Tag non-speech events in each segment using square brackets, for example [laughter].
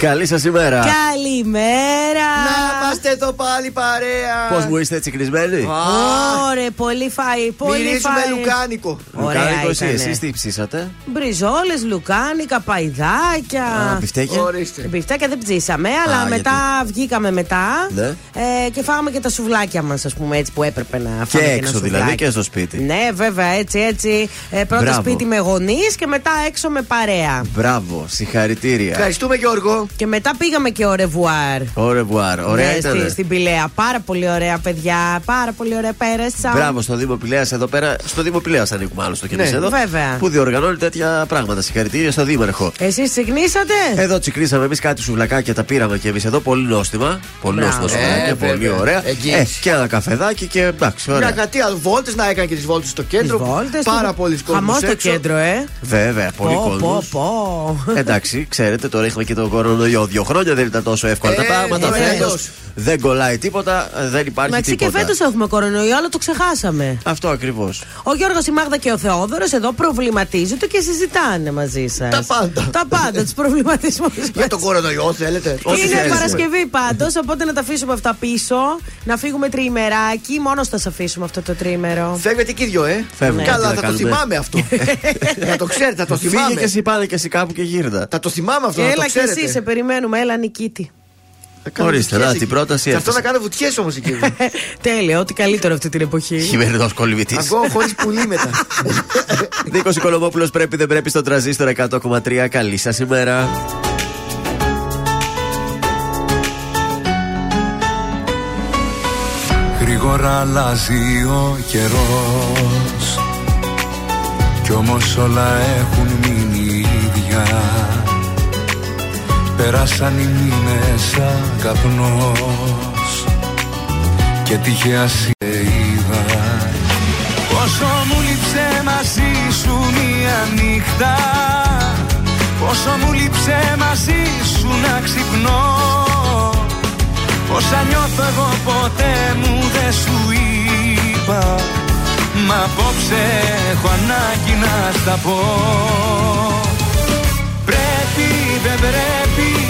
Καλή σας ημέρα. Καλημέρα. Να είμαστε εδώ πάλι παρέα. Πώς μου είστε έτσι κλεισμένοι. Ωραία, πολύ φαΐ. Πολύ Μυρίζουμε φαΐ. λουκάνικο. Λουκάνικος εσύ, ήτανε. εσείς τι ψήσατε; Μπριζόλες, λουκάνικα, παϊδάκια. Α, μπιφτέκια; Ορίστε. Μπιφτέκια δεν ψήσαμε, αλλά Α, μετά βγήκαμε μετά Ναι. ε, και φάγαμε και τα σουβλάκια μας, ας πούμε, έτσι που έπρεπε να φάμε. Και ένα έξω δηλαδή σουβλάκι. και στο σπίτι. Ναι, βέβαια, έτσι, έτσι. Ε, πρώτα Μπράβο. σπίτι με γονείς και μετά έξω με παρέα. Μπράβο, συγχαρητήρια. Ευχαριστούμε Γιώργο. Και μετά πήγαμε και ο ρεβουάρ. Au revoir. Ωραία Ναι, ήταν. στη, στην Πηλαία. Πάρα πολύ ωραία, παιδιά. Πάρα πολύ ωραία πέρασα. Μπράβο στο Δήμο Πηλέα εδώ πέρα. Στο Δήμο Πηλέα ανήκουμε άλλωστε και εμεί Ναι, εδώ. βέβαια. Που διοργανώνει τέτοια πράγματα. Συγχαρητήρια στο Δήμαρχο. Εσείς ξυπνήσατε. Εδώ τσικρίσαμε εμείς κάτι σουβλακάκια, τα πήραμε και εμείς εδώ. Πολύ νόστιμα. Πολύ Μπράβο. νόστιμα σουβλάκια, Ε, πολύ βέβαια. ωραία. Εγγύηση. Ε, και ένα καφεδάκι και εντάξει, Να ωραία. κάτι άλλο. Βόλτες να έκανε και τις βόλτες στο κέντρο. Τις βόλτες Πάρα του- πολλοί κόσμοι. Χαμός στο κέντρο, ε. Βέβαια, πολύ Πω, κόσμο. πω, πω. Εντάξει, ξέρετε, τώρα είχαμε και τον κορονοϊό. Δύο χρόνια δεν ήταν τόσο εύκολα τα Ε, πράγματα. ναι, Φέτος αλλιώς. δεν κολλάει τίποτα, δεν υπάρχει Εντάξει και τίποτα. φέτος έχουμε κορονοϊό, αλλά το ξεχάσαμε. Αυτό ακριβώς. Ο Γιώργος, η Μάγδα και ο Θεόδωρος εδώ προβληματίζονται και συζητάνε μαζί σας. Τα πάντα. Τα πάντα, τους προβληματισμούς. Για τον κορονοϊό θέλετε. Ό,τι Είναι θέλεις. Παρασκευή πάντως, οπότε να τα αφήσουμε αυτά πίσω. Να φύγουμε τριημεράκι. Μόνος θα σα αφήσουμε αυτό το τρίμερο. Φεύγετε και οι δυο, ε. Φεύγουμε, τι Καλά, να θα το κάνουμε; θυμάμαι αυτό. [laughs] Να το ξέρετε, θα το Φύγε και θυμάμαι. εσύ πάνε και εσύ κάπου και γύρνα. Θα το θυμάμαι αυτό, να το Έλα και εσύ, σε ξέρετε. Περιμένουμε. Έλα, Νικήτη. Θα κάνω Ορίστε, βουτιές να, εκεί. την πρόταση Και αυτό να έφτασε. κάνω βουτιές όμως εκεί. [laughs] Τέλεια, ό,τι καλύτερο αυτή την εποχή. Χειμερινό κολυβητή. Ακόμα χωρίς πουλί μετά. [laughs] Νίκος Οικονομόπουλο πρέπει δεν πρέπει στο τραζίστρο 100,3. Καλή σας ημέρα. Γρήγορα αλλάζει ο καιρός Κι όμως όλα έχουν μείνει ίδια Πέρασαν οι μήνες σαν καπνός Και τυχαία σε είδα. Πόσο μου λείψε μαζί σου μία νύχτα Πόσο μου λείψε μαζί σου να ξυπνώ. Όσα νιώθω εγώ ποτέ μου δεν σου είπα. Μα απόψε έχω ανάγκη να στα πω. Πρέπει δεν πρέπει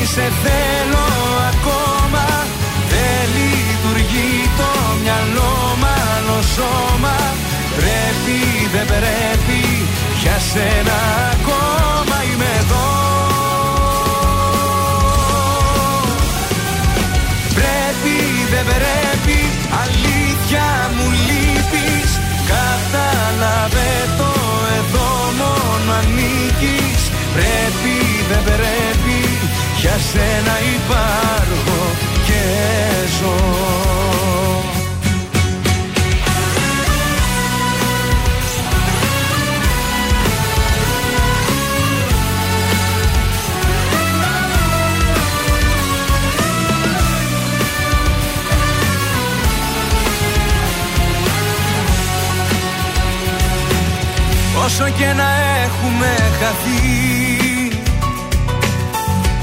σε θέλω ακόμα. Δεν λειτουργεί το μυαλό μάλλον σώμα. Πρέπει δεν πρέπει για σένα ακόμα είμαι εδώ. Πρέπει, δεν πρέπει, αλήθεια μου λείπεις. Κατάλαβε το εδώ μόνο ανήκεις. Πρέπει, δεν πρέπει, για σένα υπάρχω και ζω. Όσο και να έχουμε χαθεί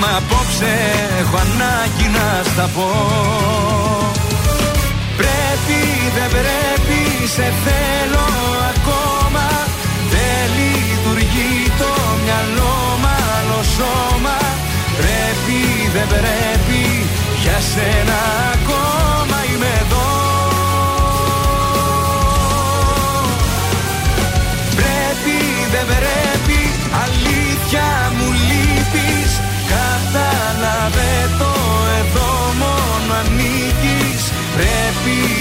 Μα απόψε έχω ανάγκη να στα πω. Πρέπει δεν πρέπει σε θέλω ακόμα. Δεν λειτουργεί το μυαλό μάλλον σώμα. Πρέπει δεν πρέπει για σένα ακόμα είμαι εδώ. Πρέπει, δεν πρέπει, αλήθεια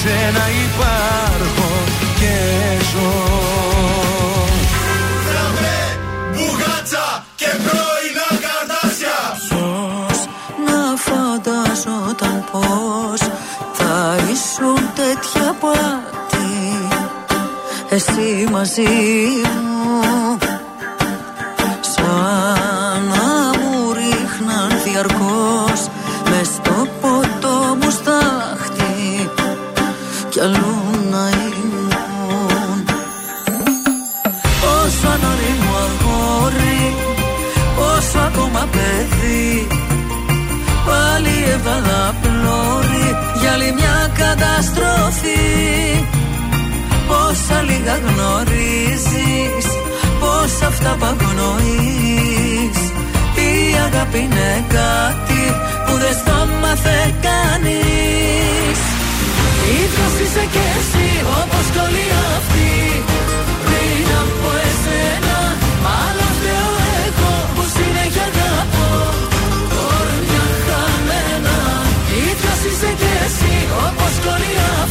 σένα υπάρχω και ζω. Μπουγάτσα και πρώινα καρτάσια Ποιος να φανταζόταν πως θα ήσουν τέτοια πάτη. Εσύ μαζί μου αγάπη είναι κάτι Που δεν στο μάθε κανείς. Ίδιος είσαι κι εσύ όπως κι όλοι αυτοί. Πριν από εσένα Μάλλον φταίω εγώ που συνέχεια αγαπώ. Όρμια χαμένα. Ίδιος είσαι κι εσύ όπως κι όλοι αυτοί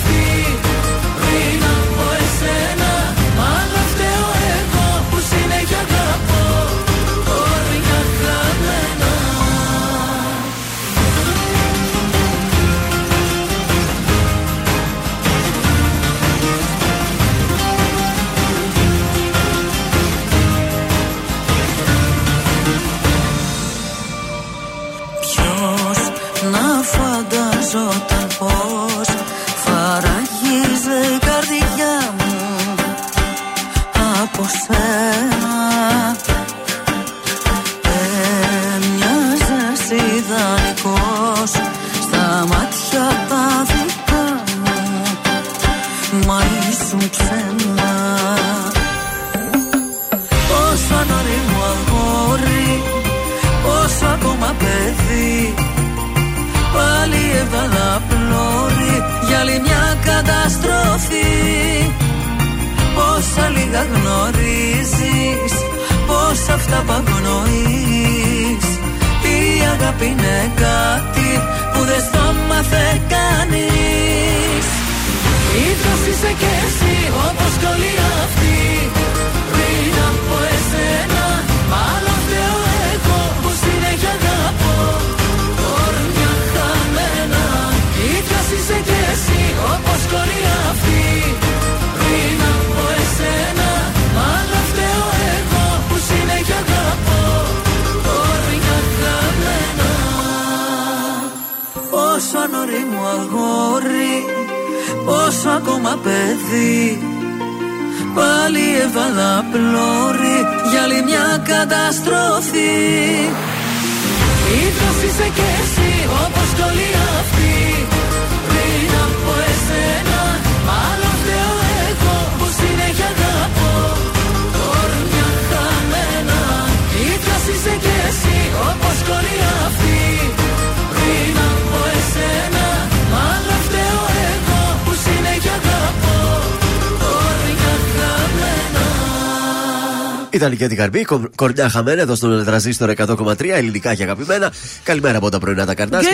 Ήταν και την καρμπή, κο- κορνιά χαμένα εδώ στον τραζίστρο 100,3 ελληνικά και αγαπημένα. Καλημέρα από τα πρωινά τα καρτάσια.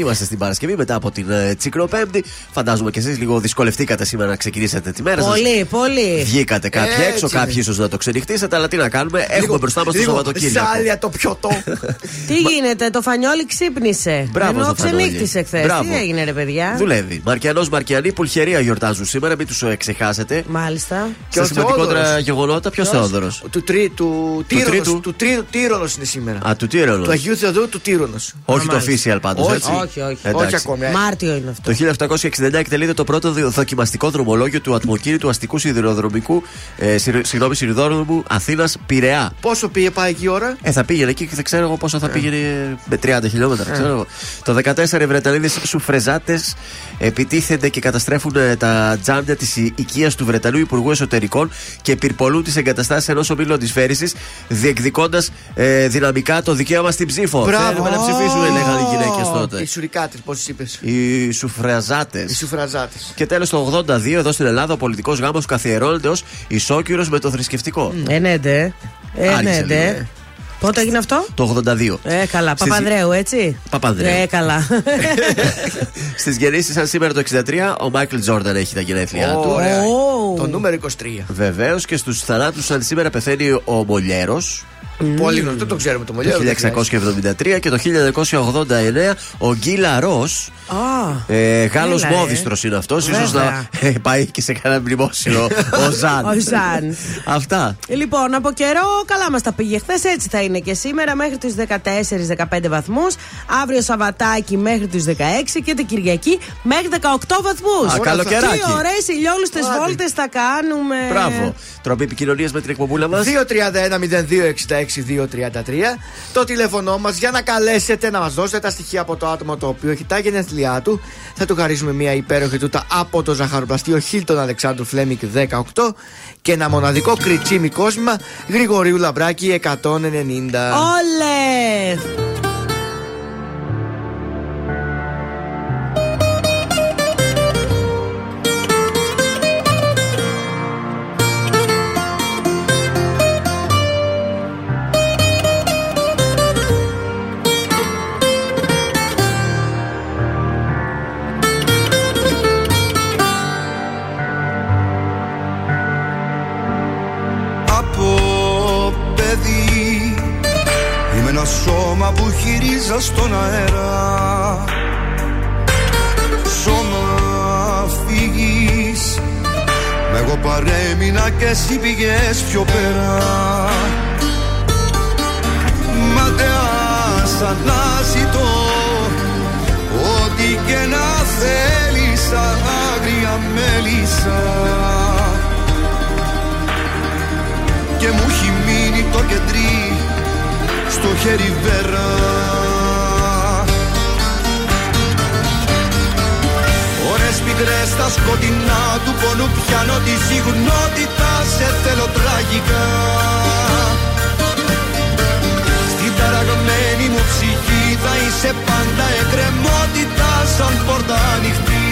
Good morning. Είμαστε στην Παρασκευή μετά από την ε, Τσικροπέμπτη. Φαντάζομαι και εσείς λίγο δυσκολευτήκατε σήμερα να ξεκινήσετε τη μέρα σας. Πολύ, πολύ. Βγήκατε κάποιοι Έτσι έξω, είναι. κάποιοι ίσως να το ξενυχτήσετε, αλλά τι να κάνουμε. Έχουμε μπροστά μας το λίγο Σαββατοκύριακο. Σάλια το πιωτό. [laughs] Τι γίνεται, το φανιόλι ξύπνησε. Μπράβο Ενώ στο Φανόλι. ξενύχτησε χθες. Μπράβο. Τι έγινε, ρε παιδιά; Δουλεύει. Μαρκιανός Μαρκιανή, Πουλχερία γιορτάζουν σήμερα, μην τους ξεχάσετε. Μάλιστα. Και ο στα σημαντικότερα Θεόδωρος. γεγονότα, ποιος Θεόδωρος; Του, τρί, του, Τύρονος, τρίτου; του τρίτου Τύρονος είναι σήμερα. Α, του Τύρονο. Του Αγίου Θεοδόρου του Τύρονος. Όχι το μάλιστα. official πάντως, Όχι, έτσι. Όχι, όχι. Εντάξει. Όχι ακόμη. ε. Μάρτιο είναι αυτό. Το 1869 εκτελείται το πρώτο δι- δοκιμαστικό δρομολόγιο του ατμοκίνητου αστικού σιδηροδρομικού, ε, σιδηρο- συγγνώμη, σιδηροδρόμου Αθήνας Πειραιά. Πόσο πήγε πάει εκεί η ώρα; Ε, θα πήγαινε εκεί και δεν ξέρω εγώ πόσο θα πήγαινε με 30 χιλιόμετρα. Ξέρω εγώ. Το 14 οι Βρετανίδες σουφρεζάτε επιτίθενται και καταστρέφουν ε, τα τζάμια της οικίας του Βρετανού Υπουργού Εσωτερικών και πυρπολούν τις εγκαταστάσεις εγκαταστάσει ενός ομίλου αντισφαίρισης, διεκδικώντας ε, δυναμικά το δικαίωμα στην ψήφο. Μπράβο. Θέλουμε να ψηφίσουμε, λέγανε οι γυναίκες τότε. Οι σουρικάτε, πώ είπες; Οι σουφραζάτες. Οι σουφραζάτες. Και τέλος το 82 εδώ στην Ελλάδα ο πολιτικός γάμος καθιερώνεται ως ισόκυρος με το θρησκευτικό. Ε, ναι, ντε. Ε, ναι, Άρχισε λίγο, ντε. ε. Πότε έγινε αυτό; Το 82. Ε, καλά. Στις- Παπανδρέου, έτσι. Παπανδρέου. Ε, καλά. [laughs] Στις γεννήσει, σαν σήμερα το 63, ο Μάικλ Τζόρνταν έχει τα γενέθλιά του. Ωραία. Ω. Το νούμερο 23. Βεβαίως και στους θανάτους, σαν σήμερα πεθαίνει ο Μολιέρος Πολύ γνωστό, το ξέρουμε το το μολιέρο. 1673 και το 1989 ο Γκίλα Ρος. Α, Ε, Γάλλος Έλα, ε. μόδιστρος είναι αυτός. ίσως Βέβαια. να ε, πάει και σε κανένα μνημόσυνο ο [laughs] Ζαν. Ο Ζαν. Αυτά. Λοιπόν, από καιρό καλά μας τα πήγε χθες. Έτσι θα είναι και σήμερα μέχρι του 14-15 βαθμούς. Αύριο Σαββατάκι μέχρι του 16 και την Κυριακή μέχρι 18 βαθμούς. Α, καλοκαιράκι. Τι ωραίες ηλιόλουστες Άντε. βόλτες θα κάνουμε. Μπράβο. Τροπή επικοινωνίας με την εκπομπούλα μας. 231-0266-233 Το τηλέφωνό μας για να καλέσετε να μας δώσετε τα στοιχεία από το άτομο το οποίο έχει τα γενέθλιά του. Θα του χαρίσουμε μια υπέροχη τούτα από το ζαχαροπλαστείο Χίλτον Αλεξάνδρου Φλέμικ 18 και ένα μοναδικό κριτσίμι κόσμημα Γρηγορίου Λαμπράκη 190. Όλες! Και εσύ πήγες πιο πέρα. Ματεάς αναζητώ Ό,τι και να θέλεις άγρια μέλισσα. Και μου έχει μείνει το κεντρί στο χέρι βέρα. Ωρες πικρές στα σκοτεινά του πονού πιάνω τη συγνότητα σε θέλω τραγικά. Στην ταραγμένη μου ψυχή θα είσαι πάντα εκκρεμότητα σαν πόρτα ανοιχτή.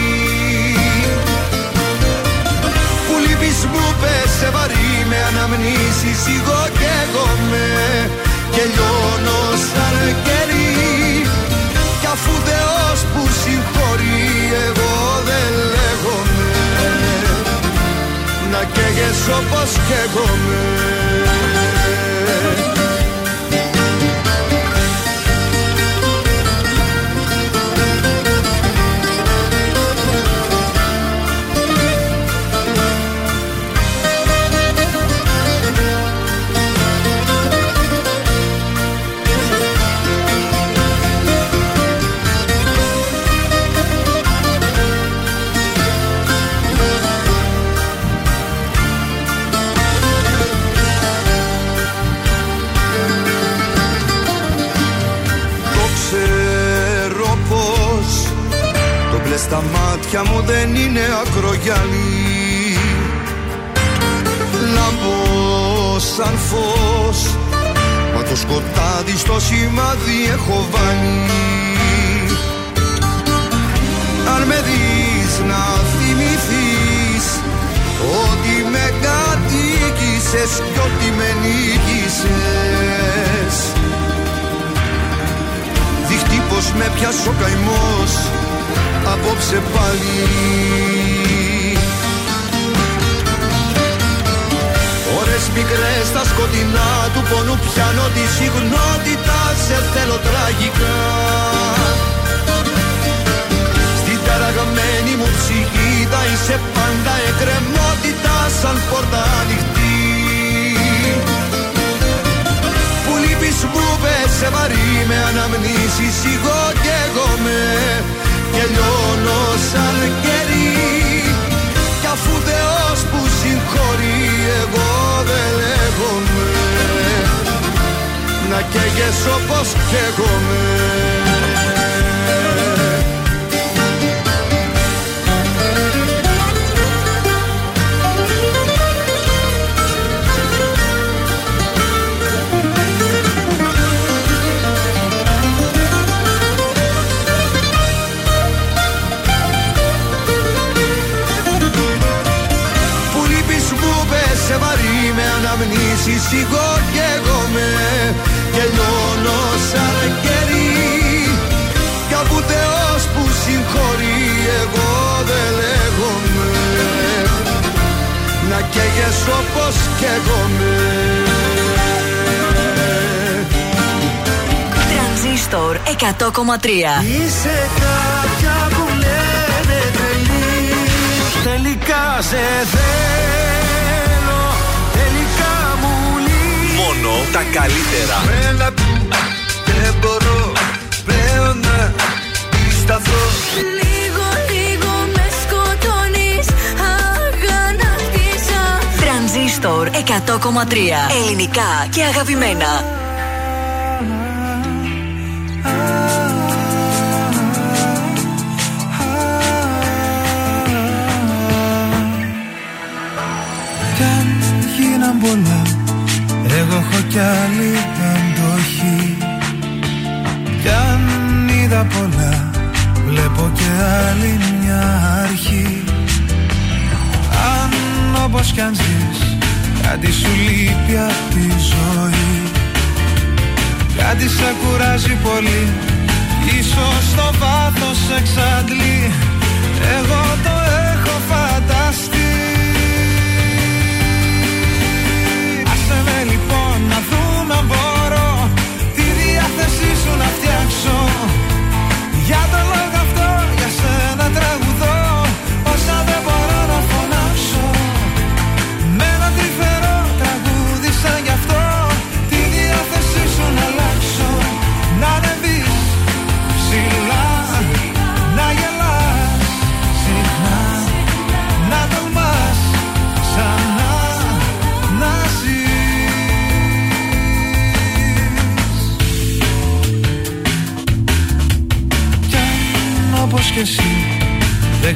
Που λείπεις μου πέσε βαρύ με αναμνήσεις εγώ και εγώ με και λιώνω σαν κερί. Κι αφού Θεός που να καίγες όπως καίγομαι στα μάτια μου δεν είναι ακρογιαλί Λάμπω σαν φως Μα το σκοτάδι στο σημάδι έχω βάλει. Αν με δεις να θυμηθείς Ότι με κατοίκησες κι ότι με νίκησες. Δείχνει πως με πιάσει ο καημός Απόψε πάλι. Ώρες μικρές στα σκοτεινά του πονού πιάνω τη συγνότητα σε θέλω τραγικά. Στην ταραγμένη μου ψυχή θα είσαι πάντα εκκρεμότητα σαν πόρτα ανοιχτή. Που λείπεις μου πέσε βαρύ με αναμνήσεις εγώ και εγώ με και λιώνω σαν κερί κι αφού Θεός που συγχωρεί εγώ δεν λέγομαι. Να καίγες όπως καίγομαι ησυχώ και εγώ με. Και λιώνω σαν κερί. Κι όπου Θεός που συγχωρεί εγώ δεν λέγομαι. Να καίγες όπως καίγομαι Τρανζίστορ 100,3 Είσαι κάποια που λένε τρελή Τελικά σε θέλω λύνει Μόνο τα καλύτερα. Μένα δεν μπορώ πλέον να σταθώ Λίγο, λίγο με σκοτώνεις Αγανάκτησα Τρανζίστορ 100,3 Ελληνικά και αγαπημένα. Κι αν γίναν πολλά Εγώ έχω κι άλλη αντοχή. Κι αν είδα πολλά Βλέπω και άλλη μια αρχή. Αν όπως κι αν ζεις Κάτι σου λείπει απ' τη ζωή. Κάτι σε κουράζει πολύ Ίσως στο βάθος εξαντλεί. Εγώ το σου να φτιάξω. Για τον λόγο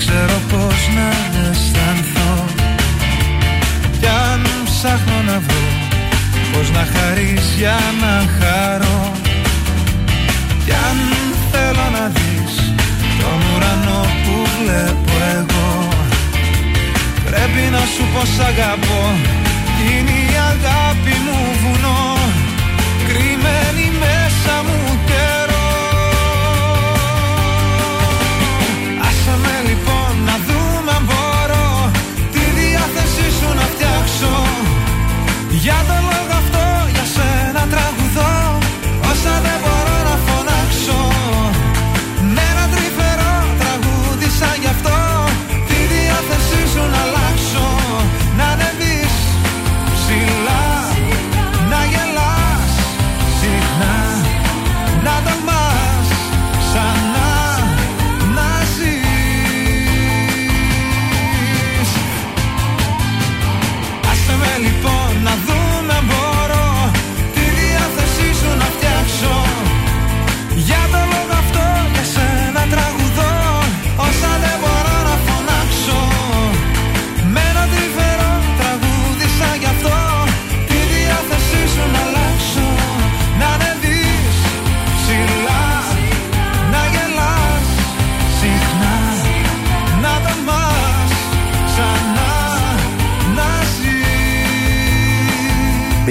ξέρω πώς να αισθανθώ. Κι αν ψάχνω να βρω πώς να χαρείς για να χαρώ. Κι αν θέλω να δεις τον ουρανό που βλέπω εγώ. Πρέπει να σου πω σ' αγαπώ. Είναι η αγάπη μου βουνό. Κρυμμένη μέσα μου Για τον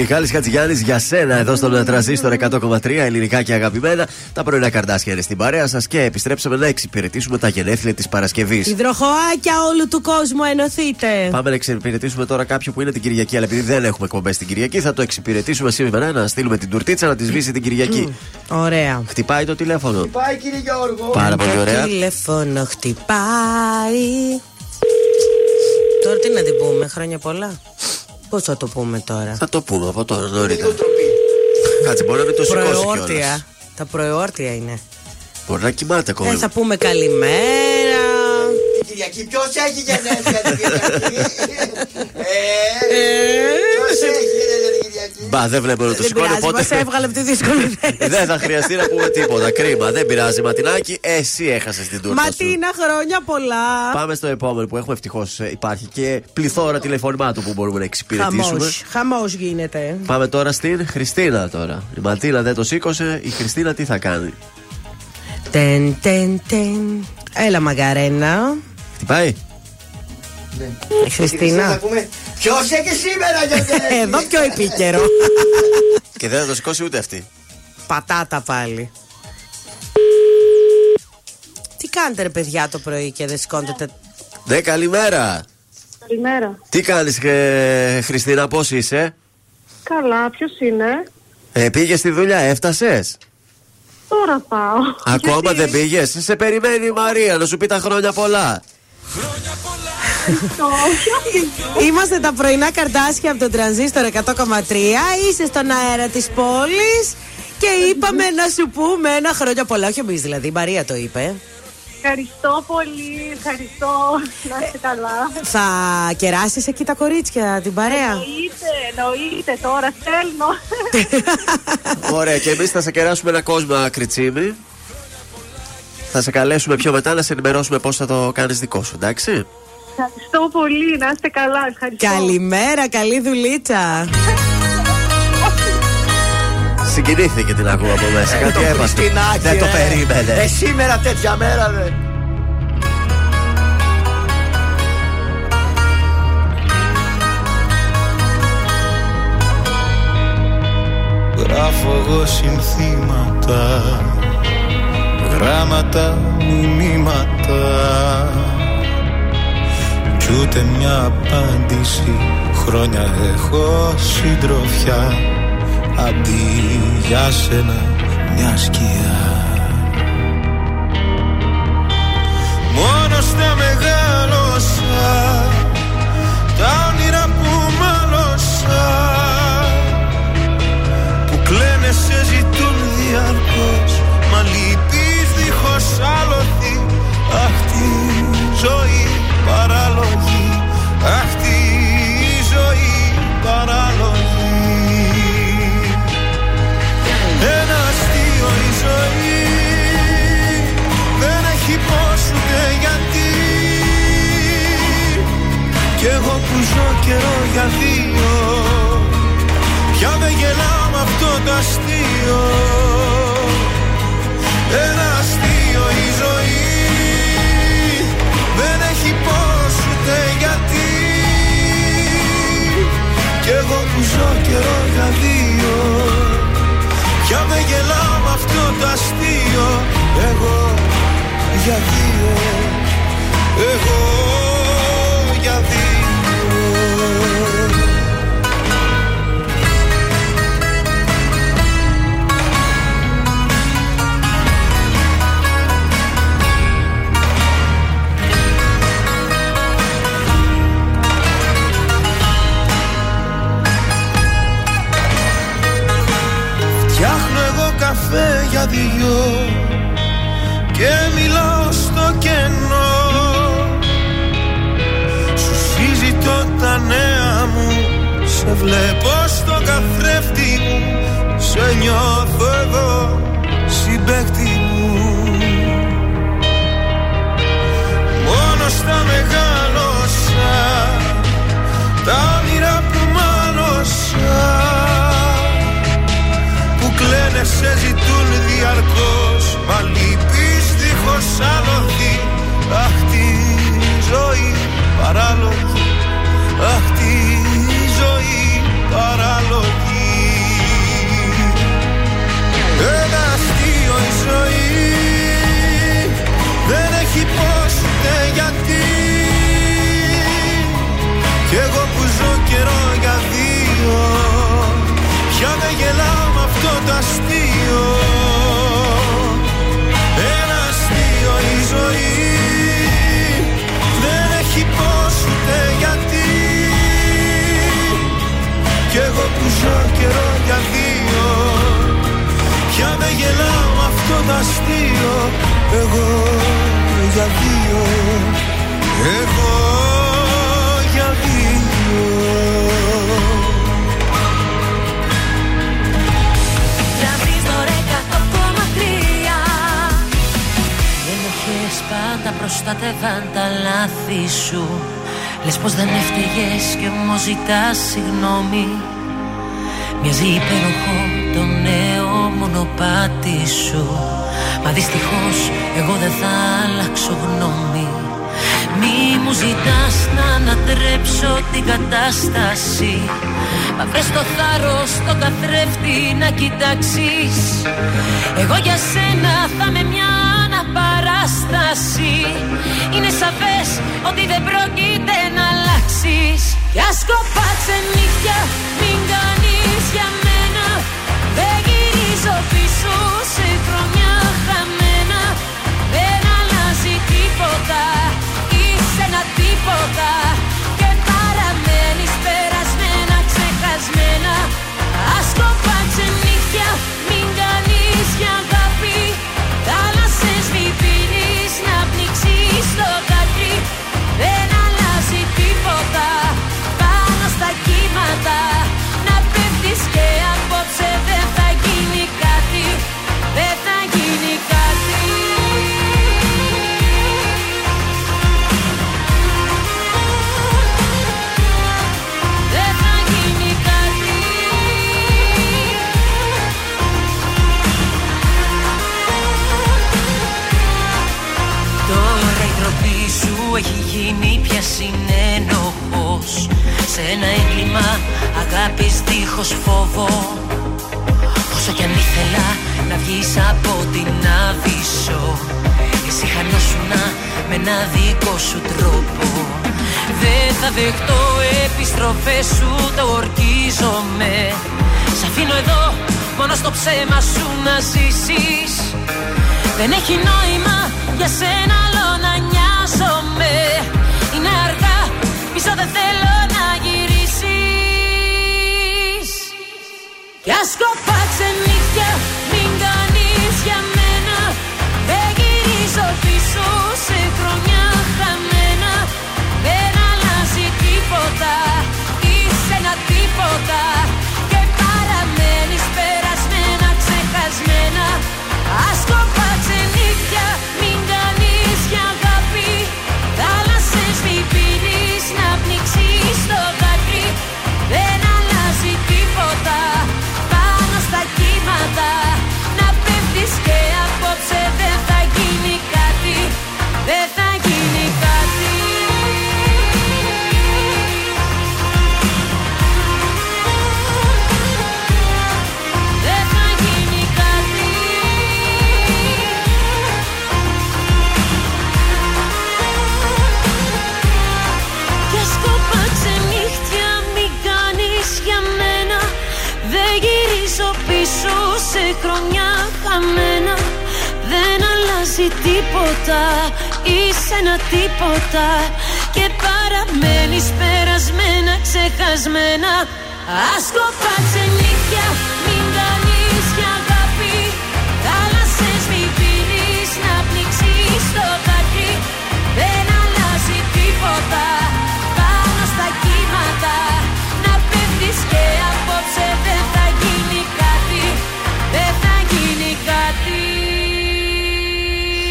ζεις Μιχάλης Χατζηγιάννης για σένα εδώ στον Τραζίστορ 100,3 ελληνικά και αγαπημένα. Τα πρωινά καρτάσια είναι στην παρέα σας και επιστρέψαμε να εξυπηρετήσουμε τα γενέθλια της Παρασκευής. Υδροχοάκια όλου του κόσμου, ενωθείτε. Πάμε να εξυπηρετήσουμε τώρα κάποιον που είναι την Κυριακή. Αλλά επειδή δεν έχουμε εκπομπές την Κυριακή, θα το εξυπηρετήσουμε σήμερα να στείλουμε την τουρτίτσα να τη σβήσει την Κυριακή. Ωραία. Χτυπάει το τηλέφωνο. Πάει κύριε Γιώργο. Πάρα πολύ ωραία. Τηλέφωνο χτυπάει. Τώρα τι να την πούμε, χρόνια πολλά. Πώς θα το πούμε τώρα; Θα το πούμε από τώρα νωρίτερα. Λίγο τροπή. Κάτσε, μπορεί να μην το σηκώσει κιόλας. Προεόρτια. Τα προεόρτια είναι. Μπορεί να κοιμάται ακόμα. Ε, θα πούμε καλημέρα. Την Κυριακή ποιος έχει γενέθλια την Κυριακή; Ε, ποιος έχει; γενέθλια την Κυριακή. Μπα, δεν βλέπω να το Δεν σηκώνει, πειράζει, οπότε. μας έβγαλε από τη δύσκολη θέση. Δεν θα χρειαστεί να πούμε τίποτα. Κρίμα, δεν πειράζει, Ματινάκι. Εσύ έχασες την τούρτα. σου. Ματίνα, χρόνια πολλά. Πάμε στο επόμενο που έχουμε ευτυχώς υπάρχει και πληθώρα τηλεφωνημάτων που μπορούμε να εξυπηρετήσουμε. Χαμός, χαμός γίνεται. Πάμε τώρα στην Χριστίνα τώρα. Η Ματίνα δεν το σήκωσε, η Χριστίνα τι θα κάνει; Τεν, τεν, τεν. Έλα, Μαγκαρένα. Χτυπάει. Η Χριστίνα. Ποιο έχει σήμερα γιορτέ. [laughs] Εδώ πιο επίκαιρο. [laughs] Και δεν θα το σηκώσει ούτε αυτή. Πατάτα πάλι. Τι κάνετε ρε παιδιά το πρωί και δεν σηκώνετε; Ναι, καλημέρα. Καλημέρα. Τι κάνεις, Χριστίνα, πώς είσαι; Καλά, ποιος είναι; Ε, πήγες στη δουλειά, έφτασες; Τώρα πάω. Ακόμα Γιατί- δεν πήγες; Σε περιμένει η Μαρία να σου πει τα χρόνια πολλά. Το, ποιος είναι; [laughs] Είμαστε τα πρωινά καρτάσια από τον τρανζίστορ 100,3. Είσαι στον αέρα της πόλης. Και είπαμε να σου πούμε ένα χρόνια πολλά. Όχι εμείς δηλαδή, η Μαρία το είπε. Ευχαριστώ πολύ. Ευχαριστώ. Να είστε καλά. Θα κεράσεις εκεί τα κορίτσια, την παρέα; Εννοείται, εννοείται. Τώρα στέλνω. [laughs] Ωραία, και εμείς θα σε κεράσουμε ένα κόσμο κριτσίμι. Θα σε καλέσουμε πιο μετά να σε ενημερώσουμε πώς θα το κάνεις δικό σου, εντάξει; Ευχαριστώ πολύ. Να είστε καλά. Ευχαριστώ. Καλημέρα, καλή δουλίτσα. Συγκινήθηκε την ακούω από μέσα. Κάτι Ε, Το έπασε. Χριστινάκι, Δεν το ε. περίμενε. Ε, σήμερα τέτοια μέρα δεν. Γράφω εγώ συνθήματα Γράμματα, μηνύματα Κι ούτε μια απάντηση. Χρόνια έχω συντροφιά. Αντί για σένα μια σκιά. Μόνος στα μεγάλωσα Τα Κι εγώ που ζω καιρό για δύο Πια δεν γελάω με αυτό το αστείο Ένα αστείο η ζωή Δεν έχει πώς ούτε γιατί. Κι εγώ που ζω καιρό για δύο Πια δεν γελάω με αυτό το αστείο Εγώ για δύο Εγώ για δύο. Φτιάχνω εγώ καφέ για δυο Και μιλάω στο κενό Σε βλέπω στο καθρέφτη μου Σε νιώθω εδώ συμπέκτη μου. Μόνο στα μεγάλωσα Τα όνειρα που μάλωσα που κλαίνε σε ζητούν διαρκώς Μα λυπείς δίχως άλοθη Αχ τη ζωή παράλογη Αχ τη ζωή παράλογη Ένα αστείο η ζωή Δεν έχει πώς ούτε γιατί. Κι εγώ που ζω καιρό για δύο Πια δεν γελάω με αυτό το αστείο καιρό για δύο. Πια δεν γελάω με αυτό το αστείο. Εγώ για δύο. Εγώ για δύο. Τρανζίστορ 100,3 Οι ενοχές πάντα προστατεύαν τα λάθη σου. Λες πως δεν έφταιγες και μου ζητάς συγγνώμη Μοιάζει υπέροχο το νέο μονοπάτι σου. Μα δυστυχώς εγώ δεν θα αλλάξω γνώμη. Μη μου ζητάς να ανατρέψω την κατάσταση. Μα βρες το θάρρος το καθρέφτη να κοιτάξεις. Εγώ για σένα θα με μια αναπαράσταση. Είναι σαφές ότι δεν πρόκειται να αλλάξεις. Κι ας κοπάτσε Σε ένα έγκλημα αγάπης δίχως φόβο. Όσο κι αν ήθελα να βγεις από την άβυσσο Εσύ χανόσουνα με ένα δικό σου τρόπο. Δεν θα δεχτώ επιστροφές σου το ορκίζομαι. Σ' αφήνω εδώ μόνο στο ψέμα σου να ζήσεις. Δεν έχει νόημα για σένα άλλο να νοιάζομαι. Είναι αργά, πίσω δεν θέλω Κι ας κοπάτσε νύχια, μην κάνεις για μένα. Δεν γυρίζω πίσω σε χρονιά χαμένα. Δεν αλλάζει τίποτα, είσαι ένα τίποτα τίποτα Είσαι ένα τίποτα Και παραμένεις περασμένα ξεχασμένα. Ας κοπάτσε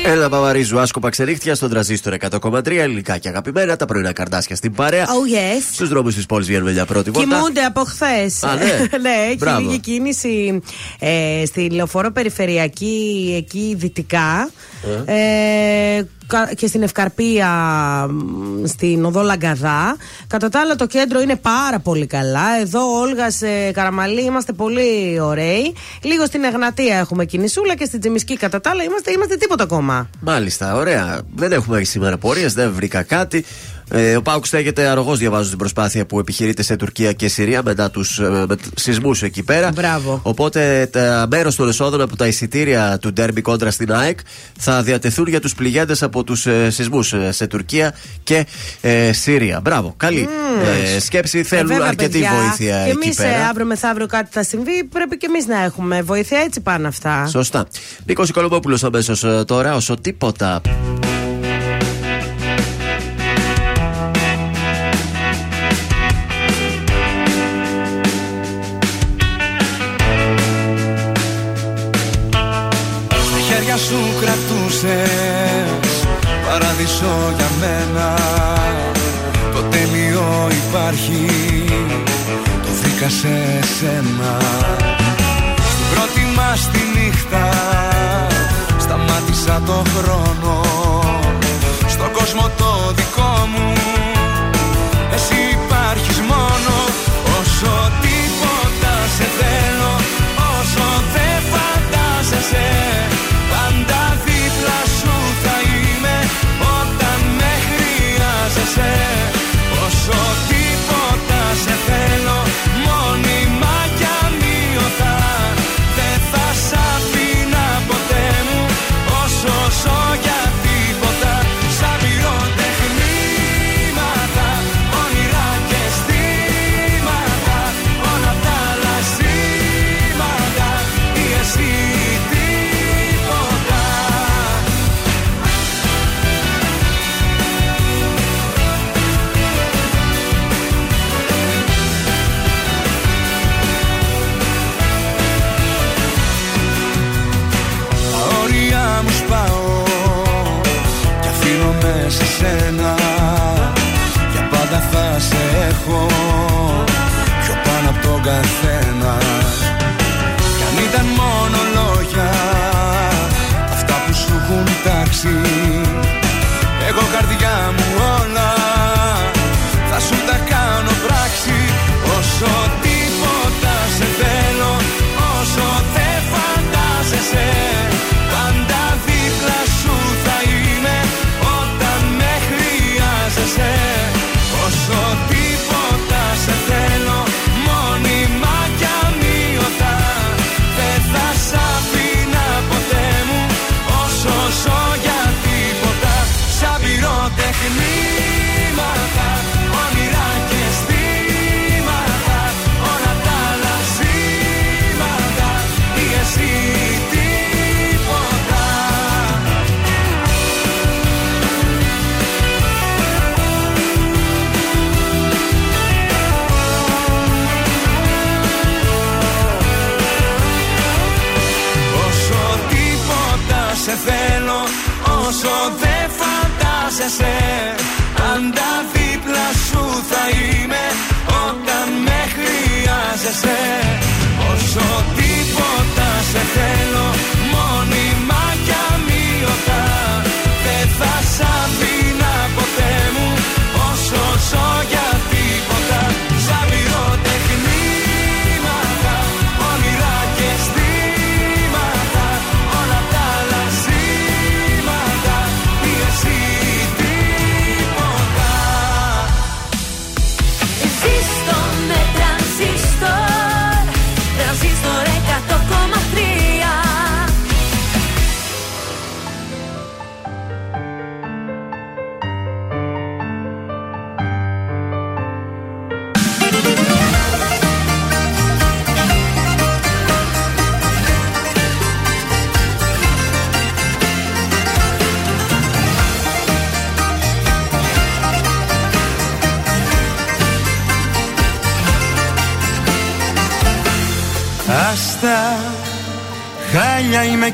Έλα Παπαρίζου, άσκοπα ξερίχτια στον τραζίστορ 100,3 ελληνικά και αγαπημένα. Τα πρωινά καρδάσια στην παρέα. Oh yes. Στους δρόμους της πόλης βγαίνουμε για πρώτη βόλτα. Κοιμούνται από χθες. Α, ναι. [laughs] ναι, έχει Μπράβο. λίγη κίνηση ε, στη λεωφόρο περιφερειακή εκεί δυτικά. Ε, κα- και στην Ευκαρπία μ, στην οδό Λαγκαδά. Κατά τα άλλα το κέντρο είναι πάρα πολύ καλά. Εδώ Όλγας ε, Καραμαλή είμαστε πολύ ωραίοι. Λίγο στην Εγνατία έχουμε κινησούλα και στην Τζιμισκή κατά τα άλλα είμαστε, είμαστε τίποτα ακόμα. Μάλιστα, ωραία. Δεν έχουμε σήμερα πορείες, δεν βρήκα κάτι. Ε, ο Πάουκ στέκεται αρρωγός, διαβάζω την προσπάθεια που επιχειρείται σε Τουρκία και Συρία μετά τους ε, σεισμούς εκεί πέρα. Μπράβο. Οπότε τα μέρος των εσόδων από τα εισιτήρια του Ντέρμπι κόντρα στην ΑΕΚ θα διατεθούν για τους πληγέντες από τους ε, σεισμούς σε Τουρκία και ε, Συρία. Μπράβο, καλή ε, σκέψη. Θέλουν βέβαια, αρκετή παιδιά, βοήθεια Και εκεί εμείς πέρα. αύριο μεθαύριο κάτι θα συμβεί. Πρέπει και εμείς να έχουμε βοήθεια. Έτσι πάνε αυτά. Σωστά. Νίκος Οικονομόπουλο αμέσως τώρα, όσο τίποτα. Έφτιαξες παράδεισο για μένα. Το τέλειο υπάρχει. Το βρήκα σε σένα. Στην πρώτη μας τη νύχτα Σταμάτησα το χρόνο. Στον κόσμο το δικό μου. Εσύ υπάρχεις μόνο. Όσο τίποτα σε θέλω Όσο δεν φαντάζεσαι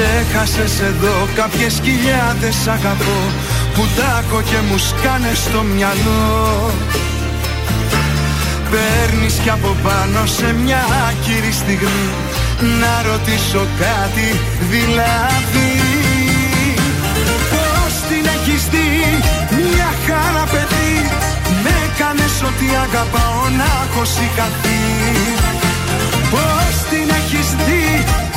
Ξέχασες εδώ κάποιες χιλιάδες αγαπώ Που τάκω και μου σκάνες στο μυαλό. Παίρνεις κι από πάνω σε μια άκυρη στιγμή Να ρωτήσω κάτι δηλαδή. Πώς την έχεις δει μια χαρά παιδί Με έκανες ότι αγαπάω να έχω σηκαθεί Πώς την έχεις δει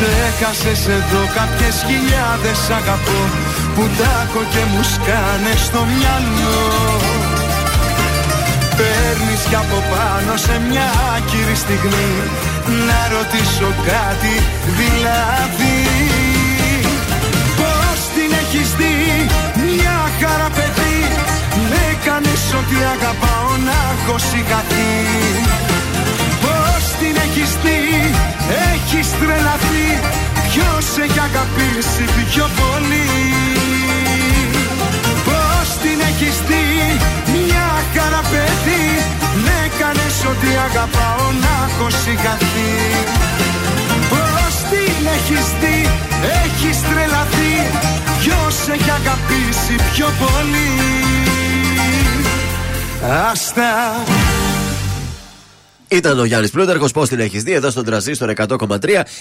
Ξέχασες εδώ κάποιες χιλιάδες αγαπώ Που τάκω και μου σκάνε στο μυαλό. Παίρνεις κι από πάνω σε μια άκυρη στιγμή Να ρωτήσω κάτι δηλαδή. Πώς την έχεις δει μια χαρά παιδί Με έκανες ότι αγαπάω να έχω σηκαθεί Πώς την έχεις δει έχεις τρελαθεί. Ποιος έχει αγαπήσει πιο πολύ; Πώς την έχεις δει μια χαρά παιδί. Με έκανες ότι αγαπάω να έχω σηκαθεί Πώς την έχεις δει έχεις τρελαθεί. Ποιος έχει αγαπήσει πιο πολύ; Άστα Ήταν ο Γιάννης Πλούταρχος. Πώς την έχεις δει εδώ στον τραζίστορ 100,3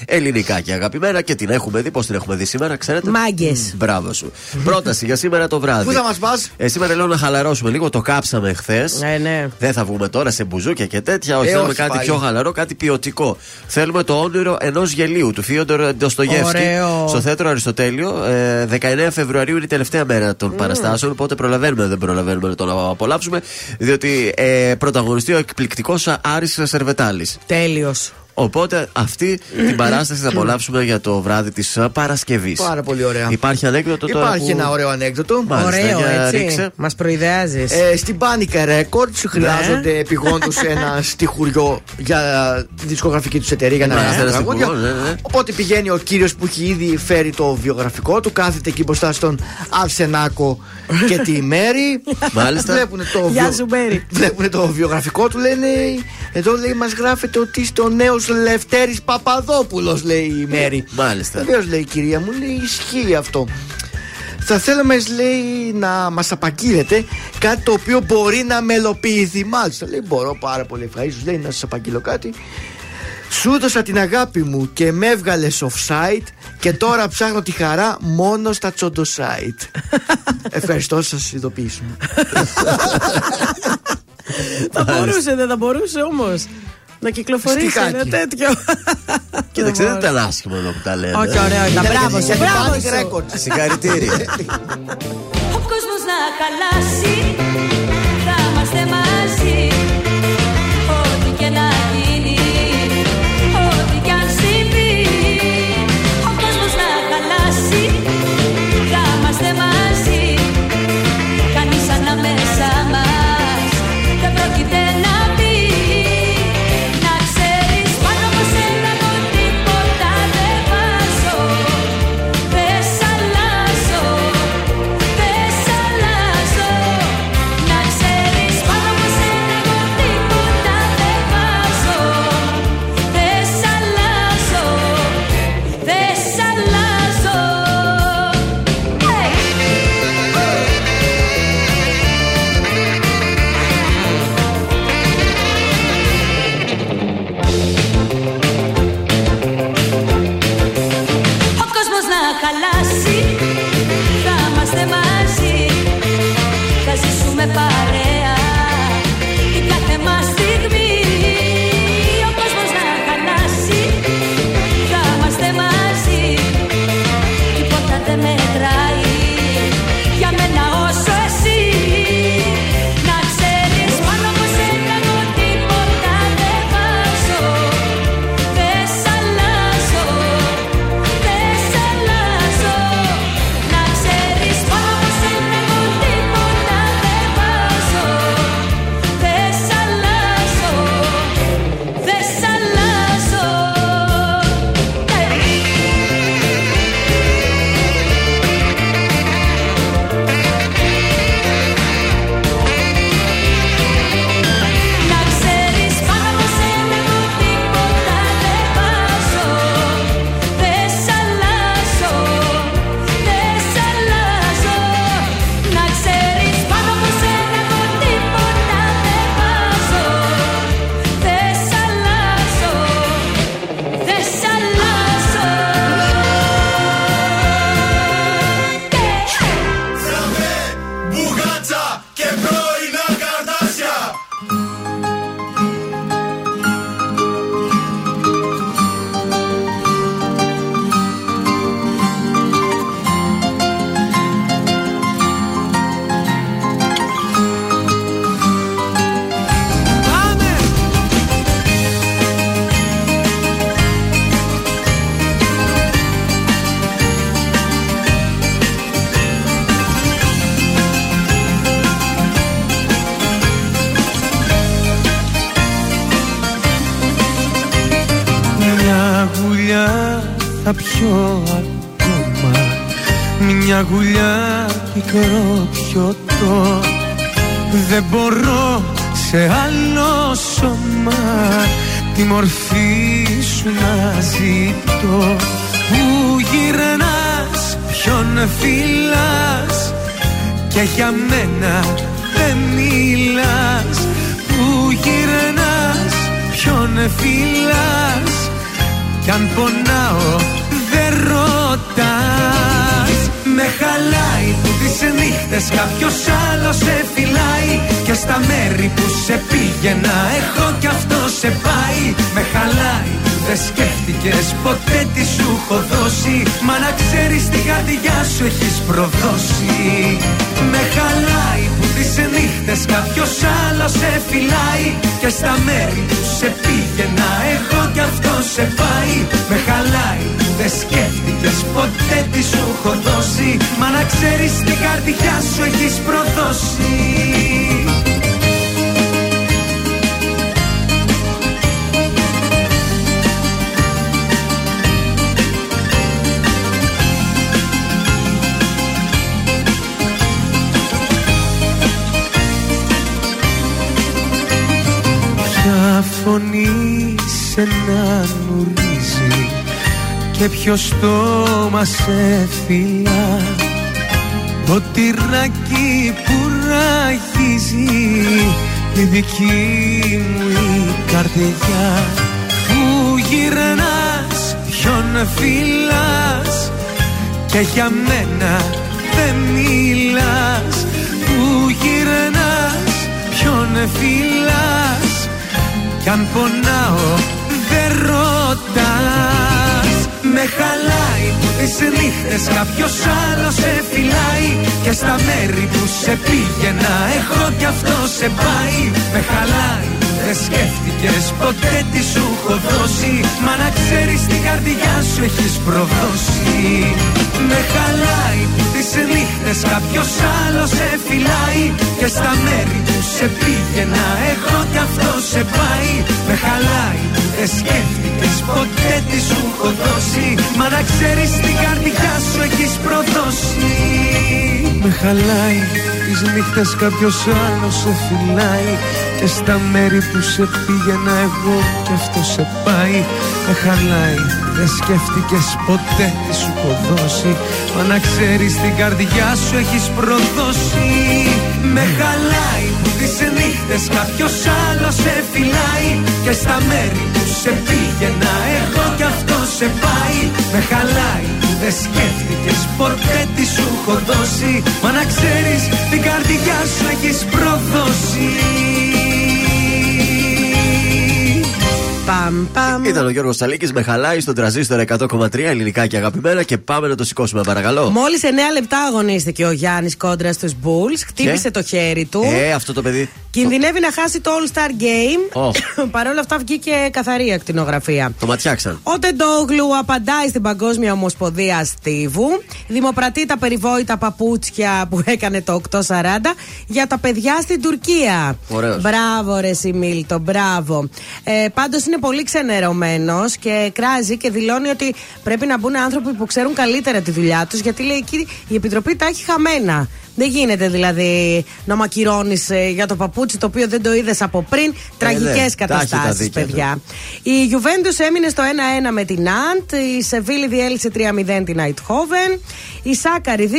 ελληνικά και αγαπημένα και την έχουμε δει. Πώς την έχουμε δει σήμερα, ξέρετε; Μάγκες. Μπράβο σου. Πρόταση για σήμερα το βράδυ. Πού θα μας πας; Ε, σήμερα λέω να χαλαρώσουμε λίγο. Το κάψαμε χθες. Ναι, ναι. Δεν θα βγούμε τώρα σε μπουζούκια και τέτοια. Όχι, Ε, θέλουμε όχι κάτι πάλι. πιο χαλαρό, κάτι ποιοτικό. Θέλουμε το όνειρο ενός γελίου του Φίοντορ Ντοστογεύσκη Ωραίο. στο θέατρο Αριστοτέλειο. Ε, 19 Φεβρουαρίου είναι η τελευταία μέρα των παραστάσεων. Οπότε προλαβαίνουμε, δεν προλαβαίνουμε να τον απολαύσουμε. Διότι ε, πρωταγωνιστεί ο εκπληκτικός Άρης Σερβετάλης. Τέλειος. Οπότε αυτή την παράσταση θα απολαύσουμε για το βράδυ της Παρασκευής. Πάρα πολύ ωραία. Υπάρχει ανέκδοτο τώρα. Υπάρχει που- ένα ωραίο ανέκδοτο. Μάλιστα, Ωραίο, για έτσι. ρίξε. Μας προειδεάζεις. Ε, στην Panic Records χρειάζονται Ναι. επιγόντως ένα στιχουριό για τη δισκογραφική τους εταιρεία για να Μάλιστα, γράφει ένα τραγούδια. στιχουργό, ναι, ναι. Οπότε πηγαίνει ο κύριος που έχει ήδη φέρει το βιογραφικό του, κάθεται εκεί μπροστά στον Αρσενάκο και τη Μέρη. Μάλιστα. Βλέπουν το, Γεια σου, Μέρη. Βλέπουν το βιογραφικό του, λένε. Εδώ λέει, μας γράφεται ότι είστε ο νέο Λευτέρης Παπαδόπουλος, λέει η Μέρη. [laughs] Μάλιστα. Βεβαίως λέει η κυρία μου, λέει ισχύει αυτό. Θα θέλαμε, λέει, να μας απαγγείλετε κάτι το οποίο μπορεί να μελοποιηθεί. Μάλιστα, λέει, μπορώ πάρα πολύ ευχαρίστως, λέει, να σας απαγγείλω κάτι. Σου έδωσα την αγάπη μου και με έβγαλες offside και τώρα ψάχνω τη χαρά μόνο στα τσοντοσάιτ. [laughs] Ευχαριστώ, σας ειδοποιήσουμε. [laughs] Θα μπορούσε, δεν θα μπορούσε όμως. Να κυκλοφορήσει Στιχάκι. ένα τέτοιο. Κοίταξε, δεν ήταν άσχημο εδώ που τα λένε. Όχι, ωραίο ήταν. Μπράβο σου, Γιατί μπράβο Panic σου. Records. Συγχαρητήρια. Ο κόσμος να χαλάσει Θα είμαστε μαζί γουλιά πικρό πιωτό Δεν μπορώ σε άλλο σώμα Τη μορφή σου να ζητώ. Που γυρνάς ποιον φυλάς Και για μένα δεν μιλάς. Που γυρνάς ποιον φυλάς Κι αν πονάω δεν ρωτάς Με χαλάει που τις νύχτες κάποιος άλλος σε φυλάει Και στα μέρη που σε πήγαινα έχω κι αυτό σε πάει. Με χαλάει που δεν σκέφτηκες ποτέ τι σου έχω δώσει Μα να ξέρεις την καρδιά σου έχεις προδώσει. Με χαλάει που τις νύχτες κάποιος άλλος σε φυλάει Και στα μέρη που σε πήγαινα πήγαινα εγώ κι αυτό σε πάει Με χαλάει που δεν σκέφτηκες ποτέ τι σου έχω δώσει. Μα να ξέρεις την καρδιά σου έχεις προδώσει φωνή σε να νουρίζει και ποιο στόμα σε φυλά. Το τυρνάκι που ραγίζει η δική μου η καρδιά. Που γυρνάς ποιον φυλάς και για μένα δεν μιλάς. Που γυρνάς ποιον φυλάς κι αν πονάω δεν ρωτάς. Με χαλάει που τις νύχτες κάποιος άλλος σε φυλάει. Και στα μέρη που σε πήγαινα έχω κι αυτό σε πάει. Με χαλάει που δεν σκέφτηκες ποτέ τι σου έχω δώσει. Μα να ξέρεις την καρδιά σου έχεις προδώσει. Με χαλάει που τις νύχτες κάποιος άλλος σε φυλάει. Και στα μέρη που σε πήγαινα έχω κι αυτό σε πάει. Με χαλάει που δεν σκέφτηκες ποτέ τι σου έχω δώσει. Μα να ξέρεις την καρδιά σου έχεις προδώσει Με χαλάει. Τις νύχτες κάποιος άλλος σε φυλάει. Και στα μέρη που σε πήγαινα εγώ κι αυτό σε πάει. Με χαλάει. Δεν σκέφτηκες ποτέ τι σου έχω δώσει. Μα να ξέρεις την καρδιά σου έχεις προδώσει. Με χαλάει που τις νύχτες κάποιος άλλος σε φυλάει. Και στα μέρη που σε πήγαινα εγώ κι αυτό σε πάει. Με χαλάει. που δεν σκέφτηκες ποτέ τι σου έχω δώσει Μα να ξέρεις την καρδιά σου έχεις προδώσει Παμ, παμ. Ήταν ο Γιώργος Τσαλίκη με χαλάει στον τραζίστορ 100,3 ελληνικά και αγαπημένα και πάμε να το σηκώσουμε, παρακαλώ. Μόλις 9 λεπτά αγωνίστηκε ο Γιάννης κόντρας στους Bulls. Χτύπησε Και; το χέρι του. Ε, αυτό το παιδί. Κινδυνεύει να χάσει το All Star Game. Ω. [coughs] Παρ' όλα αυτά βγήκε καθαρή ακτινογραφία. Το ματιάξαν. Ο Τεντόγλου απαντάει στην Παγκόσμια Ομοσπονδία Στίβου. Δημοπρατεί τα περιβόητα παπούτσια που έκανε το 840 για τα παιδιά στην Τουρκία. Ωραίος. Μπράβο, ρε Σιμίλτο, μπράβο. Ε, Πάντως είναι πολύ ξενερωμένος και κράζει και δηλώνει ότι πρέπει να μπουν άνθρωποι που ξέρουν καλύτερα τη δουλειά τους γιατί λέει εκεί η Επιτροπή τα έχει χαμένα. Δεν γίνεται δηλαδή να μακυρώνεις για το παπούτσι το οποίο δεν το είδες από πριν. Τραγικέ ναι, τα έχει τα καταστάσεις, δίκαια τους. παιδιά. Η Γιουβέντους έμεινε στο 1-1 με την Αντ. Η Σεβίλη διέλυσε 3-0 την Αιτχόβεν. Η Σάκαρη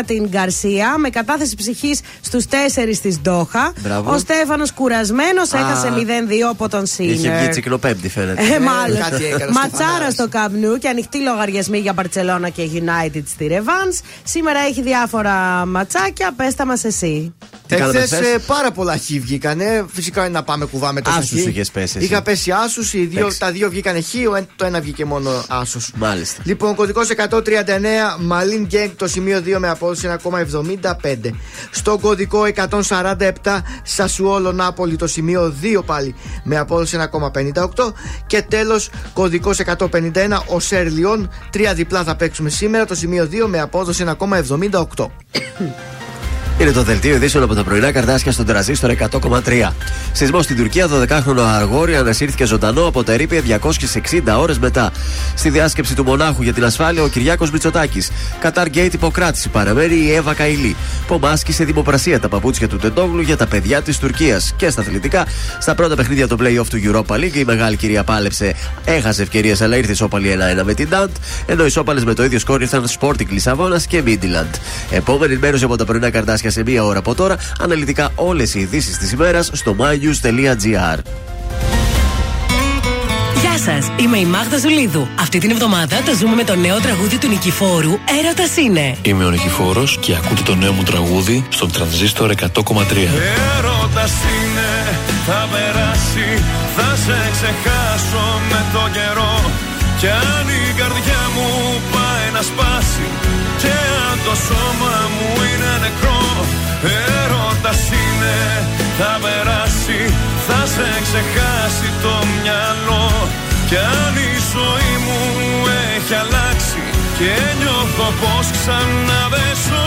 2-1 την Γκαρσία με κατάθεση ψυχής στους 4 της Ντόχα. Μπράβο. Ο Στέφανος κουρασμένος έχασε 0-2 από τον Είχε βγει Σίνερ. τσικλοπέμπτη, φαίνεται. Ε, μάλλον. κάτι έκανε ο Ματσάρα Στεφανάρας. στο Καμπνού και ανοιχτοί λογαριασμοί για Μπαρσελόνα και United στη Ρεβάν. Σήμερα έχει διάφορα ματσάκια. Πέστα μας εσύ. Τι κάναμε Εχθές χθες; πάρα πολλά χ βγήκανε. Φυσικά είναι να πάμε κουβά με το Άσους είχες πέσει εσύ. Είχα πέσει άσους. Εντάξει. Τα δύο βγήκανε χ. ο εν- Το ένα βγήκε μόνο άσου. Μάλιστα. Λοιπόν, κωδικός 139, Μαλίν Γκέγκ το σημείο 2 με απόδοση 1,75. Στο κωδικό 147, Σασουόλο Νάπολη το σημείο 2 πάλι με απόδοση 1,58. Και τέλος, κωδικός 151, Οσέρ Λιόν. Τρία διπλά θα παίξουμε σήμερα το σημείο 2 με απόδοση 1,78. Είναι το δελτίο ειδήσεων από τα πρωινά καρντάσια στον τρανζίστορ 100,3. Σεισμός στην Τουρκία, 12χρονο αγόρι ανασύρθηκε ζωντανό από τα ερείπια 260 ώρες μετά. Στη διάσκεψη του Μονάχου για την ασφάλεια, ο Κυριάκος Μητσοτάκης. Κατάρ γκέιτ υπό κράτηση παραμένει η Εύα Καηλή. Ο Μπάσκιν σε δημοπρασία τα παπούτσια του Τεντόγλου για τα παιδιά της Τουρκίας. Και στα αθλητικά, στα πρώτα παιχνίδια του playoff του Europa League, η μεγάλη κυρία πάλεψε, έχασε ευκαιρίες, αλλά ήρθε ισόπαλη 1-1 με την Νταντ, ενώ οι σόπαλε με το ίδιο σκόρ ήρθαν Sporting Λισαβόνας και Μίντιλαντ. Επόμενη ενημέρωση από τα πρωινά καρτάσια σε μία ώρα από τώρα. Αναλυτικά όλες οι ειδήσεις της ημέρας στο mynews.gr. Γεια σας, είμαι η Μάγδα Ζουλίδου. Αυτή την εβδομάδα το ζούμε με το νέο τραγούδι του Νικηφόρου Έρωτας είναι. Είμαι ο Νικηφόρος και ακούτε το νέο μου τραγούδι στον τρανζίστορ 100,3. Έρωτας είναι, θα περάσει Θα σε ξεχάσω με το καιρό Κι αν η καρδιά μου πάει να σπάσει Και αν το σώμα μου είναι νεκρό. Ερώτας είναι Θα περάσει Θα σε ξεχάσει το μυαλό. Κι αν η ζωή μου έχει αλλάξει Και νιώθω πως ξαναπέσω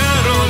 Ερώτας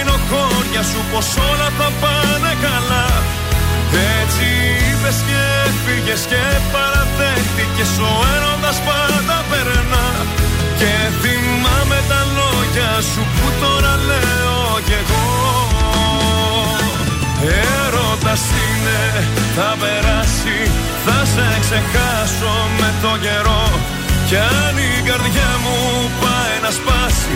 χώρια σου Πως όλα θα πάνε καλά. Έτσι είπες και έφυγες και παραδέχτηκες Ο έρωτας πάντα περνά. Και θυμάμαι τα λόγια σου που τώρα λέω κι εγώ. Έρωτας είναι, θα περάσει Θα σε ξεχάσω με το καιρό. Κι αν η καρδιά μου πάει να σπάσει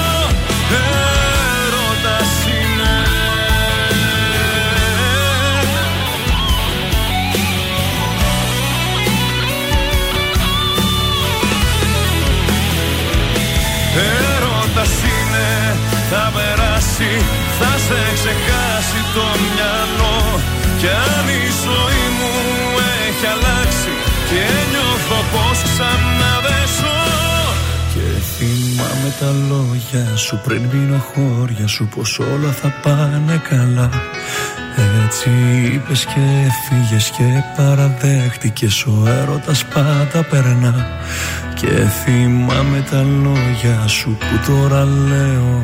περάσει Θα σε ξεχάσει το μυαλό. Κι αν η ζωή μου έχει αλλάξει Και νιώθω πως ξανά δεν ζω Και θυμάμαι τα λόγια σου πριν μείνω χώρια σου Πως όλα θα πάνε καλά. Έτσι είπες και έφυγες και παραδέχτηκες Ο έρωτας πάντα περνά. Και θυμάμαι τα λόγια σου που τώρα λέω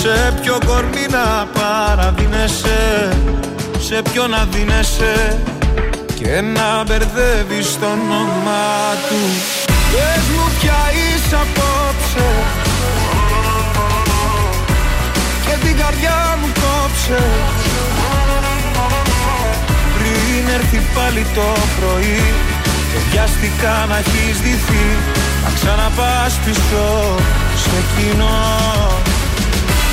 Σε ποιο κορμί να παραδίνεσαι Σε ποιο να δίνεσαι και να μπερδεύεις το όνομά του. Πες μου πια είσαι απόψε Και την καρδιά μου κόψε. Πριν έρθει πάλι το πρωί Και βιαστικά να έχεις δυθεί Να ξαναπάς πίσω σε κοινό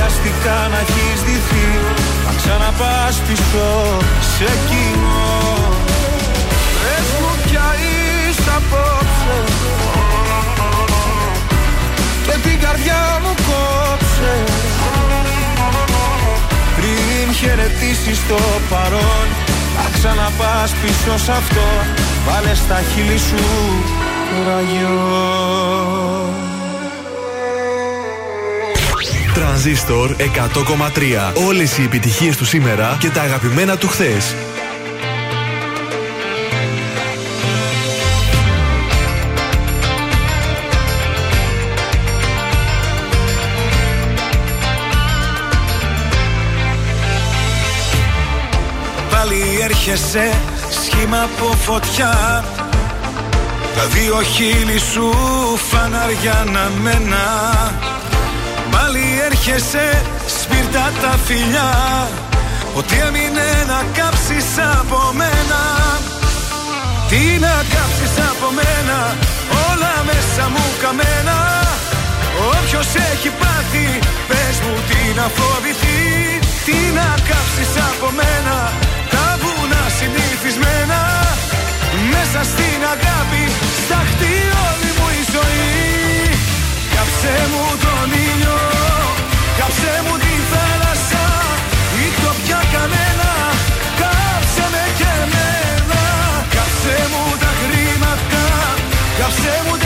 Και βιάστηκα να έχεις δυθεί Να ξαναπάς πίσω σε κοινό. Πες μου ποια είσαι απόψε. Και την καρδιά μου κόψε. Πριν χαιρετήσεις το παρόν Να ξαναπάς πίσω σ' αυτό. Βάλε στα χείλη σου ραγιό Τρανζίστορ 100,3. Όλες οι επιτυχίες του σήμερα και τα αγαπημένα του χθες. Πάλι έρχεσαι σχήμα από φωτιά Τα δύο χείλη σου φαναριά να μένα Πάλι έρχεσαι σπίρτα τα φιλιά. Ότι έμεινε να κάψεις από μένα. Τι να κάψεις από μένα. Όλα μέσα μου καμένα. Όποιος έχει πάθει Πες μου τι να φοβηθεί. Τι να κάψεις από μένα. Τα βουνά συνηθισμένα. Μέσα στην αγάπη Σταχτεί όλη μου η ζωή Κάψε μου τον ήλιο Κάψε μου τη θάλασσα Ή το πια κανένα Κάψε με και εμένα. Κάψε μου τα χρήματα Κάψε μου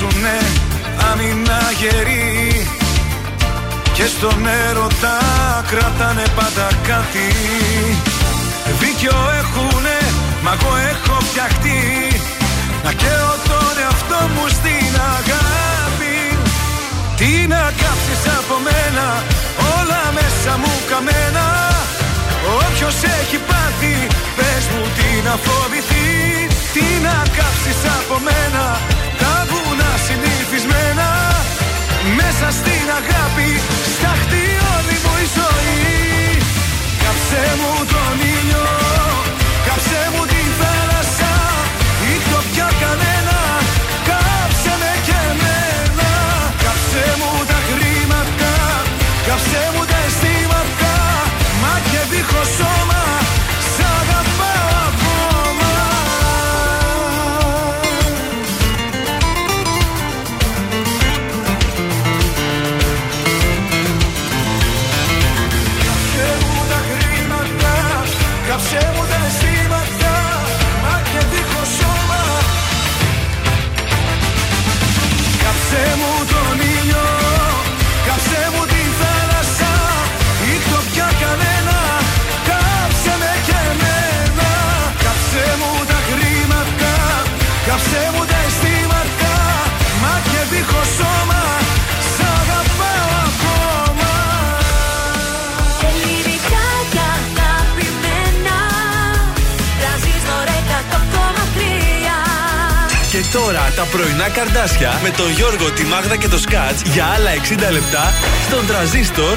Άλλοι παίζουνε άμυνα γερή Και στον έρωτα κρατάνε πάντα κάτι. Δίκιο έχουνε, μα εγώ έχω φτιαχτεί. Να καίω τον εαυτό μου στην αγάπη. Τι να κάψεις από μένα, όλα μέσα μου καμένα. Όποιος έχει πάθει, πες μου τι να φοβηθεί. Τι να κάψεις από μένα, τα βουνά συνηθισμένα Μέσα στην αγάπη, στάχτη όλη καρδάσια με τον Γιώργο, τη Μάγδα και το Σκάτς για άλλα 60 λεπτά στον τραζίστορ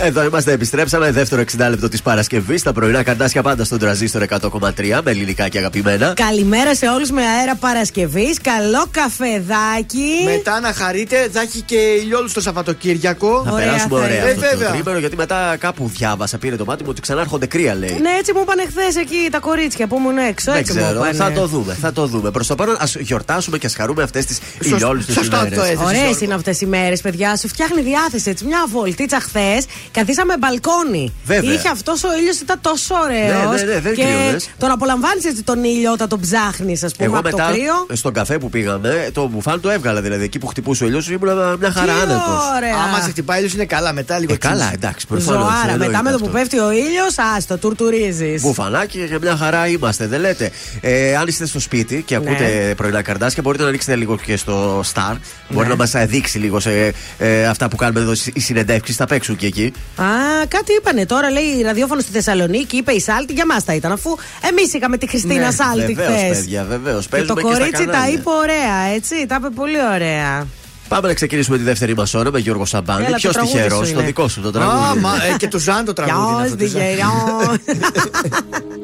100,3. Εδώ είμαστε, επιστρέψαμε. Δεύτερο 60 λεπτό της Παρασκευής. Τα πρωινά καρτάσια πάντα στον τραζίστορ 100,3 με ελληνικά και αγαπημένα. Καλημέρα σε όλους με αέρα Παρασκευής. Καλό καφεδάκι. Μετά να χαρείτε, θα έχει και ηλιόλου το Σαββατοκύριακο. Να Ωραία περάσουμε θα ωραία είναι. αυτό Ε, το βέβαια. τρίμερο, γιατί μετά κάπου διάβασα, πήρε το μάτι μου ότι ξανάρχονται κρύα, λέει. Ναι, έτσι μου είπαν χθες εκεί τα κορίτσια που ήμουν έξω. Δεν έτσι μου ξέρω, είπανε. θα το δούμε, θα το δούμε. Προς το παρόν, ας γιορτάσουμε και α χαρούμε αυτές τις ηλιόλουστες σωστά το ημέρε. έθεσες, Ωραίες Γιώργο. είναι αυτές οι μέρες, παιδιά. Σου φτιάχνει διάθεση έτσι. Μια βολτίτσα χθες. Καθίσαμε μπαλκόνι. Βέβαια. Είχε αυτός ο ήλιος, ήταν τόσο ωραίος. Ναι, ναι, ναι, δεν και κρύωνες. τον απολαμβάνεις έτσι τον ήλιο όταν τον ψάχνεις, ας πούμε, Εγώ από μετά το κρύο. στον καφέ που πήγαμε, το μπουφάν το έβγαλα δηλαδή. Εκεί που χτυπούσε ο ήλιος, ήμουν μια χαρά Τι άνετος. ωραία. Άμα σε χτυπάει ήλιος είναι καλά, μετά λίγο Ε, καλά, τσίς. εντάξει, προφανώ. Ζωάρα, μετά με το που πέφτει ο ήλιος, άστο, τουρτουρίζεις. Μπουφανάκι και μια χαρά είμαστε, δεν λέτε. Ε, αν είστε στο σπίτι και Ναι. ακούτε πρωινά καρδάσια, μπορείτε να ανοίξετε λίγο και στο Star. Μπορεί να μας δείξει λίγο σε ε, αυτά που κάνουμε εδώ οι συνεντεύξεις. Θα παίξουν και εκεί. Α, κάτι είπανε τώρα, λέει ραδιόφωνο στη Θεσσαλονίκη, είπε η Σάλτη, για μας τα ήταν, αφού εμείς είχαμε τη Χριστίνα Ναι, Σάλτη βεβαίως, χθες. παιδιά, βεβαίως. Και το κορίτσι τα είπε ωραία, έτσι. Τα είπε πολύ ωραία. Πάμε να ξεκινήσουμε τη δεύτερη μας ώρα με Γιώργο Σαμπάνη. Έλα, Ποιος το τραγούδι τυχερός, σου το είναι. δικό σου το Α, τραγούδι. μα, ε, και του Ζαν το τραγούδι. [laughs]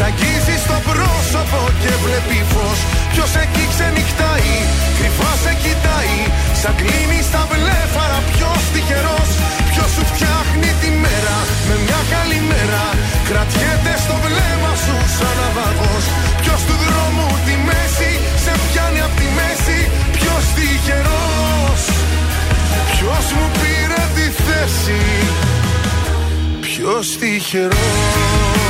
Σ' αγγίζει στο πρόσωπο και βλέπει φως. Ποιος εκεί ξενυχτάει, κρυφά σε κοιτάει. Σαν κλείνει στα βλέφαρα ποιος τυχερός. Ποιος σου φτιάχνει τη μέρα με μια καλή μέρα. Κρατιέται στο βλέμμα σου σαν ναυαγός Ποιος του δρόμου τη μέση σε πιάνει απ' τη μέση. Ποιος τυχερός. Ποιος μου πήρε τη θέση. Ποιος τυχερός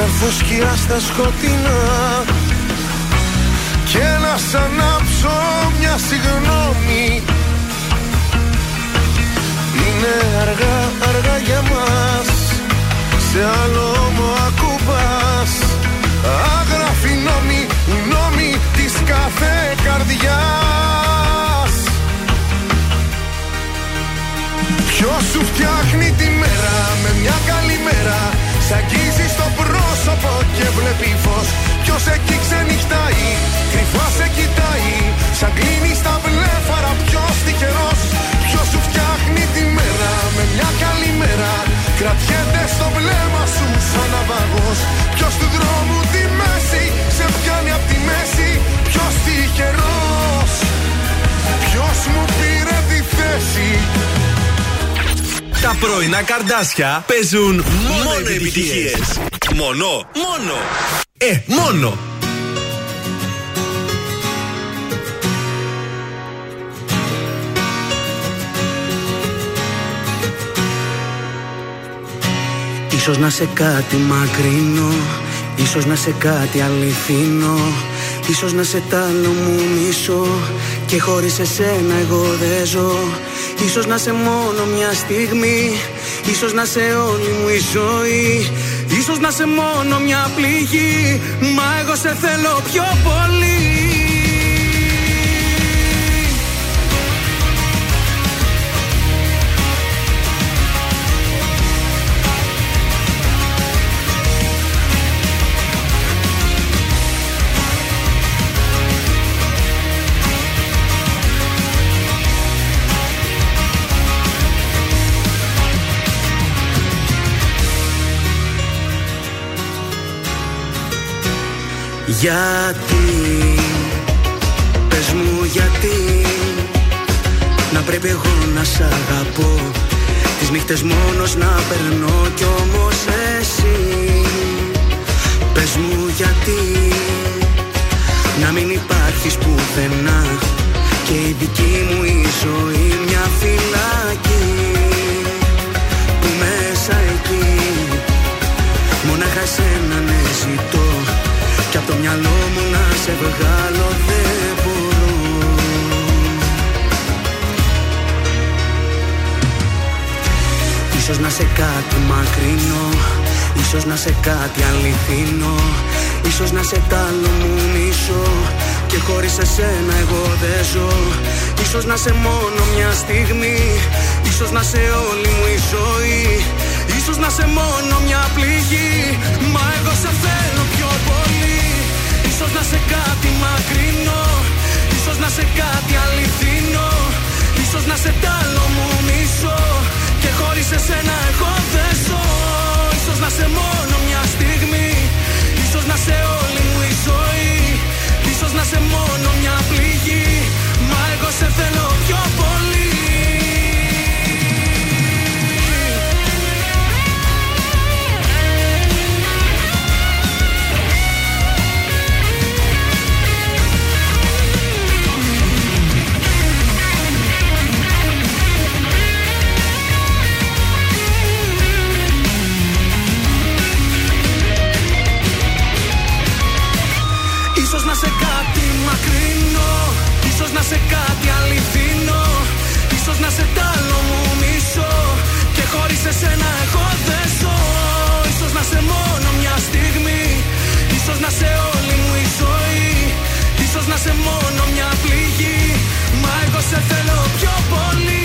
Να έρθω σκιά στα σκοτεινά. Και να σ' ανάψω μια συγγνώμη. Είναι αργά, αργά για μας. Σε άλλο όμο ακουμπάς. Άγραφη νόμη, οι νόμοι της κάθε καρδιάς. Ποιος σου φτιάχνει τη μέρα με μια καλή μέρα; Σ' αγγίζει στο πρόσωπο και βλέπει φως. Ποιος εκεί ξενυχτάει, κρυφά σε κοιτάει. Σαν κλείνει στα βλέφαρα ποιος τυχερός. Ποιος σου φτιάχνει τη μέρα με μια καλή μέρα. Κρατιέται στο βλέμμα σου σαν ναυαγός. Ποιος του δρόμου τη μέση σε πιάνει απ' τη μέση. Ποιος τυχερός. Ποιος μου πήρε τη θέση τα πρωινά καρδάσια παίζουν μόνο επιτυχίες. Μόνο, μόνο. Ε, μόνο. Ίσως να σε κάτι μακρινό Ίσως να σε κάτι αληθινό Ίσως να σε τ' άλλο μου Και χωρίς εσένα εγώ δεν ζω Ίσως να σε μόνο μια στιγμή Ίσως να σε όλη μου η ζωή Ίσως να σε μόνο μια πληγή Μα εγώ σε θέλω πιο πολύ Γιατί; Πες μου γιατί Να πρέπει εγώ να σ' αγαπώ. Τις νύχτες μόνος να περνώ Κι όμως εσύ. Πες μου γιατί Να μην υπάρχεις πουθενά. Και η δική μου η ζωή μια φυλακή το μυαλό μου να σε βγάλω δεν μπορώ. Ίσως να σε κάτι μακρινό Ίσως να σε κάτι αληθινό Ίσως να σε τ' άλλο μου μισό Και χωρίς εσένα εγώ δεν ζω. Ίσως να σε μόνο μια στιγμή Ίσως να σε όλη μου η ζωή Ίσως να σε μόνο μια πληγή Μα εγώ σε θέλω. πιο πολύ Ίσως να σε κάτι μακρινό Ίσως να σε κάτι αληθινό Ίσως να σε τ' άλλο μου μισό Και χωρίς εσένα εγώ δεν ζω. Ίσως να σε μόνο μια στιγμή Ίσως να σε όλη μου η ζωή Ίσως να σε μόνο μια πληγή Μα εγώ σε θέλω πιο πολύ σε κάτι μακρινό. Ίσως να σε κάτι αληθινό. Ίσως να σε τ' άλλο μου μισό. Και χωρίς εσένα εγώ δεν ζω. Ίσως να σε μόνο μια στιγμή. Ίσως να σε όλη μου η ζωή. Ίσως να σε μόνο μια πληγή. Μα εγώ σε θέλω πιο πολύ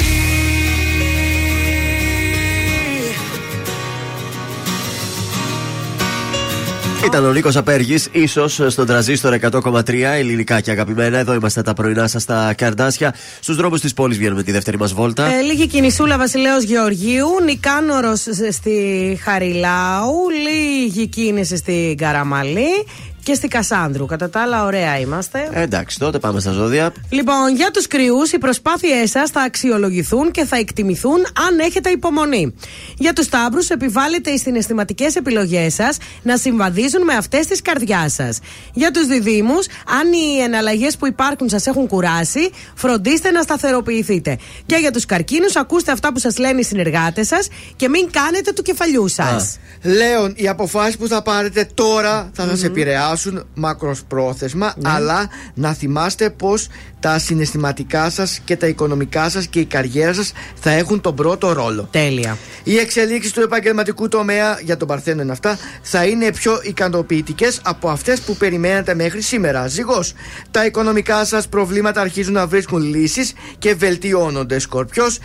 Ήταν ο Νίκος Απέργης, ίσως στον τραζίστορ 100,3 ελληνικά και αγαπημένα. Εδώ είμαστε τα πρωινά σας στα καρδάσια. Στους δρόμους της πόλης βγαίνουμε τη δεύτερη μας βόλτα. Ε, λίγη κινησούλα Βασιλέο Γεωργίου, Νικάνορο στη Χαριλάου, λίγη κίνηση στην Καραμαλή και στη Κασάνδρου. Κατά τα άλλα, ωραία είμαστε. Ε, εντάξει, τότε πάμε στα ζώδια. Λοιπόν, για τους κρυούς, οι προσπάθειές σας θα αξιολογηθούν και θα εκτιμηθούν αν έχετε υπομονή. Για τους τάμπρου, επιβάλλεται οι συναισθηματικές επιλογές σας να συμβαδίζουν με αυτές τη καρδιάς σας. Για τους διδήμου, αν οι εναλλαγές που υπάρχουν σας έχουν κουράσει, φροντίστε να σταθεροποιηθείτε. Και για τους καρκίνους, ακούστε αυτά που σας λένε οι συνεργάτες σας και μην κάνετε του κεφαλιού σας. Λέων, οι αποφάσεις που θα πάρετε τώρα θα σας επηρεάσουν μακροσπρόθεσμα, αλλά να θυμάστε πως τα συναισθηματικά σας και τα οικονομικά σας και η καριέρα σας θα έχουν τον πρώτο ρόλο. Τέλεια. Οι εξελίξεις του επαγγελματικού τομέα, για τον Παρθένο είναι αυτά, θα είναι πιο ικανοποιητικές από αυτές που περιμένατε μέχρι σήμερα. Ζυγός, τα οικονομικά σας προβλήματα αρχίζουν να βρίσκουν λύσεις και βελτιώνονται. Σκορπιός,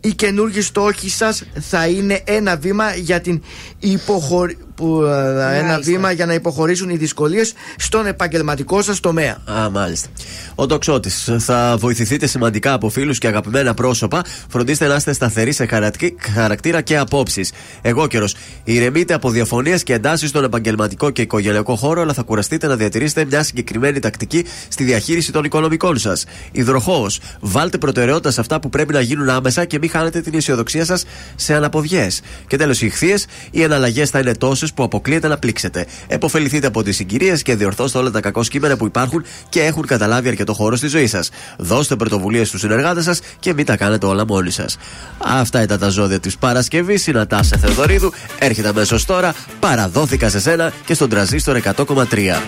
οι καινούργιοι στόχοι σας θα είναι ένα βήμα για την υποχωρή που, ε, ένα βήμα για να υποχωρήσουν οι δυσκολίες στον επαγγελματικό σας τομέα. Α, μάλιστα. Ο τοξότης. Θα βοηθηθείτε σημαντικά από φίλους και αγαπημένα πρόσωπα. Φροντίστε να είστε σταθεροί σε χαρακτήρα και απόψεις. Εγώ καιρο. Ηρεμείτε από διαφωνίες και εντάσεις στον επαγγελματικό και οικογενειακό χώρο, αλλά θα κουραστείτε να διατηρήσετε μια συγκεκριμένη τακτική στη διαχείριση των οικονομικών σας. Υδροχό. Βάλτε προτεραιότητα σε αυτά που πρέπει να γίνουν άμεσα και μην χάνετε την αισιοδοξία σας σε αναποδιές. Και τέλος, οι χθείε. Οι εναλλαγές θα είναι τόσες που αποκλείεται να πλήξετε. Εποφεληθείτε από τις συγκυρίες και διορθώστε όλα τα κακό κείμενα που υπάρχουν και έχουν καταλάβει αρκετά το χώρο στη ζωή σας. Δώστε πρωτοβουλίες στους συνεργάτες σας και μην τα κάνετε όλα μόνοι σας. Αυτά ήταν τα ζώδια της Παρασκευής. Η Νατάσα Θεοδωρίδου έρχεται αμέσως τώρα. Παραδόθηκα σε σένα και στον τραζίστρο 100,3.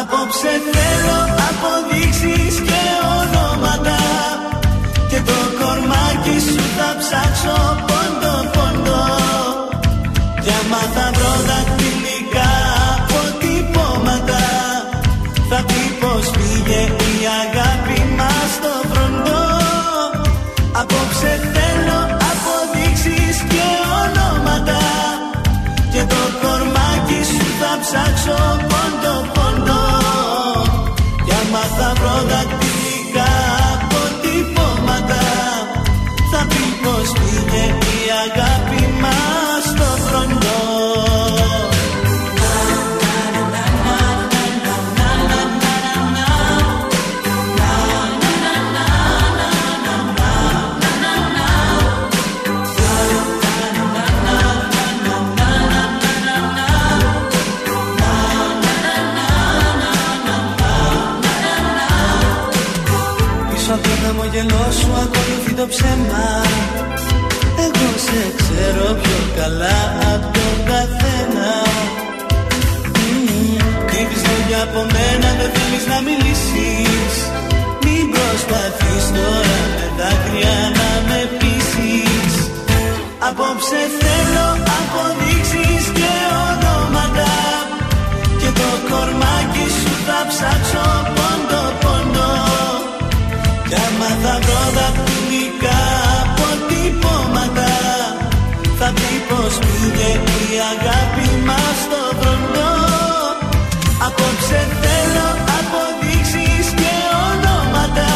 Απόψε θέλω από το ψέμα. Εγώ σε ξέρω πιο καλά από τον καθένα. Μμμ, Κρύβεις λόγια από μένα, δεν θέλεις να μιλήσεις. Μην προσπαθείς τώρα με δάκρυα να με πείσεις. Απόψε θέλω αποδείξεις και ονόματα. Και το κορμάκι σου θα ψάξω πως πήγε η αγάπη μας στο βροντό. Απόψε θέλω αποδείξεις και ονόματα.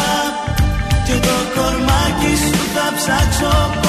Και το κορμάκι σου θα ψάξω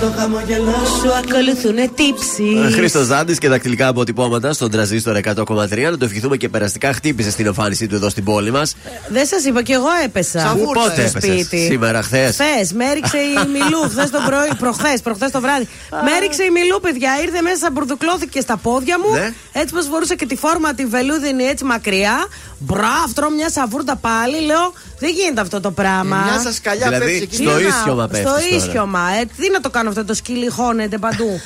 το χαμογελό σου Ακολουθούν τύψεις. Χρήστος Ζάντης και δακτυλικά αποτυπώματα στον τραζίστορ 100,3. Να το ευχηθούμε και περαστικά. Χτύπησε στην εμφάνισή του εδώ στην πόλη μας. Δεν σας είπα και εγώ έπεσα. Πού, πότε στο έπεσες; σπίτι. Σήμερα, χθες; Χθες. Με έριξε η Μιλού χθες το πρωί. Προχθές, προχθές το βράδυ. με έριξε η Μιλού, παιδιά. Ήρθε μέσα, μπουρδουκλώθηκε στα πόδια μου. Ναι. Έτσι πως φορούσα και τη φόρμα τη βελούδινη έτσι μακριά. Μπράβο, τρώω μια σαβούρτα πάλι. Λέω, δεν γίνεται αυτό το πράγμα. Μια σασκαλιά Δηλαδή, πέφτει εκεί. στο Τι να- ίσιωμα πέφτεις Στο τώρα. ίσιωμα. Ε, τι να το κάνω αυτό το σκύλι, χώνεται παντού.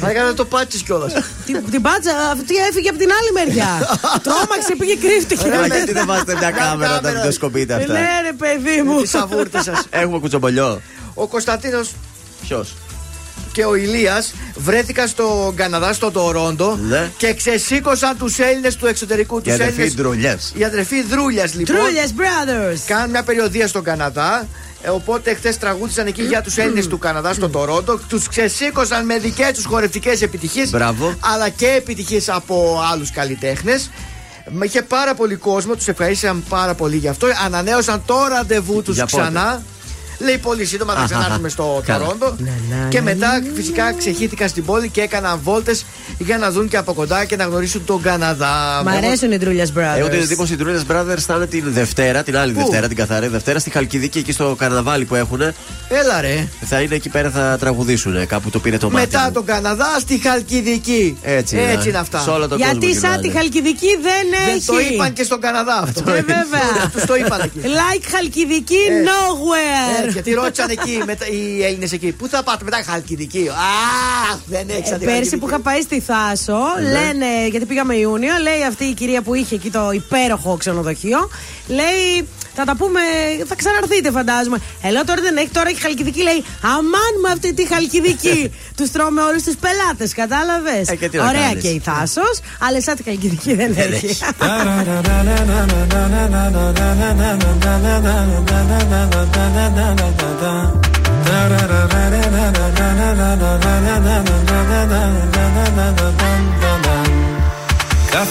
Θα έκανα το πάτσι κιόλας. την, την πάτσα αυτή έφυγε από την άλλη μεριά. Τρόμαξε, πήγε κρύφτηκε. Ρε, γιατί δεν βάζετε μια κάμερα όταν βιντεοσκοπείτε αυτά; Ναι, ρε παιδί μου. Τι σαβούρτε σα. Έχουμε κουτσομπολιό. Ο Κωνσταντίνος Ποιος; Και ο Ηλίας βρέθηκαν στο Καναδά, στο Τορόντο Ναι. και ξεσήκωσαν τους Έλληνες του εξωτερικού. Και Τους αδερφοί Έλληνες- ντρουλιέ. Οι αδερφοί Δρούλιας λοιπόν. Τρούλιε Brothers. Κάνουν μια περιοδία στον Καναδά. Ε, οπότε χθες τραγούδισαν εκεί για τους Έλληνες του Καναδά στο Τορόντο. Τους ξεσήκωσαν με δικές τους χορευτικές επιτυχίες. Μπράβο. Αλλά και επιτυχίες από άλλους καλλιτέχνες. Μα είχε πάρα πολύ κόσμο, τους ευχαρίστησαν πάρα πολύ γι' αυτό. Ανανέωσαν το ραντεβού τους Για πότε; ξανά. Λέει πολύ σύντομα θα Αχα, ξανάρθουμε στο καλά. Τορόντο. Και μετά φυσικά ξεχύθηκαν στην πόλη και έκαναν βόλτες για να δουν και από κοντά και να γνωρίσουν τον Καναδά. Μ' αρέσουν οι Τρούλιε Brothers. Έχω την εντύπωση ότι οι Ντρούλιε Brothers θα είναι την Δευτέρα, την άλλη Πού; Δευτέρα, την καθαρή Δευτέρα, στη Χαλκιδική εκεί στο καρναβάλι που έχουν. Έλα ρε. Θα είναι εκεί πέρα, θα τραγουδήσουν. Κάπου το πήρε το μάτι. Μετά μου. τον Καναδά στη Χαλκιδική. Έτσι, Έτσι να- είναι αυτά. Σε όλο τον κόσμο Γιατί σαν γυρνάνε. τη Χαλκιδική δεν Δεν έχει. το είπαν και στον Καναδά αυτό. Ε, βέβαια. Τους το είπαν εκεί. Like Χαλκιδική Ε, nowhere. Ε, γιατί ρώτησαν εκεί μετά, οι Έλληνες εκεί. Πού θα πάτε μετά Χαλκιδική. Α, δεν έχεις Ε, Πέρσι που είχα πάει στη Θάσο, Ναι. λένε, γιατί πήγαμε Ιούνιο, λέει αυτή η κυρία που είχε εκεί το υπέροχο ξενοδοχείο, λέει. Θα τα πούμε, θα ξαναρθείτε φαντάζομαι. Ελώ τώρα δεν έχει, τώρα έχει χαλκιδική. Λέει Αμάν με αυτή τη χαλκιδική. [laughs] τους τρώμε όλους τους πελάτες, κατάλαβες; Ε, και τι να Ωραία κάνεις. και η Θάσος, αλλά σαν τη χαλκιδική δεν έχει. [laughs] [laughs]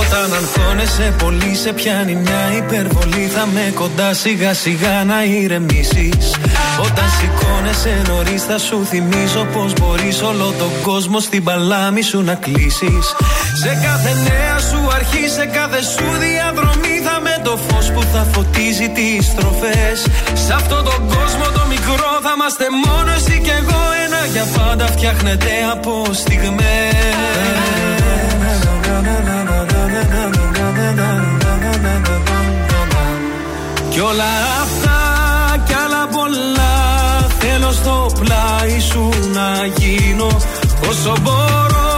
όταν αγχώνεσαι πολύ σε πιάνει μια υπερβολή Θα με κοντά σιγά σιγά να ηρεμήσεις. Όταν σηκώνεσαι νωρίς θα σου θυμίζω Πως μπορείς όλο τον κόσμο στην παλάμη σου να κλείσεις Σε κάθε νέα σου αρχή, σε κάθε σου διαδρομή Θα με το φως που θα φωτίζει τις στροφές. Σε αυτόν τον κόσμο το μικρό θα είμαστε μόνο εσύ και εγώ. Ένα για πάντα φτιάχνεται από στιγμές. Κι όλα αυτά κι άλλα πολλά Θέλω στο πλάι σου να γίνω Όσο μπορώ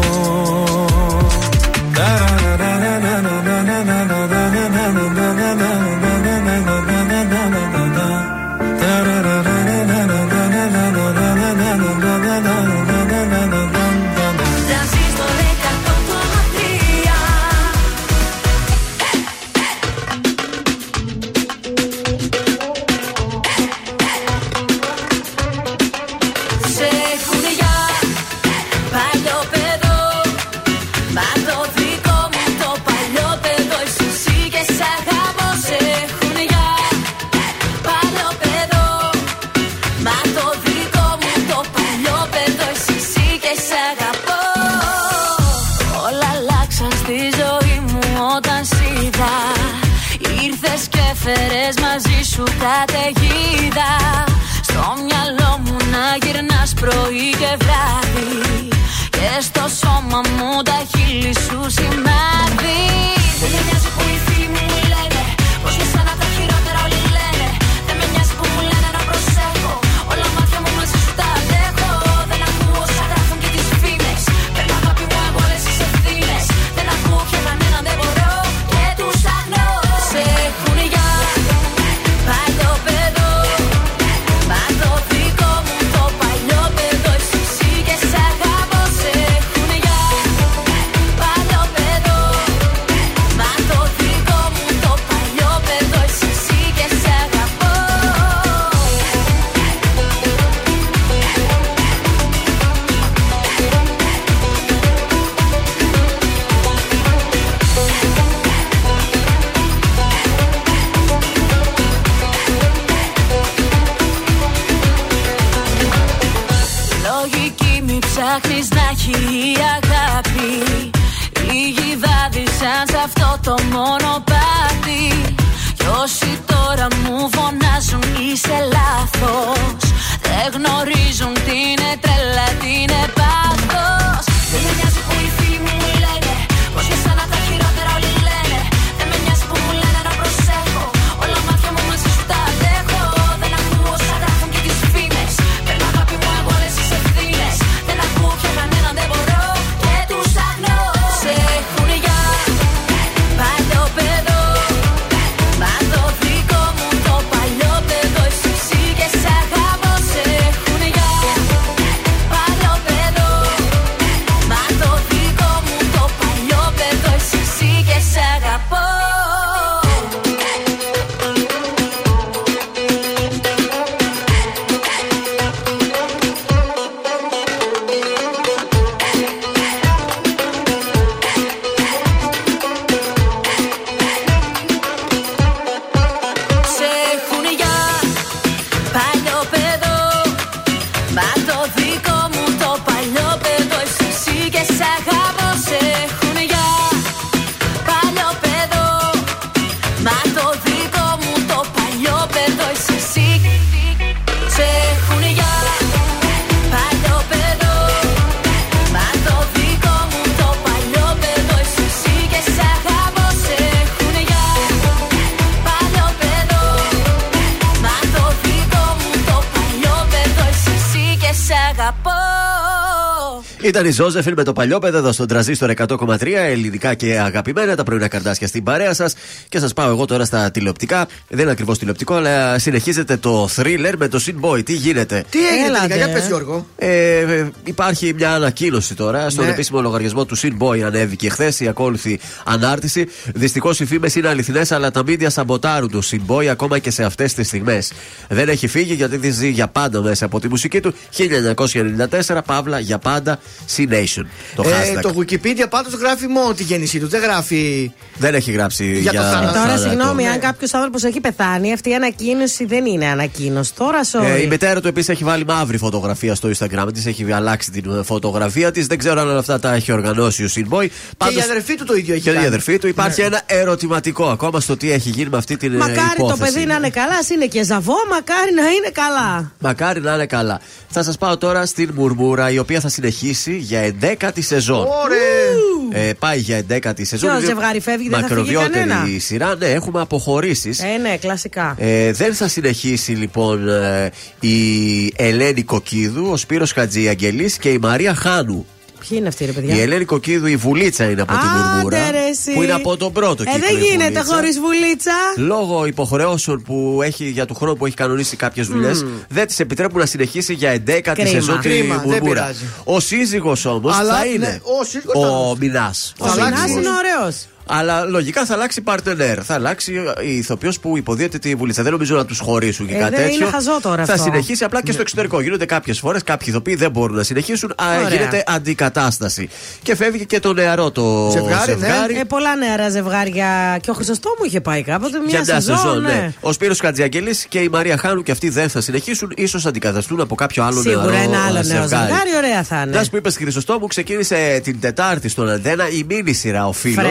Ήταν η Ζώζεφιν με το παλιόπαιδο εδώ στον τραζίστορ 100,3 ελληνικά και αγαπημένα τα πρωινά καρδάσια στην παρέα σας. Και σας πάω εγώ τώρα στα τηλεοπτικά. Δεν είναι ακριβώς τηλεοπτικό, αλλά συνεχίζεται το thriller με το Sin Boy. Τι γίνεται; Τι έγινε Έλατε. τελικά, για πες Γιώργο. Ε, ε, υπάρχει μια ανακοίνωση τώρα στον Ναι. επίσημο λογαριασμό του Sin Boy. Ανέβηκε χθες η ακόλουθη ανάρτηση. Δυστυχώς οι φήμες είναι αληθινές, αλλά τα μίντια σαμποτάρουν το Sin Boy ακόμα και σε αυτές τις στιγμές. Δεν έχει φύγει γιατί δεν ζει για πάντα μέσα από τη μουσική του. 1994, Παύλα για πάντα C-Nation. Το Ε, hashtag. το Wikipedia πάντως γράφει μόνο τη γέννησή του. Δεν γράφει. Δεν έχει γράψει Για για, το θάνατο. Τώρα, θάνατο. συγγνώμη, Ναι. αν κάποιος άνθρωπος έχει πεθάνει, αυτή η ανακοίνωση δεν είναι ανακοίνωση. Τώρα, sorry. Ε, η μητέρα του επίσης έχει βάλει μαύρη φωτογραφία στο Instagram της. Έχει αλλάξει την ε, φωτογραφία της. Δεν ξέρω αν όλα αυτά τα έχει οργανώσει ο Sinboy. Και η αδερφή του το ίδιο έχει Και η κάνει. αδερφή του. Υπάρχει ένα ερωτηματικό ακόμα στο τι έχει γίνει με αυτή την ε, Μακάρι το υπόθεση. παιδί να είναι καλά, ας είναι και ζαβό, μακάρι να είναι καλά. Μακάρι να είναι καλά. Θα σας πάω τώρα στην Μουρμούρα, η οποία θα συνεχίσει για 11η σεζόν. Ωραία. Ε, πάει για 11η σεζόν. Ποιο Είναι ζευγάρι φεύγει, δεν θα φύγει μακροβιότερη κανένα; Σειρά. Ναι, έχουμε αποχωρήσεις. Ε, ναι, κλασικά. Ε, δεν θα συνεχίσει λοιπόν ε, η Ελένη Κοκίδου, ο Σπύρος Χατζιαγγελής και η Μαρία Χάνου. Ποιοι είναι αυτοί, ρε παιδιά; Η Ελένη Κοκίδου, η Βουλίτσα είναι από τη Μουρμούρα. Άντε, ρε, εσύ. Που είναι από τον πρώτο Ε, κύκλο. δεν η γίνεται Βουλίτσα. χωρίς βουλίτσα. Λόγω υποχρεώσεων που έχει για του χρόνου που έχει κανονίσει κάποιες δουλειές, δεν τη επιτρέπουν να συνεχίσει για 11η Κρίμα. σεζόν τη Κρίμα, δεν Μουρμούρα. πειράζει. Ο σύζυγος όμως Αλλά, θα ναι, είναι ο σύζυγος θα- ο Μινάς. Ο Μινάς είναι ωραίος. Αλλά λογικά θα αλλάξει παρτενέρ. Θα αλλάξει η ηθοποιός που υποδίεται τη Βουλίτσα. Δεν νομίζω να τους χωρίσουν και Ε, κάτι δεν τέτοιο. είναι χαζό τώρα θα αυτό. συνεχίσει απλά και στο εξωτερικό. Γίνονται κάποιες φορές κάποιοι ηθοποιοί δεν μπορούν να συνεχίσουν. Α, Ωραία. γίνεται αντικατάσταση. Και φεύγει και το νεαρό το Ζευγάρι, ναι. ζευγάρι. Ε, πολλά νεαρά ζευγάρια. Και ο Χρυσοστόμου είχε πάει κάποτε μια, Για μια σεζόν. σεζόν, ναι. ναι. Ο Σπύρος Χατζιαγγελής και η Μαρία Χάνου και αυτοί δεν θα συνεχίσουν. ίσως αντικαταστούν από κάποιο άλλο Σίγουρα νεαρό ένα άλλο νέο ζευγάρι. ζευγάρι, ωραία θα είναι. Μια που είπες Χρυσοστόμου, ξεκίνησε την Τετάρτη στον Αντένα η μίνι σειρά ο φίλος.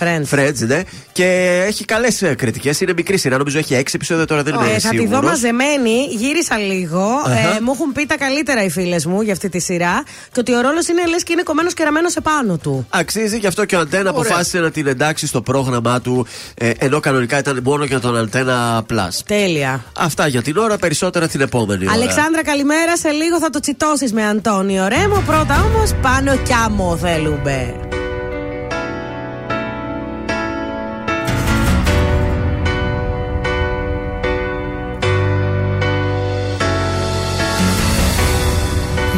Friends. Friends. Friends, ναι. Και έχει καλές κριτικές. Είναι μικρή σειρά. Νομίζω έχει έξι επεισόδια τώρα δεν είμαι Ε, θα τη σίγουρος. δω μαζεμένη. Γύρισα λίγο. Αχα. Ε, μου έχουν πει τα καλύτερα οι φίλες μου για αυτή τη σειρά. Και ότι ο ρόλος είναι λες και είναι κομμένος και ραμμένος επάνω του. Αξίζει, γι' αυτό και ο Αντένα αποφάσισε να την εντάξει στο πρόγραμμά του, ε, ενώ κανονικά ήταν μόνο για τον Αντένα Plus. Τέλεια. Αυτά για την ώρα, περισσότερα την επόμενη ώρα. Αλεξάνδρα, καλημέρα. Σε λίγο θα το τσιτώσεις με Αντώνιο Ρέμο. Πρώτα όμως πάνω κι άμμο θέλουμε.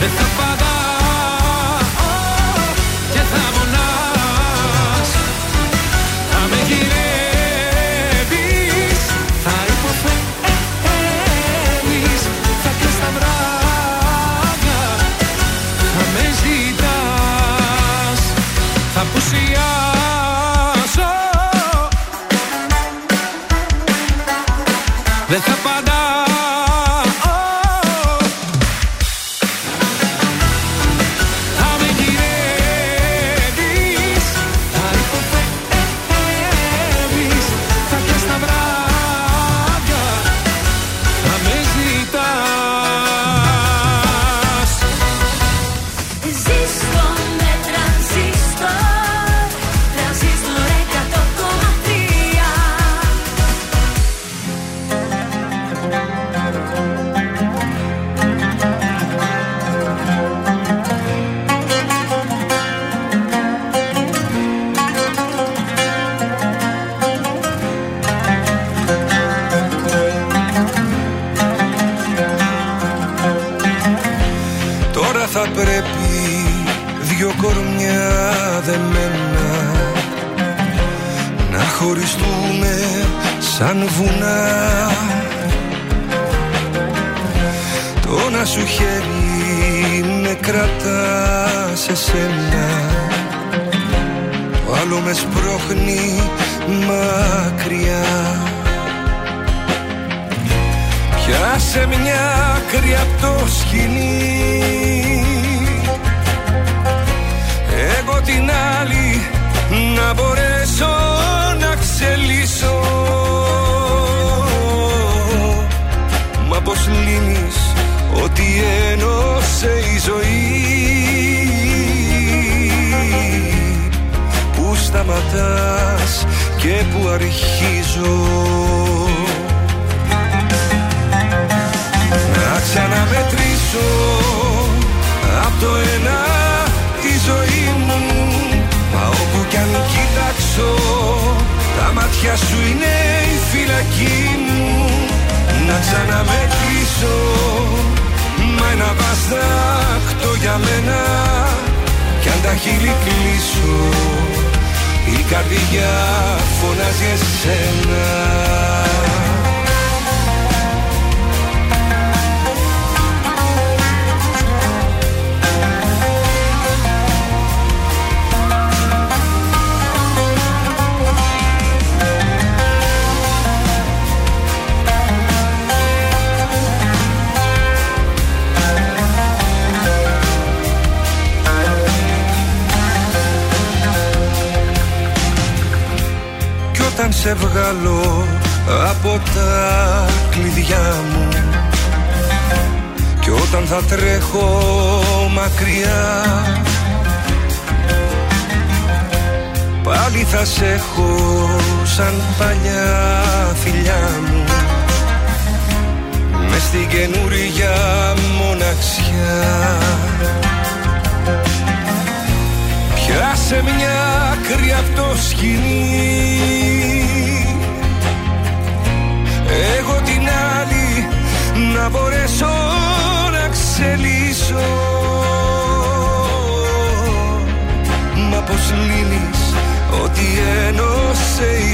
Δεν θα απαντάω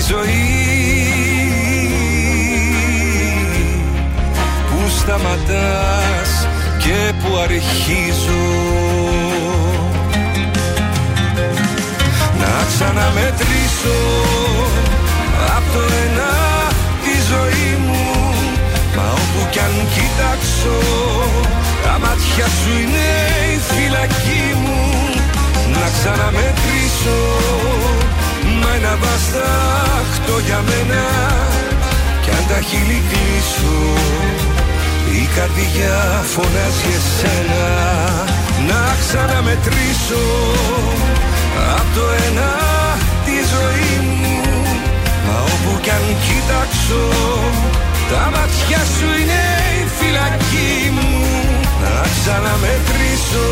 ζωή Πού σταματάς και που αρχίζω. Να ξαναμετρήσω Απ' το ένα τη ζωή μου Μα όπου κι αν κοιτάξω Τα μάτια σου είναι η φυλακή μου. Να ξαναμετρήσω Μα ένα βαστάχτο για μένα. Κι αν τα χείλη κλείσω η καρδιά φωνάζει εσένα. Να ξαναμετρήσω Απ' το ένα τη ζωή μου. Μα όπου κι αν κοιτάξω Τα μάτια σου είναι η φυλακή μου. Να ξαναμετρήσω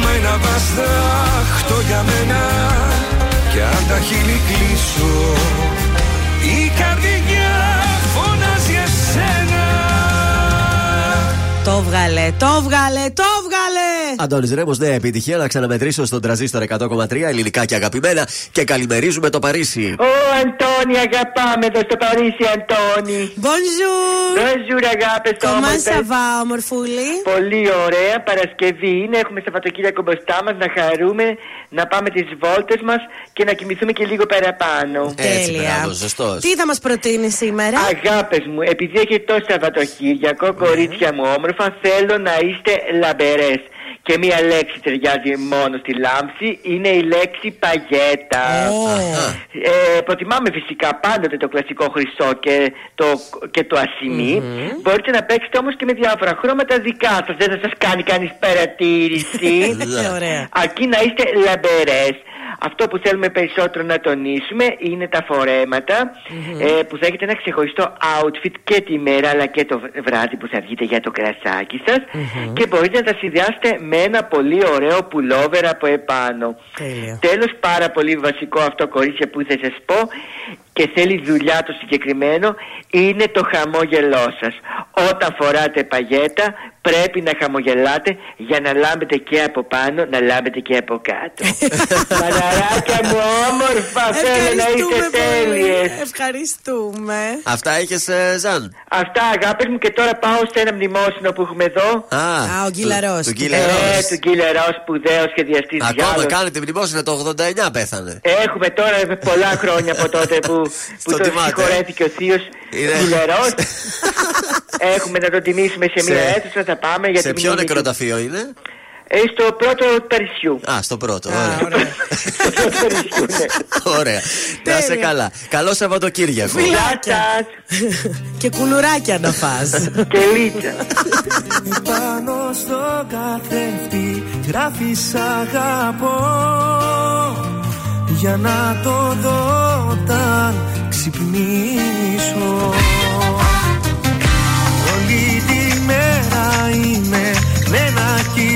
Μα ένα βαστάχτο για μένα Κι αν τα χείλη κλείσω. Η καρδιά φωνάζει εσένα. Το έβγαλε, το έβγαλε, το έβγαλε! Αντώνης Ρέμος, νέα επιτυχία να ξαναμετρήσω στον τραζίστορ 100,3 ελληνικά και αγαπημένα και καλημερίζουμε το Παρίσι. Ω Αντώνη, αγαπάμε εδώ στο Παρίσι, Αντώνη. Bonjour! Bonjour, αγάπε Comment ça va, ομορφούλη; Πολύ ωραία. Παρασκευή είναι. Έχουμε Σαββατοκύριακο μπροστά μας να χαρούμε, να πάμε τις βόλτες μας και να κοιμηθούμε και λίγο παραπάνω. Έτσι, Τέλεια. μπράβο, σωστός. Τι θα μας προτείνει σήμερα; Αγάπες μου, επειδή έχει το Σαββατοκύριακο, κορίτσια μου όμορφα, θέλω να είστε λαμπερές. Και μία λέξη ταιριάζει μόνο στη λάμψη, είναι η λέξη παγέτα. Ε, προτιμάμε φυσικά πάντοτε το κλασικό χρυσό και το, και το ασημι Μπορείτε να παίξετε όμως και με διάφορα χρώματα δικά σας. Δεν θα σας κάνει κανείς παρατήρηση. [laughs] Ωραία. Αρκεί να είστε λαμπερές. Αυτό που θέλουμε περισσότερο να τονίσουμε είναι τα φορεματα ε, που θα έχετε ένα ξεχωριστό outfit και τη μέρα αλλά και το βράδυ που θα βγείτε για το κρασάκι σας και μπορείτε να τα συνδυάσετε με ένα πολύ ωραίο πουλόβερ από επάνω. Τέλεια. Τέλος πάρα πολύ βασικό αυτό κορίτσια που θα σας πω και θέλει δουλειά το συγκεκριμένο είναι το χαμόγελό σας. Όταν φοράτε παγέτα πρέπει να χαμογελάτε για να λάμπετε και από πάνω, να λάμπετε και από κάτω. [laughs] Μαναράκια μου όμορφα, θέλω να είστε Ευχαριστούμε πολύ. τέλειες. Ευχαριστούμε. Αυτά είχες, Ζαν; Αυτά αγάπες μου και τώρα πάω σε ένα μνημόσυνο που έχουμε εδώ. Α, Α, ο Γκίλαρος. Του Γκίλερος. Ε, του Γκίλερος, σπουδαίος σχεδιαστής Ακόμα διάλογος. κάνετε μνημόσυνο το 89 πέθανε. Έχουμε τώρα πολλά χρόνια από τότε που, που Στον τον τιμάτε. συγχωρέθηκε ο θείος Είναι- Γκίλερος. [laughs] Έχουμε να τον τιμήσουμε σε μια Σε- αίθουσα, θα πάμε για Σε τη ποιο μνήμη του. νεκροταφείο είναι; Ε, στο πρώτο Παρισιού. Α, στο πρώτο. Α, Ωραία. ωραία. Στο πρώτο Παρισιού, ναι. [laughs] Ωραία. Να είσαι Τέλεια. καλά. Καλό Σαββατοκύριακο. Γεια Φιλάκια. σας. Και κουλουράκια να φας. [laughs] Και λίτσα. Πάνω στο καθρέφτη γράφεις αγαπώ Για να το δω όταν ξυπνήσω. Όλη τη μέρα είμαι με ένα κινητό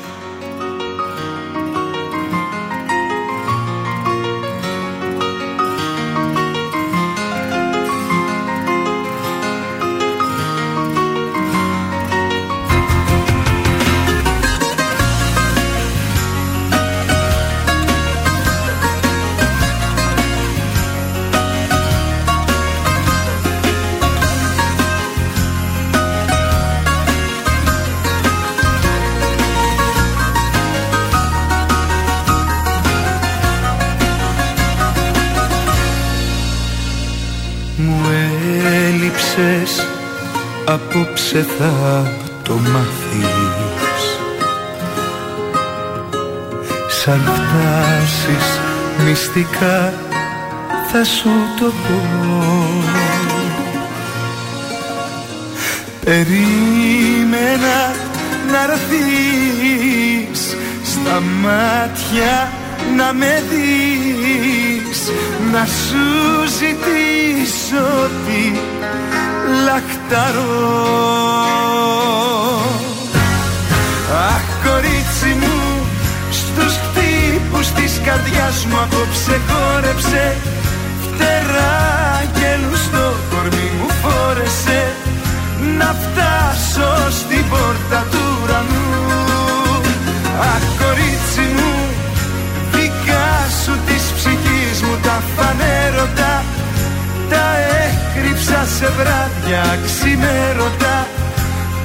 Μυστικά θα σου το πω. Περίμενα να έρθεις στα μάτια να με δεις να σου ζητήσω τι λαχταρώ χτύπους της καρδιάς μου απόψε χόρεψε. Φτερά και στο κορμί μου φόρεσε. Να φτάσω στην πόρτα του ουρανού. Αχ κορίτσι μου δικά σου της ψυχής μου τα φανέρωτα. Τα έκρυψα σε βράδια ξημέρωτα.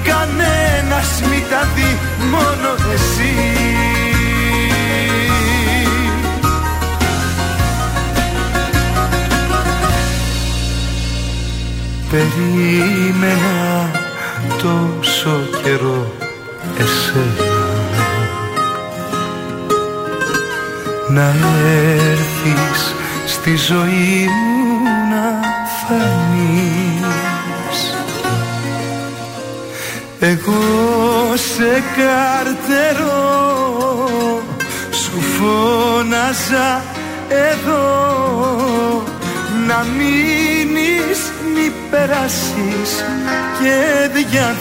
Κανένας μη τα δει μόνο εσύ Περίμενα τόσο καιρό εσένα. Να έρθεις στη ζωή μου να φανείς. Εγώ σε καρτερώ σου φώναζα εδώ να μείνεις μη περάσεις και διαβείς.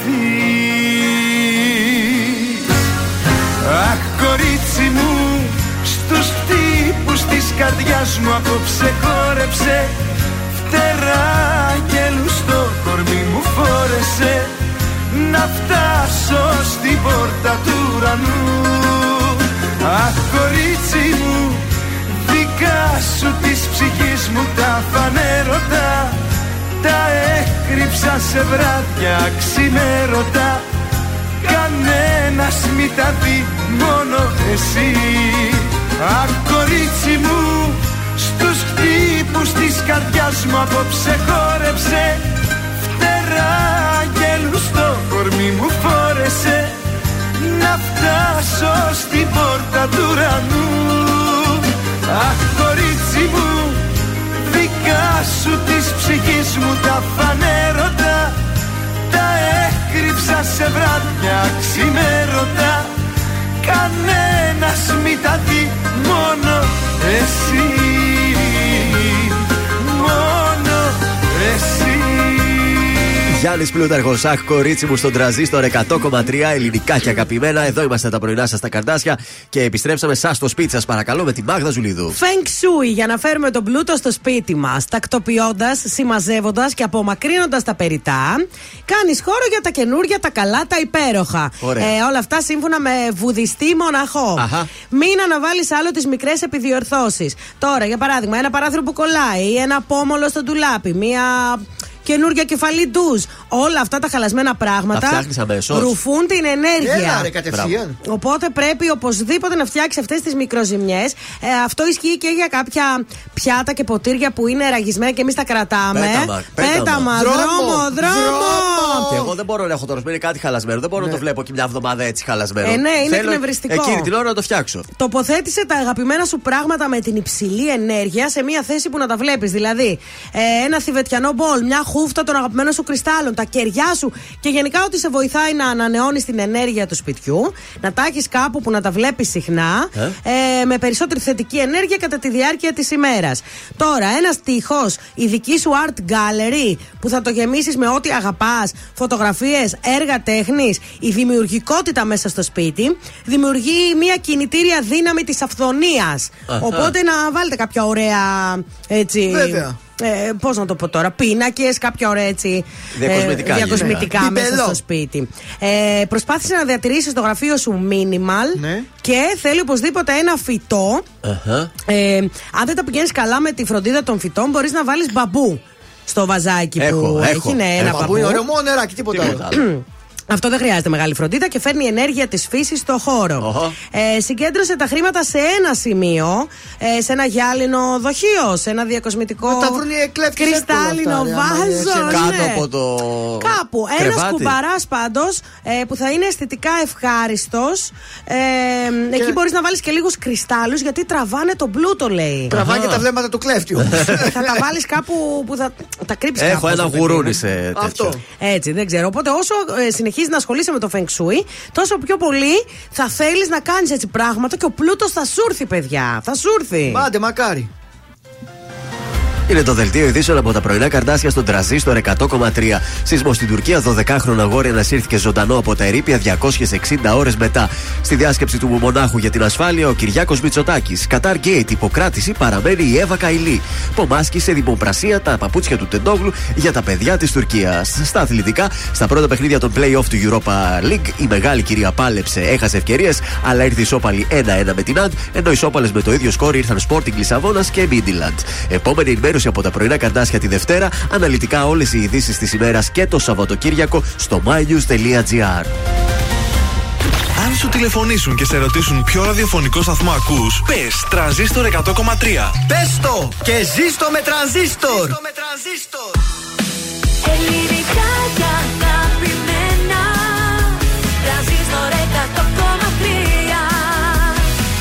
Αχ κορίτσι μου στους χτύπους της καρδιάς μου απόψε χόρεψε φτερά και στο κορμί μου φόρεσε να φτάσω στην πόρτα του ουρανού. Αχ κορίτσι μου δικά σου της ψυχής μου τα φανέρωτα τα έκρυψα σε βράδια ξημέρωτα. Κανένας μη τα δει μόνο εσύ. Αχ κορίτσι μου στους χτύπους της καρδιάς μου απόψε χόρεψε. Φτερά αγγέλου στο κορμί μου φόρεσε. Να φτάσω στην πόρτα του ουρανού. Αχ κορίτσι μου δικά σου της ψυχής μου τα φανέρωτα τα έκρυψα σε βράδια ξημέρωτα. Κανένας μη τα δει μόνο εσύ μόνο εσύ Γιάννης Πλούταρχος, αχ κορίτσι μου στον τραζίστορ 100,3 ελληνικά και αγαπημένα. Εδώ είμαστε τα πρωινά σας στα καρδάσια και επιστρέψαμε σας στο σπίτι σας, παρακαλώ, με τη Μάγδα Ζουλίδου. Feng Shui για να φέρουμε τον πλούτο στο σπίτι μας. Τακτοποιώντας, συμμαζεύοντας και απομακρύνοντας τα περιτά, κάνεις χώρο για τα καινούργια, τα καλά, τα υπέροχα. Ωραία. Ε, όλα αυτά σύμφωνα με βουδιστή μοναχό. Αχα. Μην αναβάλεις άλλο τις μικρές επιδιορθώσεις. Τώρα, για παράδειγμα, ένα παράθυρο που κολλάει ή ένα πόμολο στο ντουλάπι, μία καινούργια κεφαλή ντουζ. Όλα αυτά τα χαλασμένα πράγματα Τα φτιάχνεις αμέσως; ρουφούν την ενέργεια. Έλα ρε κατευθείαν. Οπότε πρέπει οπωσδήποτε να φτιάξεις αυτές τις μικροζημιές. Ε, αυτό ισχύει και για κάποια πιάτα και ποτήρια που είναι ραγισμένα και εμείς τα κρατάμε. Πέταμα, πέταμα. Πέταμα, Δρόμο, δρόμο, δρόμο. Και εγώ δεν μπορώ να έχω τώρα σπίτι κάτι χαλασμένο. Δεν μπορώ να το βλέπω και μια εβδομάδα έτσι χαλασμένο. Ε, ναι, είναι Θέλω εκνευριστικό. Εκείνη την ώρα να το φτιάξω. Τοποθέτησε τα αγαπημένα σου πράγματα με την υψηλή ενέργεια σε μια θέση που να τα βλέπεις. Δηλαδή, ε, ένα θηβετιανό μπολ, μια χούφτα των αγαπημένων σου κρυστάλλων, τα κεριά σου και γενικά ό,τι σε βοηθάει να ανανεώνεις την ενέργεια του σπιτιού, να τα έχεις κάπου που να τα βλέπεις συχνά, ε, με περισσότερη θετική ενέργεια κατά τη διάρκεια της ημέρας. Τώρα, ένας τείχος, η δική σου art gallery που θα το γεμίσεις με ό,τι αγαπάς, φωτογραφίες, έργα τέχνης, η δημιουργικότητα μέσα στο σπίτι, δημιουργεί μια κινητήρια δύναμη της αυθονίας. Αχα. Οπότε να βάλετε κάποια ωραία έτσι. Βέβαια. Ε, Πώς να το πω τώρα, πίνακες, κάποια ωραία έτσι. Διακοσμητικά ε, διακοσμητικά γύρω. μέσα Μπιμπελό. στο σπίτι. Ε, προσπάθησε να διατηρήσεις το γραφείο σου minimal Ναι. και θέλει οπωσδήποτε ένα φυτό. Αχα. Ε, αν δεν τα πηγαίνεις καλά με τη φροντίδα των φυτών, μπορείς να βάλεις μπαμπού στο βαζάκι Έχω, που έχω, έχει. Ναι, ένα έχω. Παππού είναι ωραίο μόνο νεράκι, τίποτα Τίποτα άλλο. [clears throat] άλλο. Αυτό δεν χρειάζεται μεγάλη φροντίδα και φέρνει ενέργεια της φύσης στο χώρο. Ε, συγκέντρωσε τα χρήματα σε ένα σημείο, ε, σε ένα γυάλινο δοχείο, σε ένα διακοσμητικό. Να τα βρουν οι εκλέφτες κρυστάλλινο εύκολα αυτά, ρε, άμα βάζος. είναι ναι. Κάτω από το. Κάπου. Ένας κρεβάτι. κουμπαράς πάντως ε, που θα είναι αισθητικά ευχάριστος. Ε, Εκεί μπορείς να βάλεις και λίγους κρυστάλλους γιατί τραβάνε τον πλούτο, λέει. Τραβάει και τα βλέμματα του κλέφτη όμως. [laughs] θα τα βάλεις κάπου που θα τα κρύψεις Έχω ένα κάπως, γουρούνι παιδί σε μου. τέτοιο. Αυτό. Έτσι, δεν ξέρω. Οπότε όσο ε, συνεχίζει να ασχολείσαι με το Feng Shui, τόσο πιο πολύ θα θέλεις να κάνεις έτσι πράγματα και ο πλούτος θα σου έρθει, παιδιά. Θα σου έρθει. Άντε, μακάρι. Είναι το δελτίο ειδήσεων από τα πρωινά καρτάσια στον τραζίστορ 100,3. Σεισμό στην Τουρκία, 12χρονο αγόρι ανασύρθηκε ζωντανό από τα ερήπια 260 ώρες μετά. Στη διάσκεψη του μονάχου για την ασφάλεια, ο Κυριάκος Μητσοτάκης. Κατάρ Γκέιτ, υποκράτηση παραμένει η Εύα Καηλή. Πομάσκη σε δημοπρασία τα παπούτσια του Τεντόγλου για τα παιδιά της Τουρκίας. Στα αθλητικά, στα πρώτα παιχνίδια των playoff του Europa League, η μεγάλη κυρία πάλεψε, έχασε ευκαιρίες, αλλά ήρθε ισόπαλη 1-1 με την Αντ, ενώ ισόπαλε με το ίδιο σκόρ ήρθαν Sporting Λισαβόνας και Midland. Επόμενη ενημέρωση από τα πρωινά καρτάσια τη Δευτέρα, αναλυτικά όλες οι ειδήσεις της ημέρας και το Σαββατοκύριακο στο mynews.gr. Αν σου τηλεφωνήσουν και σε ρωτήσουν ποιο ραδιοφωνικό σταθμό ακούς, πες τρανζίστορ 100,3. Πες το και ζήστο με τρανζίστορ. Ελληνικά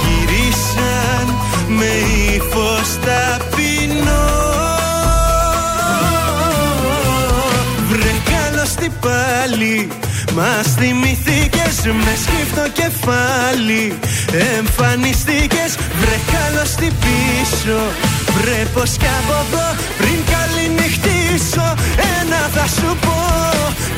γυρίσαν με ύφος ταπεινό. Βρε καλώς τι πάλι Μας θυμηθήκες με σκύφτο κεφάλι. Εμφανιστήκες βρε καλώς τι πίσω. Βρε πως κι από εδώ πριν καληνυχτήσω Ένα θα σου πω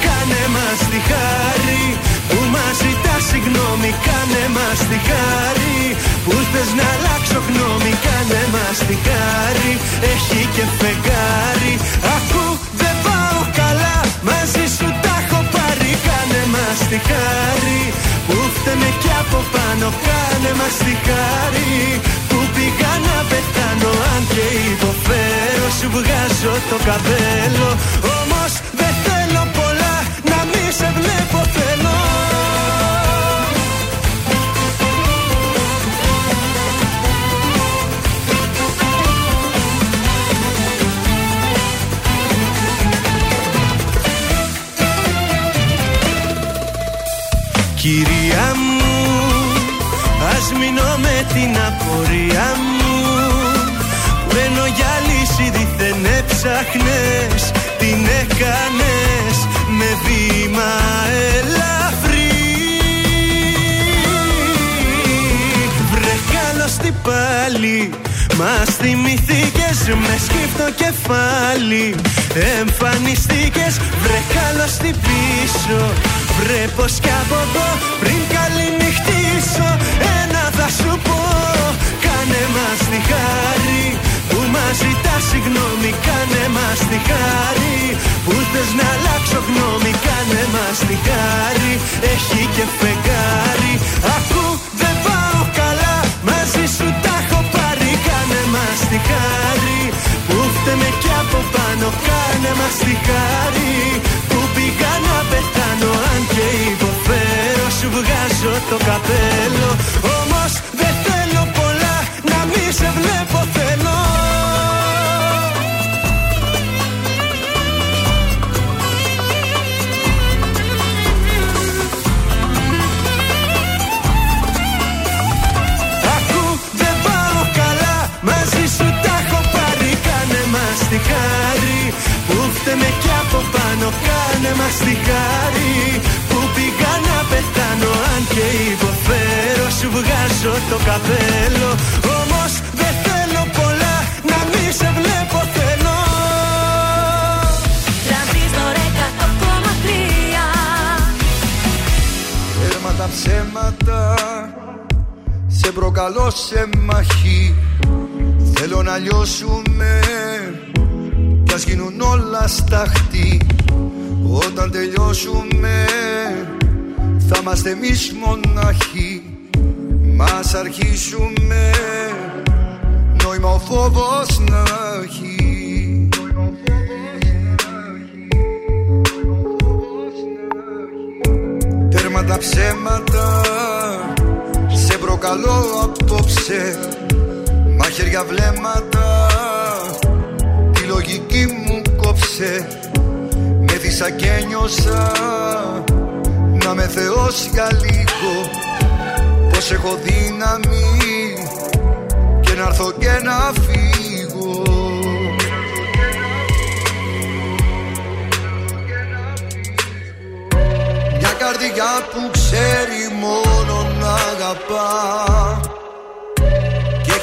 Κάνε μας τη χάρη που μας ζητά συγγνώμη Κάνε μας τη χάρη. Που θες να αλλάξω γνώμη Κάνε μας τη χάρη. Έχει και φεγγάρι. Ακού δεν πάω καλά μαζί σου τα έχω πάρει. Κάνε μας τη χάρη. Που φταίμε κι από πάνω Κάνε μας τη χάρη. Που πήγα να πεθάνω Αν και υποφέρω σου βγάζω το καπέλο. Όμως δεν θέλω πολλά να μη σε βλέπω θέλω Κυρία μου, ας μείνω με την απορία μου. Που ενώ για λύση δίθεν έψαχνες Την έκανες με βήμα ελαφρύ. Βρε καλώς τι πάλι Μας θυμηθήκες με σκύφτο κεφάλι. Εμφανιστήκες βρε καλώς τι πίσω. Βρε πως κι από εδώ πριν καληνυχτήσω Ένα θα σου πω Κάνε μας τη χάρη. που μας ζητά συγγνώμη Κάνε μας τη χάρη. Που θες να αλλάξω γνώμη Κάνε μας τη χάρη. Έχει και φεγγάρι. Ακού δεν πάω καλά μαζί σου τα έχω πάρει. Κάνε μας τη χάρη. Που φταίμε κι από πάνω Κάνε μας τη χάρη. Που πήγα να πεθάνω Αν και υποφέρω σου βγάζω το καπέλο. Όμως δεν θέλω πολλά να μη σε βλέπω θέλω μαστιχάρι Που πήγα να πεθάνω αν και υποφέρω Σου βγάζω το καπέλο. Όμως δεν θέλω πολλά να μη σε βλέπω θέλω. Τρανζίστορ 100,3 Έρμα τα ψέματα Σε προκαλώ σε μαχή. Θέλω να λιώσουμε Κι ας γίνουν όλα σταχτή Όταν τελειώσουμε Θα είμαστε εμείς μοναχοί. Μας αρχίσουμε Νόημα ο φόβος να έχει. Τέρμα τα ψέματα Σε προκαλώ απόψε. Μαχαίρια βλέμματα Τη λογική μου κόψε. Με δίσα και νιώσα Να με θεός για λίγο. Πως έχω δύναμη Και να έρθω και να φύγω. Μια καρδιά που ξέρει μόνο να αγαπά. Και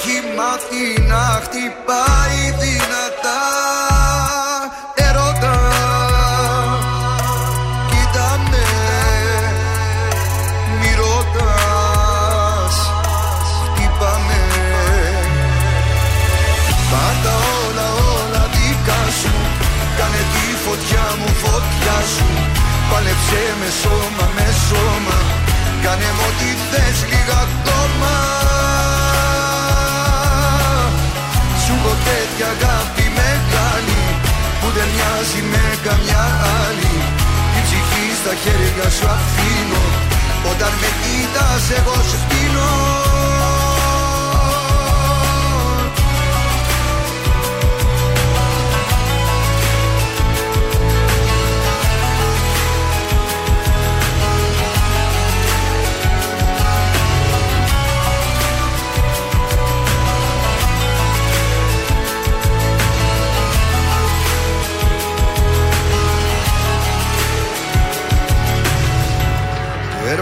έχει μάθει να χτυπάει δυνατά. Ερώτα Κοίτα με Μη ρωτάς Χτύπα με Πάντα όλα όλα δικά σου. Κάνε τη φωτιά μου φωτιά σου. Πάλεψε με σώμα με σώμα. Κάνε μου ό,τι θες λίγα ακόμα τέτοια αγάπη μεγάλη Που δεν μοιάζει με καμιά άλλη. Την ψυχή στα χέρια σου αφήνω Όταν με κοίτας εγώ σου πίνω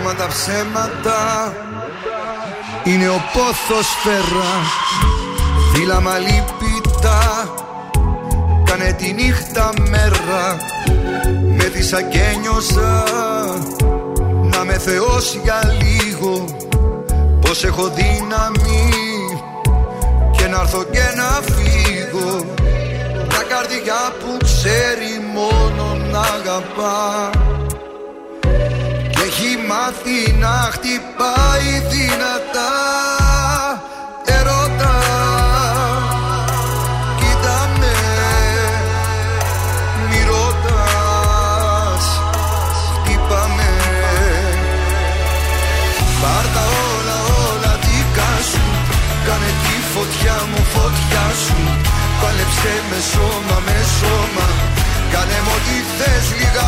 Έρμα τα ψέματα Είναι ο πόθος φέρα. Φύλαμα λυπητά Κάνε τη νύχτα μέρα. Με δίσα και νιώσα Να με θεός για λίγο. Πως έχω δύναμη Και να έρθω και να φύγω. Τα καρδιά που ξέρει μόνο να αγαπά. και έχει μάθει να χτυπάει δυνατά. Ερώτα Κοίτα με Μη ρωτάς Χτύπα με Πάρ' τα όλα όλα δικά σου Κάνε τη φωτιά μου φωτιά σου. Πάλεψε με σώμα με σώμα. Κάνε μου ό,τι θες λίγα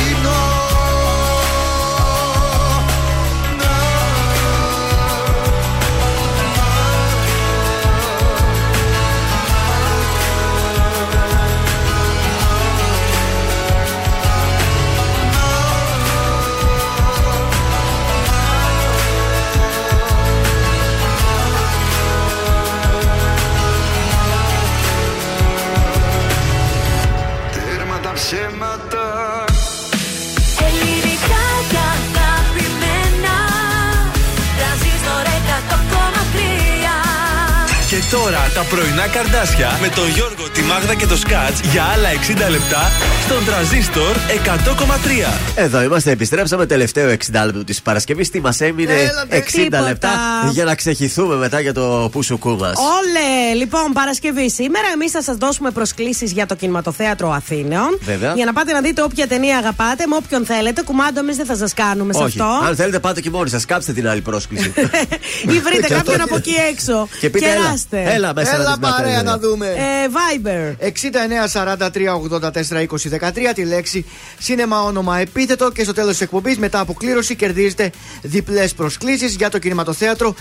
πρωινά καρδάσια με τον Γιώργο, τη Μάγδα και το Σκάτς για άλλα 60 λεπτά στον τραζίστορ 100,3. Εδώ είμαστε, επιστρέψαμε τελευταίο 60 λεπτό της Παρασκευής. Τι μας έμεινε Έλατε. 60 Τίποτα. λεπτά για να ξεχυθούμε μετά για το πουσουκού μας. Όλε! Λοιπόν, Παρασκευή. Σήμερα εμείς θα σας δώσουμε προσκλήσεις για το κινηματοθέατρο Αθήνεων. Βέβαια. Για να πάτε να δείτε όποια ταινία αγαπάτε, με όποιον θέλετε. Κουμάντο, εμείς δεν θα σας κάνουμε σε Όχι. αυτό. Αν θέλετε, πάτε και μόνοι σας. Κάψτε την άλλη πρόσκληση. [laughs] Ή βρείτε Και κάποιον αυτό- από εκεί έξω. Και πείτε, έλα. Κεράστε. είμαστε. Έλα μέσα Έλα να τις παρέα μάθετε. να δούμε. Ε, Viber. 69 43 τη λέξη σίνεμα όνομα επίθετο και στο τέλος της εκπομπής μετά από κλήρωση κερδίζετε διπλές προσκλήσεις για το κινηματοθέατρο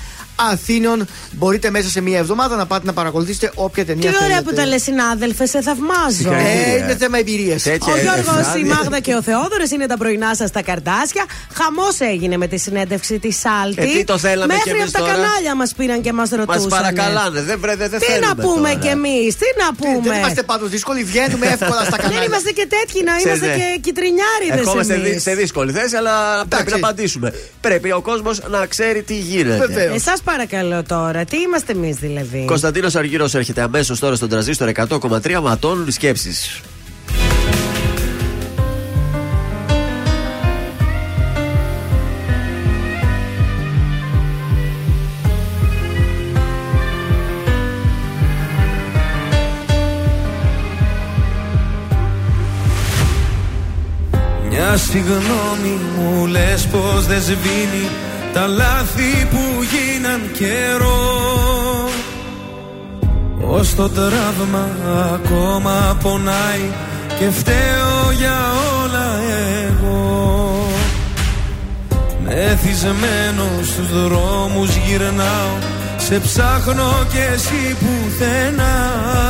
Αθήνων. Μπορείτε μέσα σε μία εβδομάδα να πάτε να παρακολουθήσετε όποια ταινία Τι θέλετε. ωραία που τα λες, συνάδελφε, σε θαυμάζω. Ε, είναι θέμα εμπειρίας. Ο Γιώργος, η Μάγδα και ο Θεόδωρος είναι τα πρωινά σας στα καρτάσια. Χαμός έγινε με τη συνέντευξη της Σάλτη. Ε, τι το θέλαμε Μέχρι κι εμείς από τα τώρα. κανάλια μας πήραν και μας ρωτούσαν. Μα παρακαλάνε, δεν βρε, δεν Τι θέλουμε να πούμε τώρα. κι εμείς, τι να πούμε. Δεν είμαστε πάντως δύσκολοι, βγαίνουμε εύκολα στα [laughs] Δεν κανάλια. είμαστε και τέτοιοι, να Σε είμαστε δε. και κυτρινιάριδες Ερχόμαστε εμείς. δι- σε δύσκολη θέση, αλλά πρέπει να απαντήσουμε. Πρέπει ο κόσμος να ξέρει τι γίνεται. Εσάς παρακαλώ τώρα, τι είμαστε εμείς δηλαδή; Κωνσταντίνος Αργύρος έρχεται αμέσως τώρα στον τραζίστορ 100,3 ματώνουν οι σκέψει. Μια συγγνώμη μου λες πως δεν σβήνει Τα λάθη που γίναν καιρό. Ως το τραύμα ακόμα πονάει Και φταίω για όλα εγώ. Μεθυσμένο στους δρόμους γυρνάω Σε ψάχνω και εσύ πουθενά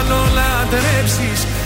λατρέψεις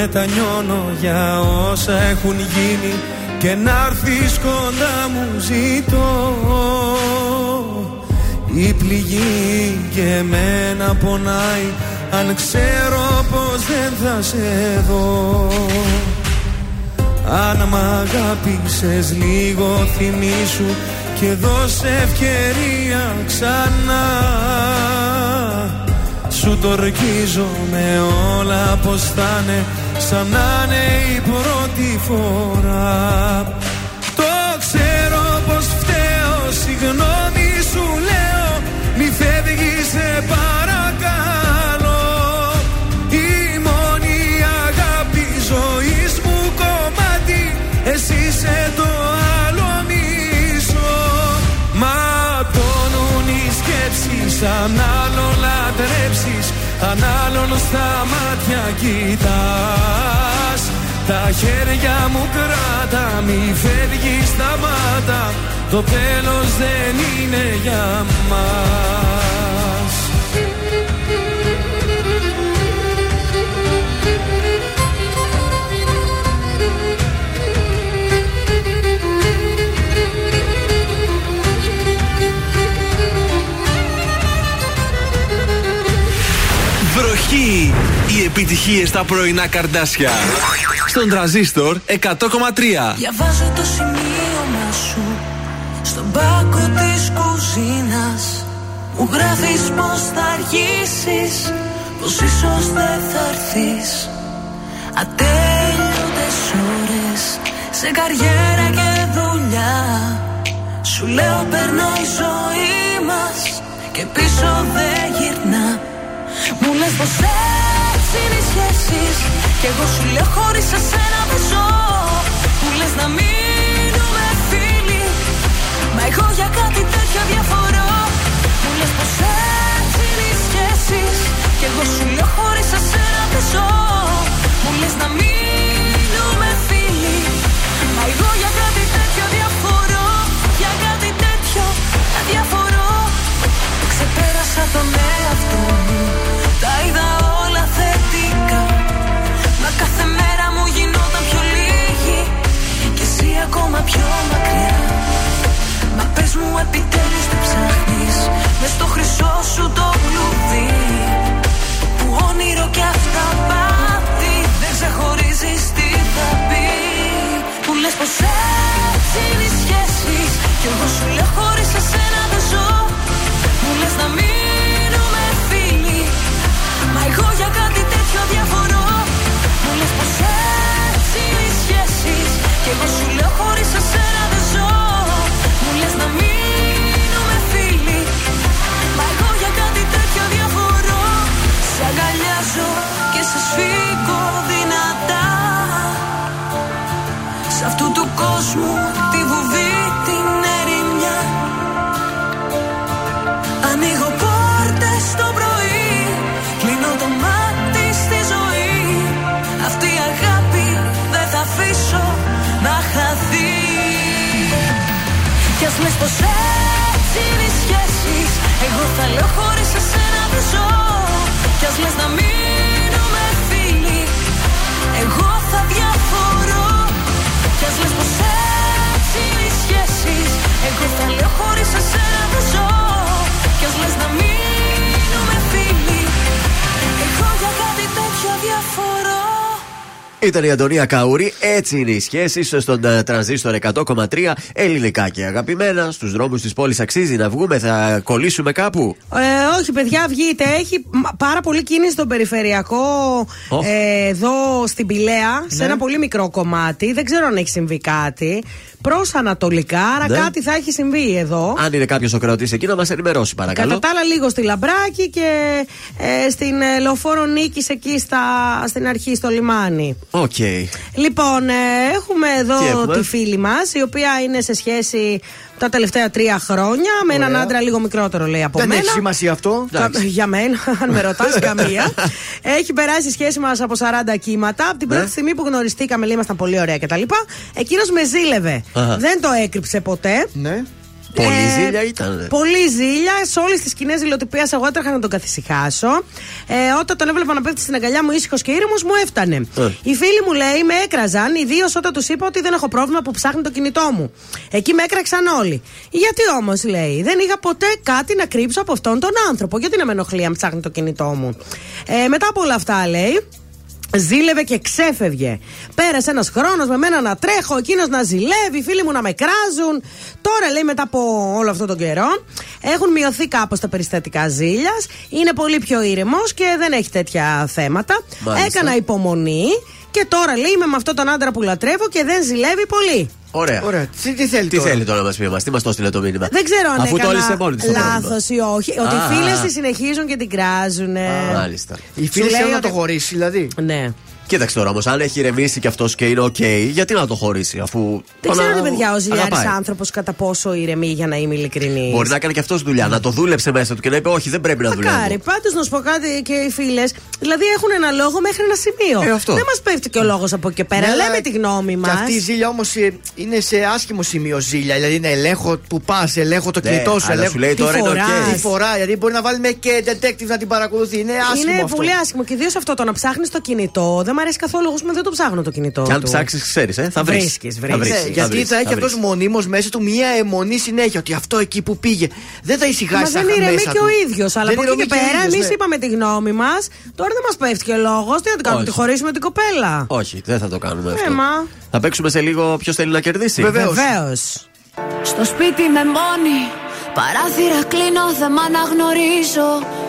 Μετανιώνω για όσα έχουν γίνει Και να έρθεις κοντά μου ζητώ. Η πληγή και εμένα πονάει Αν ξέρω πως δεν θα σε δω. Αν μ' αγάπησες λίγο θυμήσου Και δώσε ευκαιρία ξανά. Σου το ορκίζω με όλα πως θα είναι Σαν να είναι η πρώτη φορά. Το ξέρω πως φταίω Συγγνώμη σου λέω. Μη φεύγεις σε παρακαλώ. Η μόνη αγάπη ζωής μου κομμάτι. Εσύ είσαι το άλλο μισό. Ματώνουν οι σκέψεις Αν άλλο λατρέψεις Αν άλλον στα μάτια κοιτάς Τα χέρια μου κράτα Μη φεύγεις σταμάτα. Το τέλος δεν είναι για μας επιτυχίες στα πρωινά καρδάσια. Στον τραζίστορ 100,3. Διαβάζω το σημείωμα σου στον πάκο της κουζίνας Μου γράφεις πως θα αργήσεις Πως ίσως δεν θα έρθεις Ατέλειωτες ώρες Σε καριέρα και δουλειά Σου λέω περνώ η ζωή μας Και πίσω δεν γυρνά Μου λες πως έτσι είναι οι σχέσεις. Κι εγώ σου λέω χωρίς εσένα δεν ζω. Μου λες να μείνουμε φίλοι. Μα η εγώ για κάτι τέτοιο διαφορώ. Μου λες πως έτσι είναι οι σχέσεις. Κι εγώ σου λέω χωρίς εσένα δεν ζω. Μου λες να μείνουμε φίλοι. Μα εγώ για κάτι τέτοιο διαφορώ. Για κάτι τέτοιο διαφορώ. Ξεπέρασα τον εαυτό μου ακόμα πιο μακριά. Μα πες μου επιτέλους τι ψάχνεις. Μες στο χρυσό σου το κλουβί. Που όνειρο κι αυτά πάθη Δεν ξεχωρίζεις τι θα πει. Που λες πως έτσι είναι οι σχέσεις Κι εγώ σου λέω χωρίς εσένα δεν ζω. Μου λες να μείνουμε και σε σφίγγω δυνατά. Σ' αυτού του κόσμου Ήταν η Αντωνία Καούρη. Έτσι είναι οι σχέσεις στον ε, τρανζίστορ 100,3 ελληνικά και αγαπημένα. Στους δρόμους της πόλης αξίζει να βγούμε, θα κολλήσουμε κάπου; Ε, όχι, παιδιά, βγείτε. Έχει μ, πάρα πολύ κίνηση στον περιφερειακό Οχ. ε, εδώ στην Πηλαία, σε Ναι. ένα πολύ μικρό κομμάτι. Δεν ξέρω αν έχει συμβεί κάτι. Προς Ανατολικά, άρα Ναι. κάτι θα έχει συμβεί εδώ. Αν είναι κάποιος ο κρατή εκεί, να μας ενημερώσει, παρακαλώ. Κατά τα άλλα, λίγο στη Λαμπράκη και ε, στην ε, Λεωφόρο Νίκης εκεί στα, στην αρχή, στο λιμάνι. Οκ. Λοιπόν, ε, έχουμε Τι εδώ έχουμε; τη φίλη μας, η οποία είναι σε σχέση τα τελευταία τρία χρόνια με έναν Ωραία. άντρα λίγο μικρότερο, λέει από Δεν μένα. έχει σημασία αυτό. Κα- Για μένα, [laughs] αν με ρωτάς, [laughs] καμία. Έχει περάσει η σχέση μας από 40 κύματα. Από την πρώτη Ναι. στιγμή που γνωριστήκαμε, λέει, ήμασταν πολύ ωραία κτλ. Εκείνος με ζήλευε. Αχα. Δεν το έκρυψε ποτέ. Ναι. Πολύ Ε, ζήλια ήταν. Πολύ ζήλια. Σε όλες τις σκηνές ζηλοτυπίας εγώ έτρεχα να τον καθησυχάσω. Ε, όταν τον έβλεπα να πέφτει στην αγκαλιά μου ήσυχος και ήρεμος, μου έφτανε. Ε. Οι φίλοι μου λέει με έκραζαν, ιδίως όταν τους είπα ότι δεν έχω πρόβλημα που ψάχνει το κινητό μου. Εκεί με έκραξαν όλοι. Γιατί όμως, λέει, δεν είχα ποτέ κάτι να κρύψω από αυτόν τον άνθρωπο. Γιατί να με ενοχλεί αν ψάχνει το κινητό μου. Ε, μετά από όλα αυτά, λέει, Ζήλευε και ξέφευγε. Πέρασε ένας χρόνος με μένα να τρέχω, εκείνος να ζηλεύει, οι φίλοι μου να με κράζουν. Τώρα λέει μετά από όλο αυτό τον καιρό έχουν μειωθεί κάπως τα περιστατικά ζήλιας. Είναι πολύ πιο ήρεμος και δεν έχει τέτοια θέματα. Μάλιστα. Έκανα υπομονή και τώρα λέει είμαι με αυτόν τον άντρα που λατρεύω και δεν ζηλεύει πολύ. Ωραία. Ωραία. Τι, τι θέλει Τι τώρα; θέλει τώρα να μας πει μα, τι μας το έστειλε το μήνυμα; Δεν ξέρω αν Αφού το έλυσε έκανα μόνη της το πρόβλημα. λάθος ή όχι. Ότι Α, οι φίλες α. τη συνεχίζουν και την κράζουν. Μάλιστα. Οι φίλοι Σου λέει θέλουν να ότι- το χωρίσει, δηλαδή. Ναι. Κοίταξε τώρα όμως, αν έχει ηρεμήσει και αυτός και είναι οκ, γιατί να το χωρίσει, αφού. Δεν τον ξέρω, α- ρε παιδιά, ο ζηλιάρης αγαπάει. άνθρωπος κατά πόσο ηρεμεί για να είμαι ειλικρινής. Μπορεί να κάνει και αυτός δουλειά, να το δούλεψε μέσα του και να είπε Όχι, δεν πρέπει να ζηλεύει. Μακάρι. Πάντως να σου πω κάτι και οι φίλες. Δηλαδή έχουν ένα λόγο μέχρι ένα σημείο. Ε, αυτό. Δεν μας πέφτει και ο λόγος από εκεί και πέρα. Ναι, Λέμε αλλά τη γνώμη μας. Και αυτή η ζήλια όμως είναι σε άσχημο σημείο ζήλια. Δηλαδή είναι ελέγχω που πας, ελέγχω το Ναι, κινητό σου. αλλά ελέγχω σου λέει Τι τώρα είναι φοράς; οκ. Τι φοράς, δηλαδή μπορεί να βάλει με και detective να την παρακολουθεί. Είναι άσχημο Είναι αυτό. πολύ άσχημο και ιδίως αυτό το να ψάχνεις το κινητό. Δεν μου αρέσει καθόλου. Εγώ ας πούμε, δεν το ψάχνω το κινητό. Και αν του. ψάξεις, ξέρεις, ε, θα βρεις. Βρίσκεις, Θα βρίσκεις. βρεις, Ναι, γιατί βρεις, θα έχει βρεις. αυτός μονίμως μέσα του μία αιμονή συνέχεια. Ότι αυτό εκεί που πήγε δεν θα Μα ησυχάσει δεν τα ηρεμεί μέσα και του. ο ίδιος. Αλλά Δεν από εκεί ηρεμεί και ο πέρα, ίδιος, εμείς ναι. είπαμε τη γνώμη μας. Τώρα δεν μας πέφτει και ο λόγος. Τι να το κάνουμε, Όχι. τη χωρίσουμε την κοπέλα. Όχι, δεν θα το κάνουμε αυτό. Ε, μα. Θα παίξουμε σε λίγο ποιος θέλει να κερδίσει. Βεβαίως. Βεβαίως. Στο σπίτι με μόνη Παράθυρα κλείνω, δεν μ' αναγνωρίζω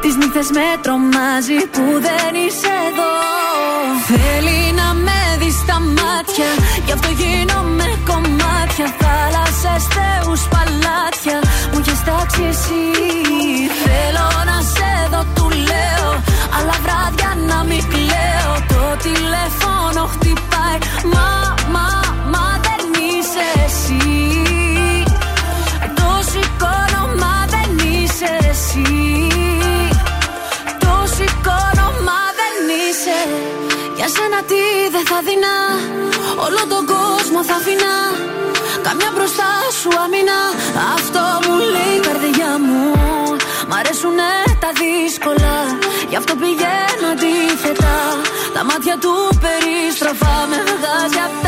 Τις νύχτες με τρομάζει που δεν είσαι εδώ. Θέλει να με δει στα μάτια Γι' αυτό γίνομαι κομμάτια. Θάλασσες, θεούς, παλάτια Μου έχεις τάξει εσύ Για σένα τι δεν θα δεινά. Όλο τον κόσμο θα αφήνα Καμιά μπροστά σου αμήνα. Αυτό μου λέει η καρδιά μου. Μ' αρέσουνε τα δύσκολα. Γι' αυτό πηγαίνω αντίθετα. Τα μάτια του περιστροφά Με βγάζει απ'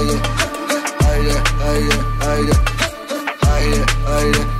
aire, aire, aire, aire, aire, aire.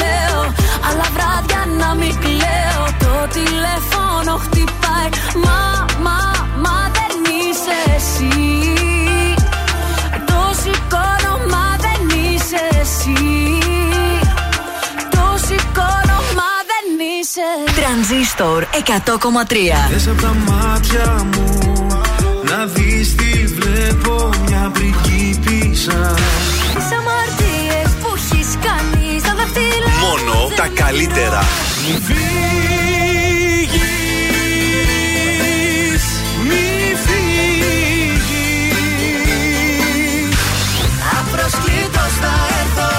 λέω Αλλά βράδια να μην κλαίω. Το τηλέφωνο χτυπάει. Μα, μα, μα δεν είσαι εσύ. Το σηκώνω, μα δεν είσαι εσύ. Το σηκώνω, μα δεν είσαι. Τρανζίστορ 100,3 Θες απ' τα μάτια μου Να δεις τι βλέπω. Μια πριγκίπισσα Τις καλύτερα. Μη φύγεις, μη φύγεις. Απροσκλήτως θα έρθω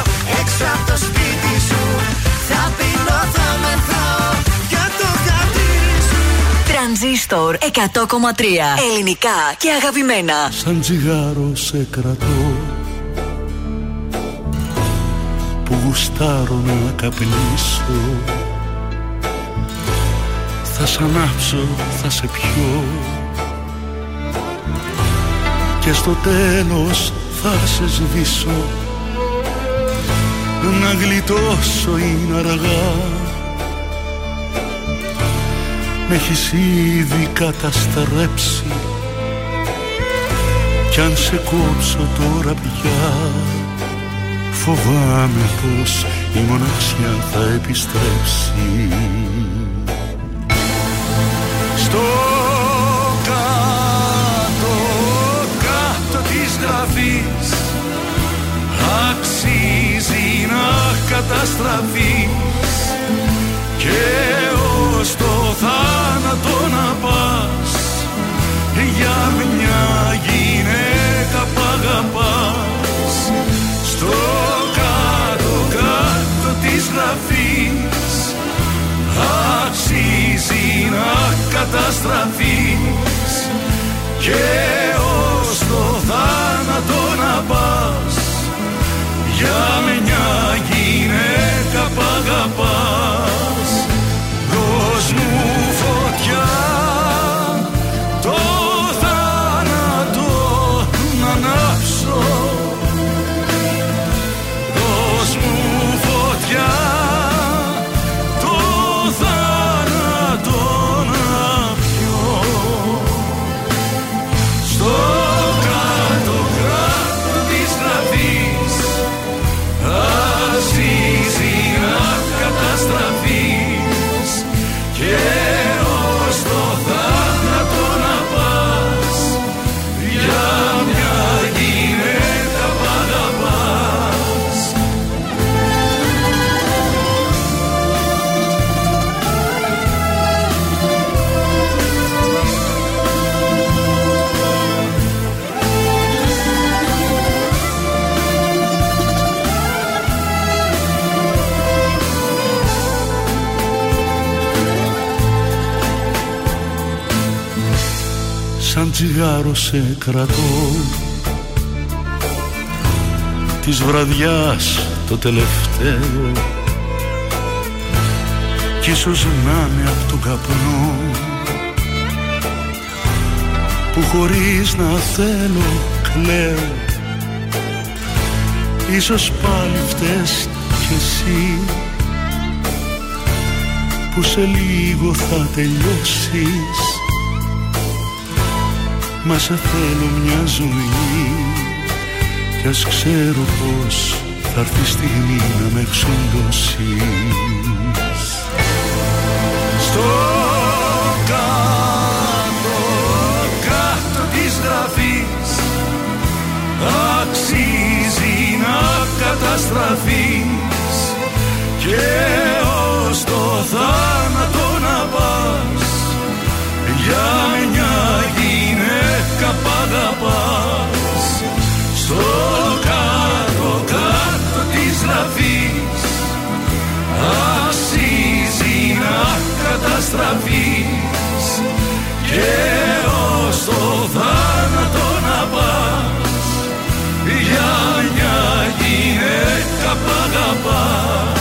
έξω από το σπίτι σου. Θα πεινώ, θα μεθάω για το χατήρι σου Τρανζίστορ 100,3 Ελληνικά και αγαπημένα. Σαν τσιγάρο σε κρατώ γουστάρω να καπνίσω. Θα σ' ανάψω, θα σε πιω. Και στο τέλος θα σε σβήσω. Να γλιτώσω είναι αργά. Με έχεις ήδη καταστρέψει. Κι αν σε κόψω τώρα πια Φοβάμαι πως η μοναξιά θα επιστρέψει. Στο κάτω, κάτω της γραφής Αξίζει να καταστραφείς. Και ως το θάνατο να πας Για καταστραφείς Και ως το θάνατο να πας. Για μιας τσιγάρο σε κρατώ. Της βραδιάς το τελευταίο. Κι ίσως να είναι απ' τον καπνό που χωρίς να θέλω κλαίω. Ίσως πάλι φταίς κι εσύ που σε λίγο θα τελειώσεις Μα σε θέλω μια ζωή. Κι ας ξέρω πως θα έρθει η στιγμή να με εξοντώσεις. Στο κάτω, κάτω της γραφής αξίζει να καταστραφείς. Και ως το θάνατο να πας για μια γυναίκα π' αγαπάς. Στο κάτω κάτω της γραφής αξίζει να καταστραφείς. Και ως το θάνατο να πας για μια γυναίκα π' αγαπάς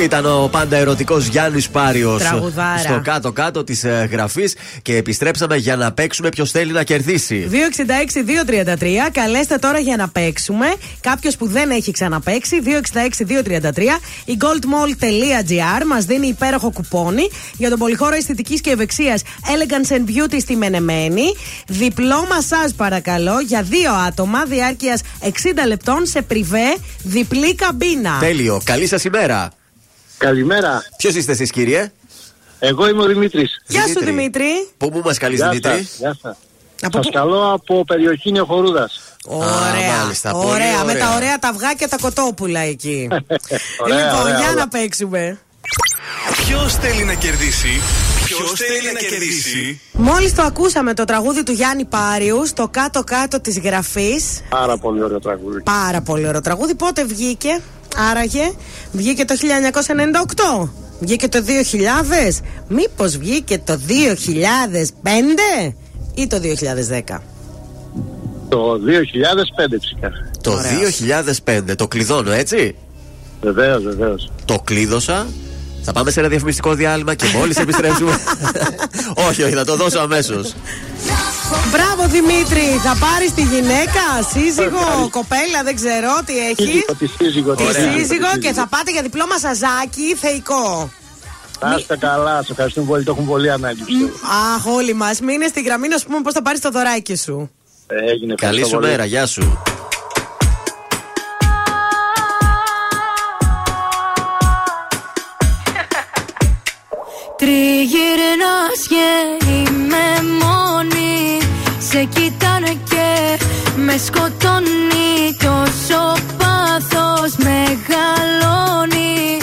Ήταν ο πάντα ερωτικός Γιάννης Πάριος Τραγουδάρα. στο κάτω-κάτω της γραφής και επιστρέψαμε για να παίξουμε ποιος θέλει να κερδίσει. 266-233. Καλέστε τώρα για να παίξουμε. Κάποιος που δεν έχει ξαναπαίξει. 266-233. Η goldmall.gr μας δίνει υπέροχο κουπόνι για τον πολυχώρο αισθητικής και ευεξίας Elegance and Beauty στη Μενεμένη. Διπλό μασάζ παρακαλώ για δύο άτομα διάρκειας 60 λεπτών σε πριβέ διπλή καμπίνα. Τέλειο. Καλή σας ημέρα. Καλημέρα. Ποιος είστε εσείς, κύριε; Εγώ είμαι ο Δημήτρης. Γεια σου Δημήτρη. Πού μου μας καλείς, Δημήτρη; Γεια σας. Σας καλώ από περιοχή Νεοχορούδας. Ωραία. μάλιστα, πολύ ωραία. Με ωραία. τα ωραία τα αυγά και τα κοτόπουλα εκεί. [laughs] Ωραία, λοιπόν, ωραία, για ωραία. να παίξουμε. Ποιος θέλει να κερδίσει; Ποιος θέλει να κερδίσει; Μόλις το ακούσαμε το τραγούδι του Γιάννη Πάριου στο κάτω-κάτω της γραφής. Πάρα πολύ ωραίο τραγούδι. Πάρα πολύ ωραίο τραγούδι. Πότε βγήκε, άραγε, βγήκε το 1998. Βγήκε το 2000. Μήπως βγήκε το 2005 ή το 2010. Το 2005 φυσικά. Το 2005. Το κλειδώνω, έτσι; Βεβαίως, βεβαίως. Το κλείδωσα. Θα πάμε σε ένα διαφημιστικό διάλειμμα και μόλις επιστρέψουμε. [laughs] όχι, όχι, θα το δώσω αμέσως. Μπράβο Δημήτρη, θα πάρεις τη γυναίκα, σύζυγο, κοπέλα, δεν ξέρω τι έχει. Σύζυγο, τη σύζυγο. Τη Ωραία. σύζυγο Τη και θα πάτε για διπλό μασαζάκι θεϊκό. Να είστε καλά, σε ευχαριστούμε πολύ. Το έχουν πολύ ανάγκη. πιστεύω. Αχ, όλοι μας. Μείνε στη γραμμή να σου πούμε πώς θα πάρεις το δωράκι σου. Έγινε Καλή ευχαριστώ σου πολύ. μέρα, γεια σου. Τριγυρνάς και είμαι μόνη Σε κοιτάνε και με σκοτώνει. Τόσο πάθος μεγαλώνει.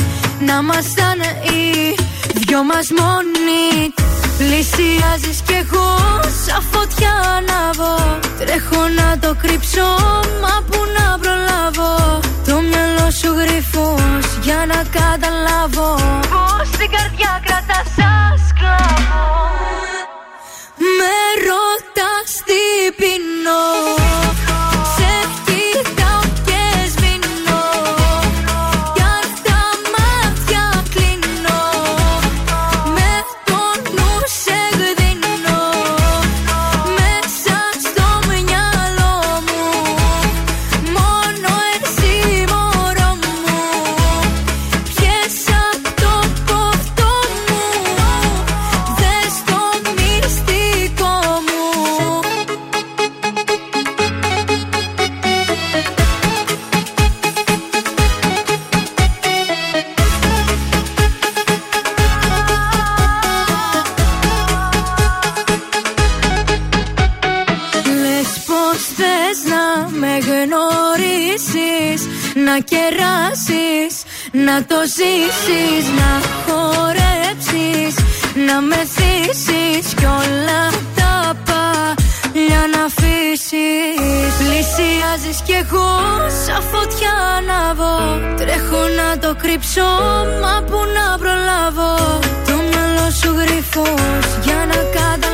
Να ήμασταν οι δυο μας μόνοι. Πλησιάζεις κι εγώ σαν φωτιά ανάβω Τρέχω να το κρύψω μα που να προλάβω. Το μυαλό σου γρυφός για να καταλάβω. Πως την καρδιά κρατάς σαν σκλάβο Με ρωτάς τι Να το ζήσεις, να χορέψεις Να με θύσεις κι όλα τα παλιά να αφήσεις. Πλησιάζεις κι εγώ σαν φωτιά Τρέχω να το κρύψω μα που να προλάβω. Το μυαλό σου γρυφός για να καταλάβω.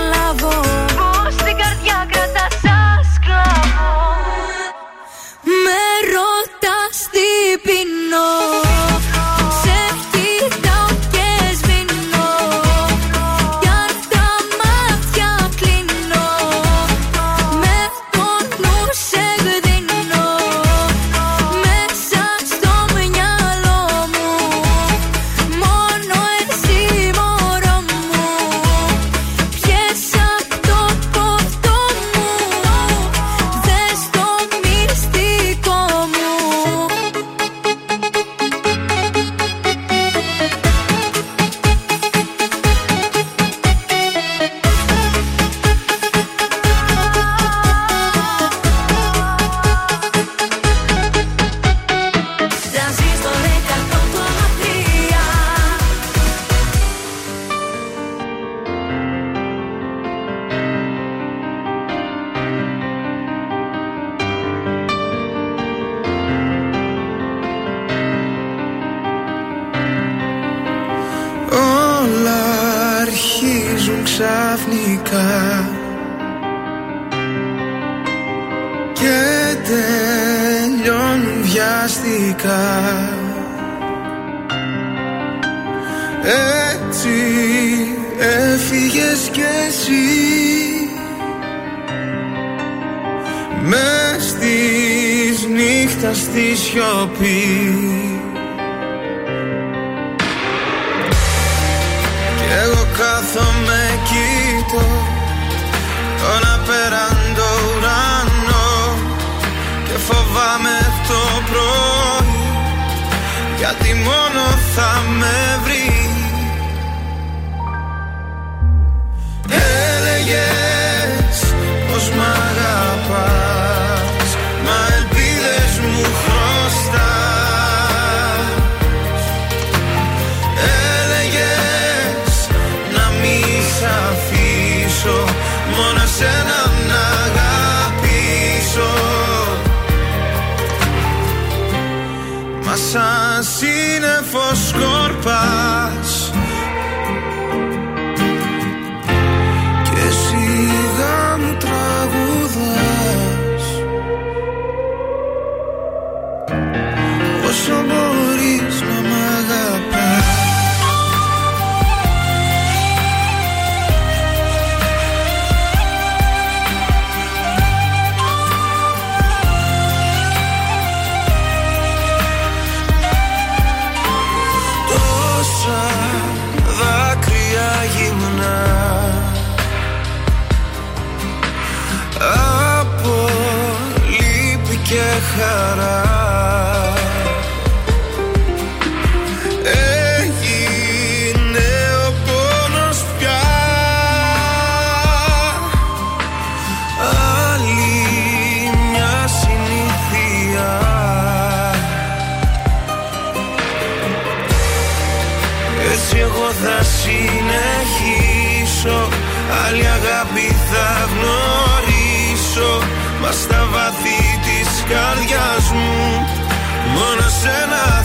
και χαρά. καρδιάς μου Μόνο σένα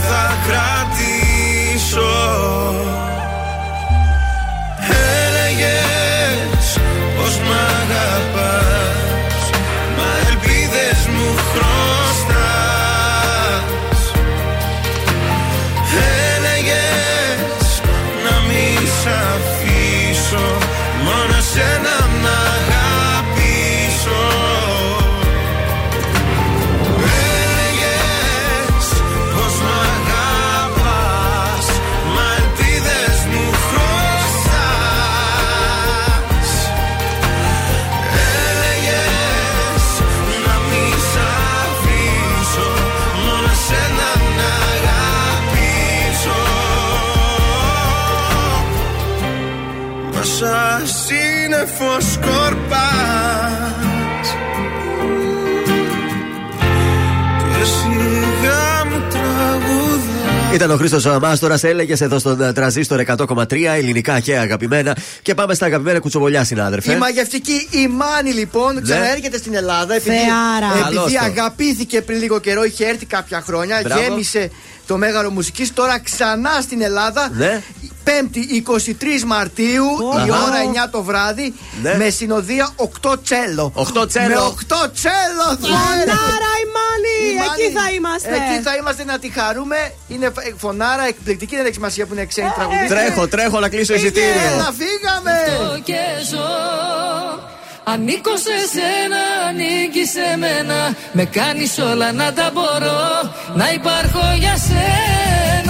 Ήταν ο Χρήστος Αμάστορα, έλεγες εδώ στον ε, τραζίστορ 100,3 ελληνικά και αγαπημένα. Και πάμε στα αγαπημένα κουτσοβολιά, συνάδελφε. Η μαγευτική Ημάνη, λοιπόν, ναι. ξαναέρχεται στην Ελλάδα. Επειδή, Θεάρα. επειδή αγαπήθηκε πριν λίγο καιρό, είχε έρθει κάποια χρόνια, Μπράβο. γέμισε το μέγαρο μουσικής. Τώρα ξανά στην Ελλάδα. Ναι. Πέμπτη 23 Μαρτίου, η Αχα. ώρα 9 το βράδυ, Ναι. με συνοδεία 8 τσέλο. 8 τσέλο. Με 8 τσέλο θα Φωνάρα η Μάνη! Η Μάνη, Εκεί θα είμαστε. Εκεί θα είμαστε να τη χαρούμε. Είναι φ- φωνάρα, εκπληκτική, δεν έχει σημασία που είναι ξένη τραγουδίστρια. Τρέχω, τρέχω να κλείσω εισιτήριο. Έλα, φύγαμε! και ζω Ανήκω σε σένα, ανήκει σε μένα Με κάνεις όλα να τα μπορώ Να υπάρχω για σένα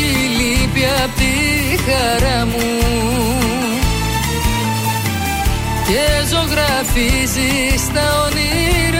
Πίσω τη λύπη απ' τη χαρά μου. Και ζωγραφίζεις τα όνειρά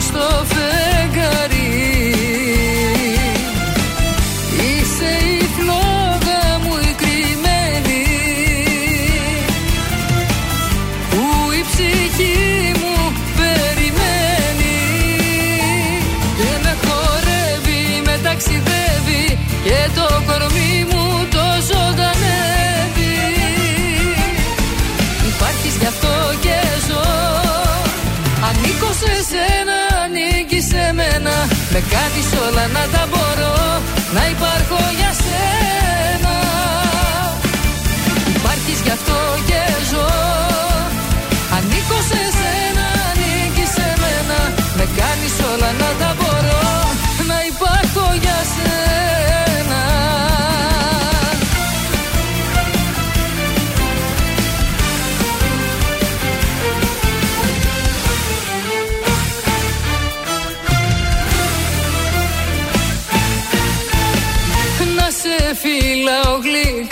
στο φεγγάρι Με κάνεις όλα να τα μπορώ. Να υπάρχω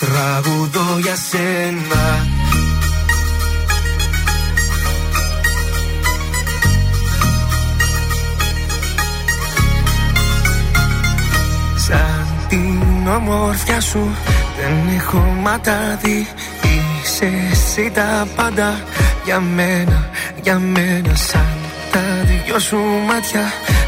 τραγουδώ για σένα Σαν την ομορφιά σου δεν έχω ματάδι Είσαι εσύ τα πάντα για μένα, για μένα Σαν τα δυο σου μάτια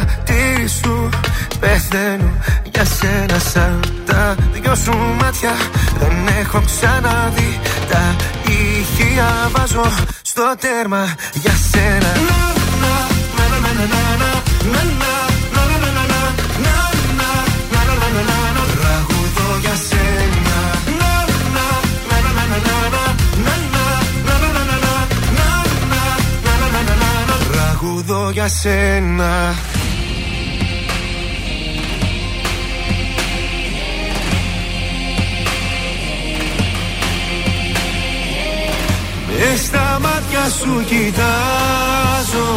χατήρι σου πεθαίνω για σένα σαν τα δυο σου μάτια Δεν έχω ξαναδεί τα ηχεία βάζω στο τέρμα για σένα Να, να, να, να, να, να, Μες στα μάτια σου κοιτάζω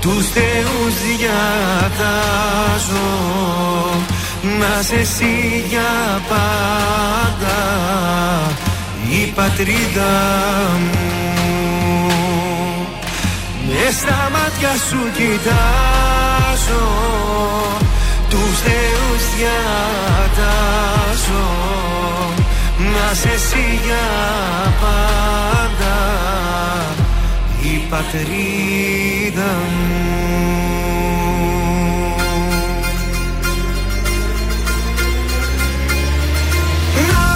Τους θεούς διατάζω. Να σε εσύ για πάντα Η πατρίδα μου. Μες στα μάτια σου κοιτάζω Τους θεούς διατάζω να σε εσύ για πάντα η πατρίδα μου Να,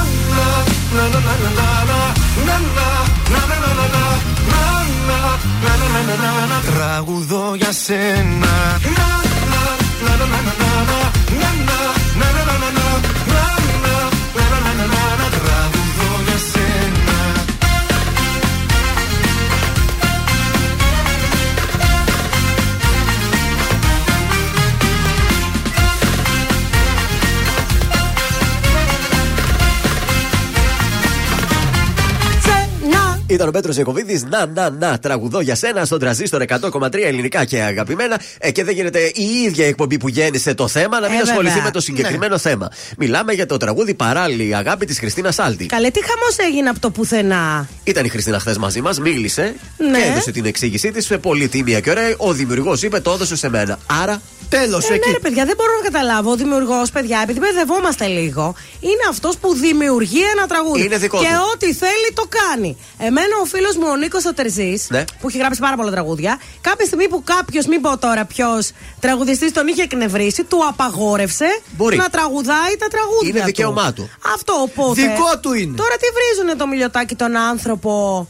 να, να, να, να, να, να, να, να, να, να, να, να, να, να, να, να, να, να, να, Τραγουδώ για σένα Να, να, να, να, να, να, να, Ήταν ο Πέτρος Ιακοβίδη. Να, να, να, τραγουδό για σένα στον τραζίστορ 100,3 ελληνικά και αγαπημένα. Ε, και δεν γίνεται η ίδια εκπομπή που γέννησε το θέμα να μην Ε, ασχοληθεί βέβαια. με το συγκεκριμένο θέμα. Μιλάμε για το τραγούδι Παράλληλη αγάπη της Χριστίνας Σάλτη. Καλέ, τι χαμός έγινε από το πουθενά. Ήταν η Χριστίνα χθες μαζί μας, μίλησε Ναι. και έδωσε την εξήγησή της. Πολύ τίμια και ωραία. Ο δημιουργός είπε το έδωσε σε μένα. Άρα. Τέλος Ε, ναι, ρε παιδιά, δεν μπορώ να καταλάβω. Ο δημιουργός, παιδιά, επειδή μπερδευόμαστε λίγο, είναι αυτός που δημιουργεί ένα τραγούδι. Είναι δικό και του. ό,τι θέλει το κάνει. Εμένα ο φίλος μου ο Νίκος ο Τερζής, Ναι. που έχει γράψει πάρα πολλά τραγούδια, κάποια στιγμή που κάποιος, μην πω τώρα ποιος τραγουδιστής τον είχε εκνευρίσει, του απαγόρευσε Μπορεί. να τραγουδάει τα τραγούδια. Είναι του. δικαίωμά του. Αυτό οπότε. Δικό του είναι. Τώρα τι βρίζουνε το μιλιοτάκι τον άνθρωπο;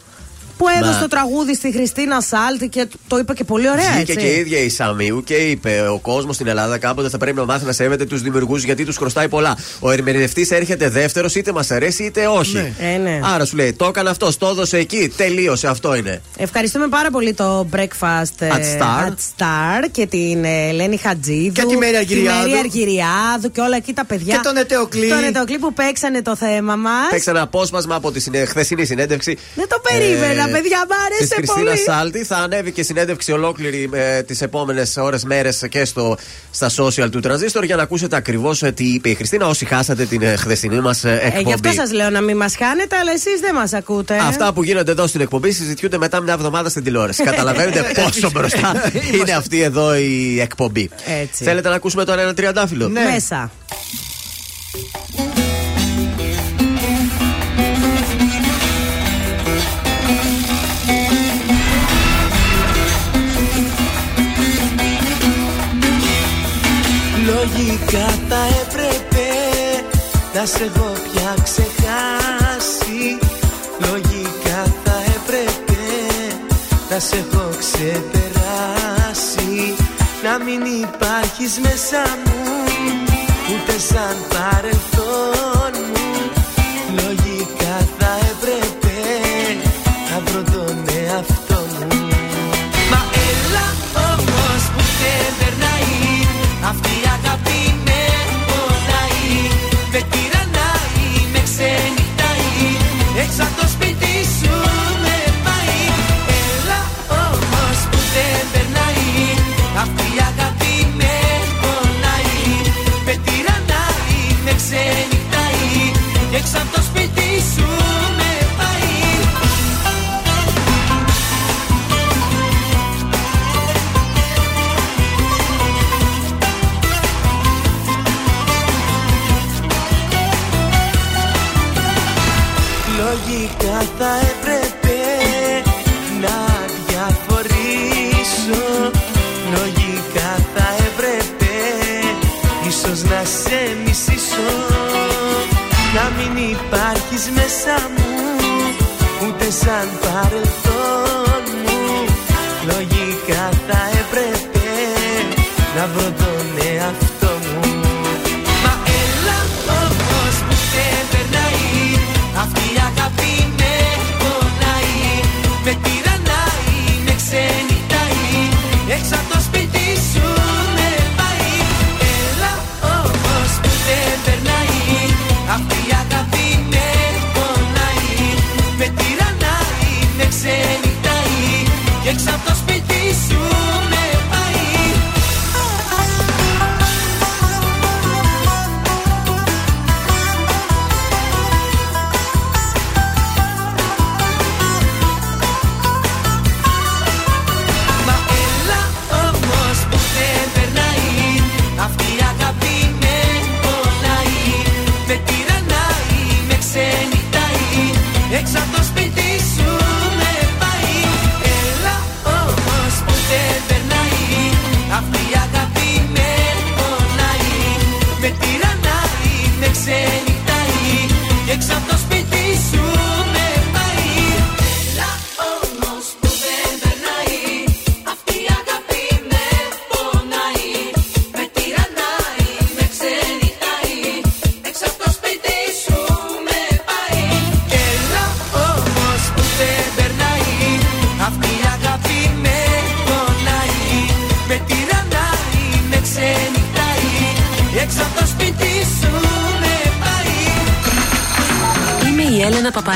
Που έδωσε Μα- το τραγούδι στη Χριστίνα Σάλτη και το είπε και πολύ ωραία, Βγήκε έτσι. και η ίδια η Σαμίου και είπε: Ο κόσμος στην Ελλάδα κάποτε θα πρέπει να μάθει να σέβεται τους δημιουργούς γιατί τους χρωστάει πολλά. Ο ερμηνευτής έρχεται δεύτερος, είτε μας αρέσει είτε όχι. Ναι. Ε, ναι. Άρα σου λέει: Το έκανε αυτό, το έδωσε εκεί. Τελείωσε, αυτό είναι. Ευχαριστούμε πάρα πολύ το Breakfast ε, At Star. at Star και την ε, Ελένη Χατζίδου. Και τη Μέρη Αργυριάδου. Τη Μέρη Αργυριάδου και όλα εκεί τα παιδιά. Και τον Ετεοκλή. Τον Ετεοκλή που παίξανε το θέμα μας. Παίξα ένα απόσπασμα από τη συνε... χθεσινή συνέντευξη. Δεν το περίμενα, παιδιά, μ' άρεσε Της Χριστίνας πολύ. Σάλτη. Θα ανέβει και συνέντευξη ολόκληρη ε, τις επόμενες ώρες, μέρες και στο, στα social του Transistor για να ακούσετε ακριβώς τι είπε η Χριστίνα. Όσοι χάσατε την ε, χθεσινή μας Ε, εκπομπή. γι' αυτό σας λέω να μην μας χάνετε, αλλά εσείς δεν μας ακούτε. Αυτά που γίνονται εδώ στην εκπομπή συζητιούνται μετά μια εβδομάδα στην τηλεόραση. Καταλαβαίνετε [laughs] πόσο μπροστά είναι αυτή εδώ η εκπομπή. Έτσι. Θέλετε να ακούσουμε τώρα ένα τριαντάφυλλο; Ναι. Μέσα. Λογικά θα έπρεπε να σε έχω πια ξεχάσει. Λογικά θα έπρεπε να σε έχω ξεπεράσει. Να μην υπάρχεις μέσα μου ούτε σαν παρελθόν μου υπάρχεις μέσα μου ούτε σαν παρελθόν μου. Λογικά θα έπρεπε να βρω τον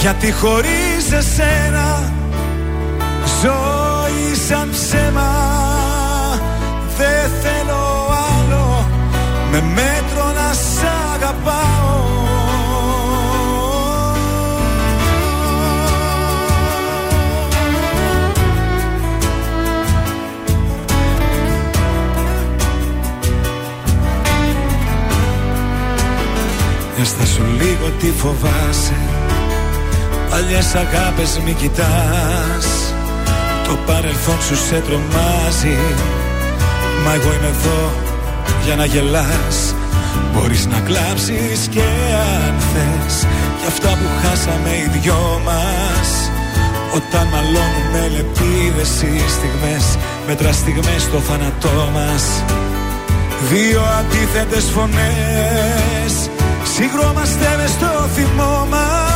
γιατί χωρίς εσένα Ζωή σαν ψέμα Δεν θέλω άλλο. Με μέτρο να σ' αγαπάω. Έστα σου λίγο τι φοβάσαι Παλιές αγάπες μη κοιτάς. Το παρελθόν σου σε τρομάζει. Μα εγώ είμαι εδώ για να γελάς. Μπορείς να κλάψεις και αν θες. Για αυτά που χάσαμε οι δυο μας. Όταν μαλώνουμε λεπίδες οι στιγμές Μέτρα στιγμές στο θάνατό μας. Δύο αντίθετες φωνές. Συγκρόμαστε μες στο θυμό μας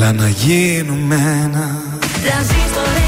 Έλα να γίνουμε ένα. Τρανζίστορ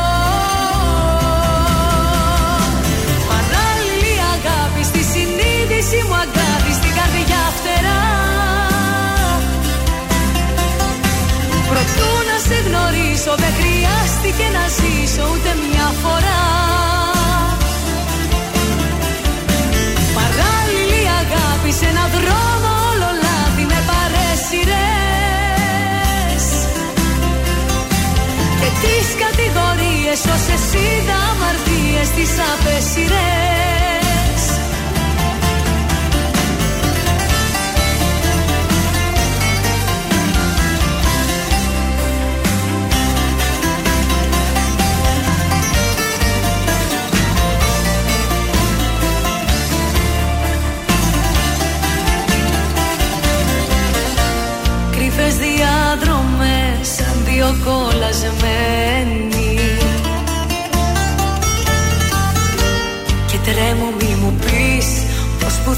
συνείδηση μου αγάπης στην καρδιά φτερά. Προτού να σε γνωρίσω δεν χρειάστηκε να ζήσω ούτε μια φορά. Παράλληλη αγάπη σε έναν δρόμο όλο λάθη με παρέσιρες Και τις κατηγορίες όσες είδα αμαρτίες τις απέσιρες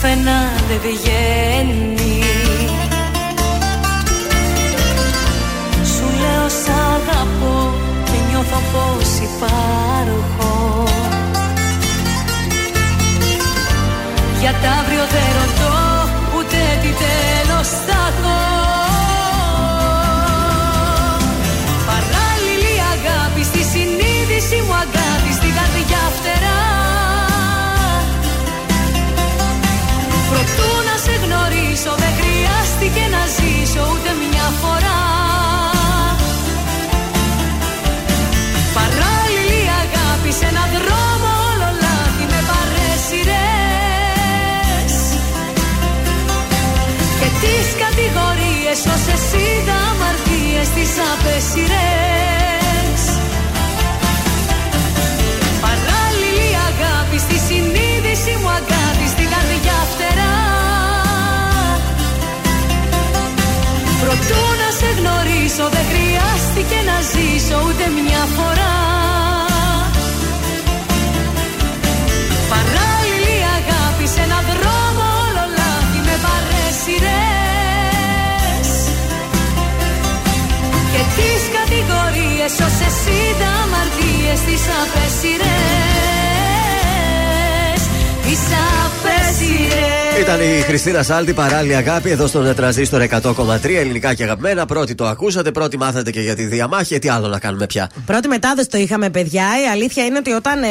πουθενά δεν βγαίνει Σου λέω σ' αγαπώ και νιώθω πως υπάρχω. Για τα αύριο δεν ρωτώ τις απέσιρες Παράλληλη αγάπη στη συνείδηση μου αγάπη στην καρδιά φτερά. Προτού να σε γνωρίσω δεν χρειάστηκε να ζήσω ούτε μια φορά Πενήντα αμαρτίες τις απέσυρες Τις απέσυρες Ήταν η Χριστίνα Σάλτη, παράλληλη αγάπη, εδώ στον τραζίστορ 100,3 ελληνικά και αγαπημένα. Πρώτη το ακούσατε, πρώτη μάθατε και για τη διαμάχη. Ε, Τι άλλο να κάνουμε πια; Πρώτη μετάδοση το είχαμε, παιδιά. Η αλήθεια είναι ότι όταν ε,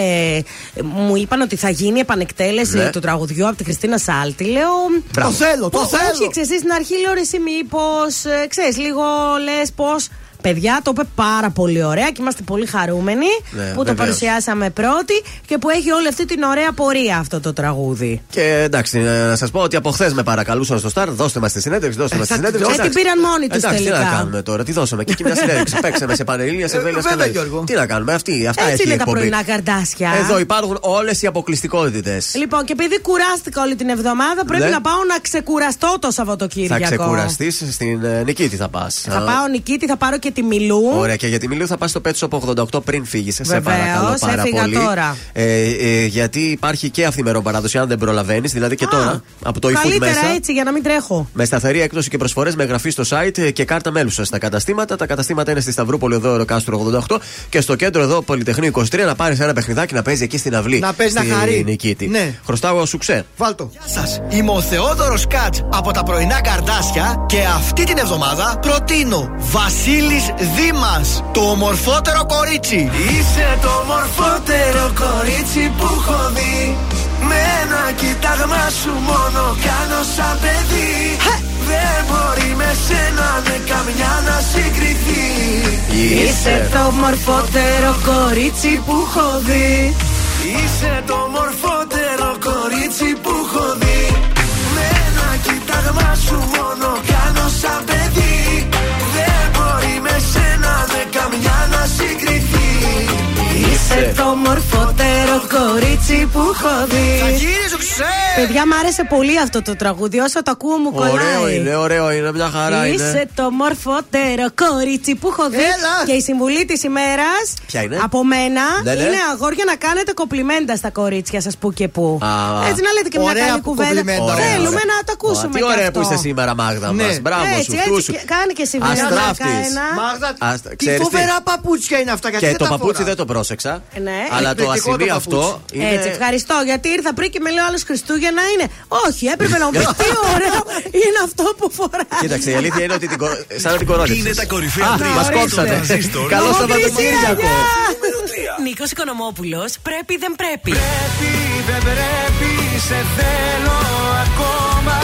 μου είπαν ότι θα γίνει επανεκτέλεση Ναι. του τραγουδιού από τη Χριστίνα Σάλτη, λέω. Μπράβο. Το θέλω, το «Ω, θέλω». Όχι, ξέρει, στην αρχή λέω ρε, εσύ μήπως. Ε, ξέρεις, λίγο λες πώς. Παιδιά, το είπε πάρα πολύ ωραία και είμαστε πολύ χαρούμενοι Ναι, που το βεβαίως. παρουσιάσαμε πρώτη και που έχει όλη αυτή την ωραία πορεία αυτό το τραγούδι. Και εντάξει, ε, να σας πω ότι από χθες με παρακαλούσαν στο Star, δώστε μας τη συνέντευξη, δώστε μας τη θα συνέντευξη. την δώσω. Ε, την πήραν μόνοι τους Εντάξει, τι τελικά. να κάνουμε τώρα, τι δώσαμε. Και εκεί μια συνέντευξη. [laughs] Παίξαμε σε πανελλήνια, σε Ε, βέλεια, βέβαια, σε Γιώργο. Τι να κάνουμε, αυτή, αυτά Έτσι έχει η είναι τα εκπομπή. πρωινά καρδάσια. Εδώ υπάρχουν όλες οι αποκλειστικότητες. Λοιπόν, και επειδή κουράστηκα όλη την εβδομάδα, πρέπει Ναι. να πάω να ξεκουραστώ το Σαββατοκύριακο. Θα ξεκουραστείς στην ε, Νικήτη, θα πας. Θα πάω Νικήτη, θα πάρω και τη Μιλού. Ωραία, και για τη Μιλίου θα πας στο Pet Shop 88 πριν φύγεις. Σε Βεβαίως, παρακαλώ πάρα έφυγα πολύ. τώρα. Ε, ε, γιατί υπάρχει και αυθημερών παράδοση, αν δεν προλαβαίνεις, δηλαδή και τώρα από το eFood Καλύτερα μέσα. έτσι για να μην τρέχω. Με σταθερή έκδοση και προσφορές με εγγραφή στο site ε, και κάρτα μέλους στα καταστήματα. Τα καταστήματα είναι στη Σταυρούπολη εδώ, Ροκάστρο 88 και στο κέντρο εδώ, Πολυτεχνείο 23, να πάρεις ένα παιχνιδάκι να παίζει εκεί στην αυλή. Να παίζει να στη χαρεί. Νικήτη. Ναι. Χρωστάω σουξέ. Βάλτο. Σας, είμαι ο Θεόδωρος Κάτς από τα πρωινά καρδάσια και αυτή την εβδομάδα προτείνω Βασίλη Δήμας, το ομορφότερο κορίτσι. Είσαι το μορφότερο κορίτσι που έχω δει. Με ένα κοιτάγμα σου μόνο κάνω σαν παιδί. Δεν μπορεί με σένα με καμιά να συγκριθεί. Είσαι το μορφότερο κορίτσι που έχω δει. Είσαι το μορφότερο κορίτσι που έχω δει. Με ένα κοιτάγμα σου μόνο κάνω σαν παιδί Είσαι το μορφότερο κορίτσι που έχω δει. Παιδιά, μ' άρεσε πολύ αυτό το τραγούδι. Όσο το ακούω, μου κολλάει. Ωραίο είναι, ωραίο είναι, μια χαρά Είσαι είναι. το μορφότερο κορίτσι που έχω δει. Έλα. Και η συμβουλή της ημέρας Ποια είναι; από μένα Ναι, ναι. είναι αγόρια να κάνετε κοπλιμέντα στα κορίτσια σας που και που. Α. Έτσι να λέτε και μια Ωραία καλή κουβέντα. κοπλιμέντα, Ωραία, Θέλουμε ωραία. να το ακούσουμε. Τι κι ωραία αυτό. που είστε σήμερα, Μάγδα Ναι. μα. Μπράβο Έτσι, σου, έτσι, φτού σου. και- Κάνει και εσύ βέβαια Αστράφτης. ένα. Μάγδα, Ας- τι ξέρεις τι; φοβερά παπούτσια είναι αυτά. γιατί Και δεν το τα παπούτσι φοράς. δεν το πρόσεξα. Ναι. Αλλά το Εκπληκτικό το ασημί παπούτσι. αυτό είναι. Έτσι, ευχαριστώ. Γιατί ήρθα πριν και με λέει ο άλλος Χριστούγεννα είναι. Όχι, έπρεπε να μου πεις τι [laughs] ωραίο είναι αυτό που φοράει. Κοίταξε, η αλήθεια είναι ότι την κορο- σαν να την κορώνεσαι. Είναι τα κορυφαία Α, τρία μας στον κόψατε. τρανζίστορ. Καλό Λογοκρισία, Σαββατοκύριακο. γεια! Νίκος Οικονομόπουλος, πρέπει δεν πρέπει. Πρέπει, δεν πρέπει, σε θέλω ακόμα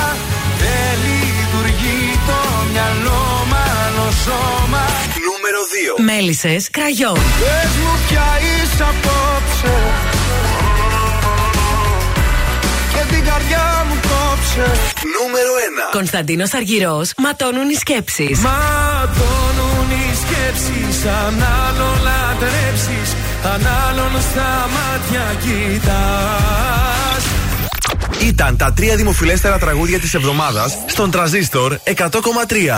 Δεν λειτουργεί το μυαλό μάλλον σώμα Νούμερο 2. Μέλισσες κραγιόν. Πες μου πια είσαι απόψε Και την καρδιά μου κόψε Νούμερο 1. Κωνσταντίνος Αργυρός, ματώνουν οι σκέψεις. Ματώνουν οι σκέψεις Αν άλλον λατρέψεις Αν άλλον στα μάτια κοιτάς Ήταν τα τρία δημοφιλέστερα τραγούδια της εβδομάδας στον Τραζίστορ 100,3.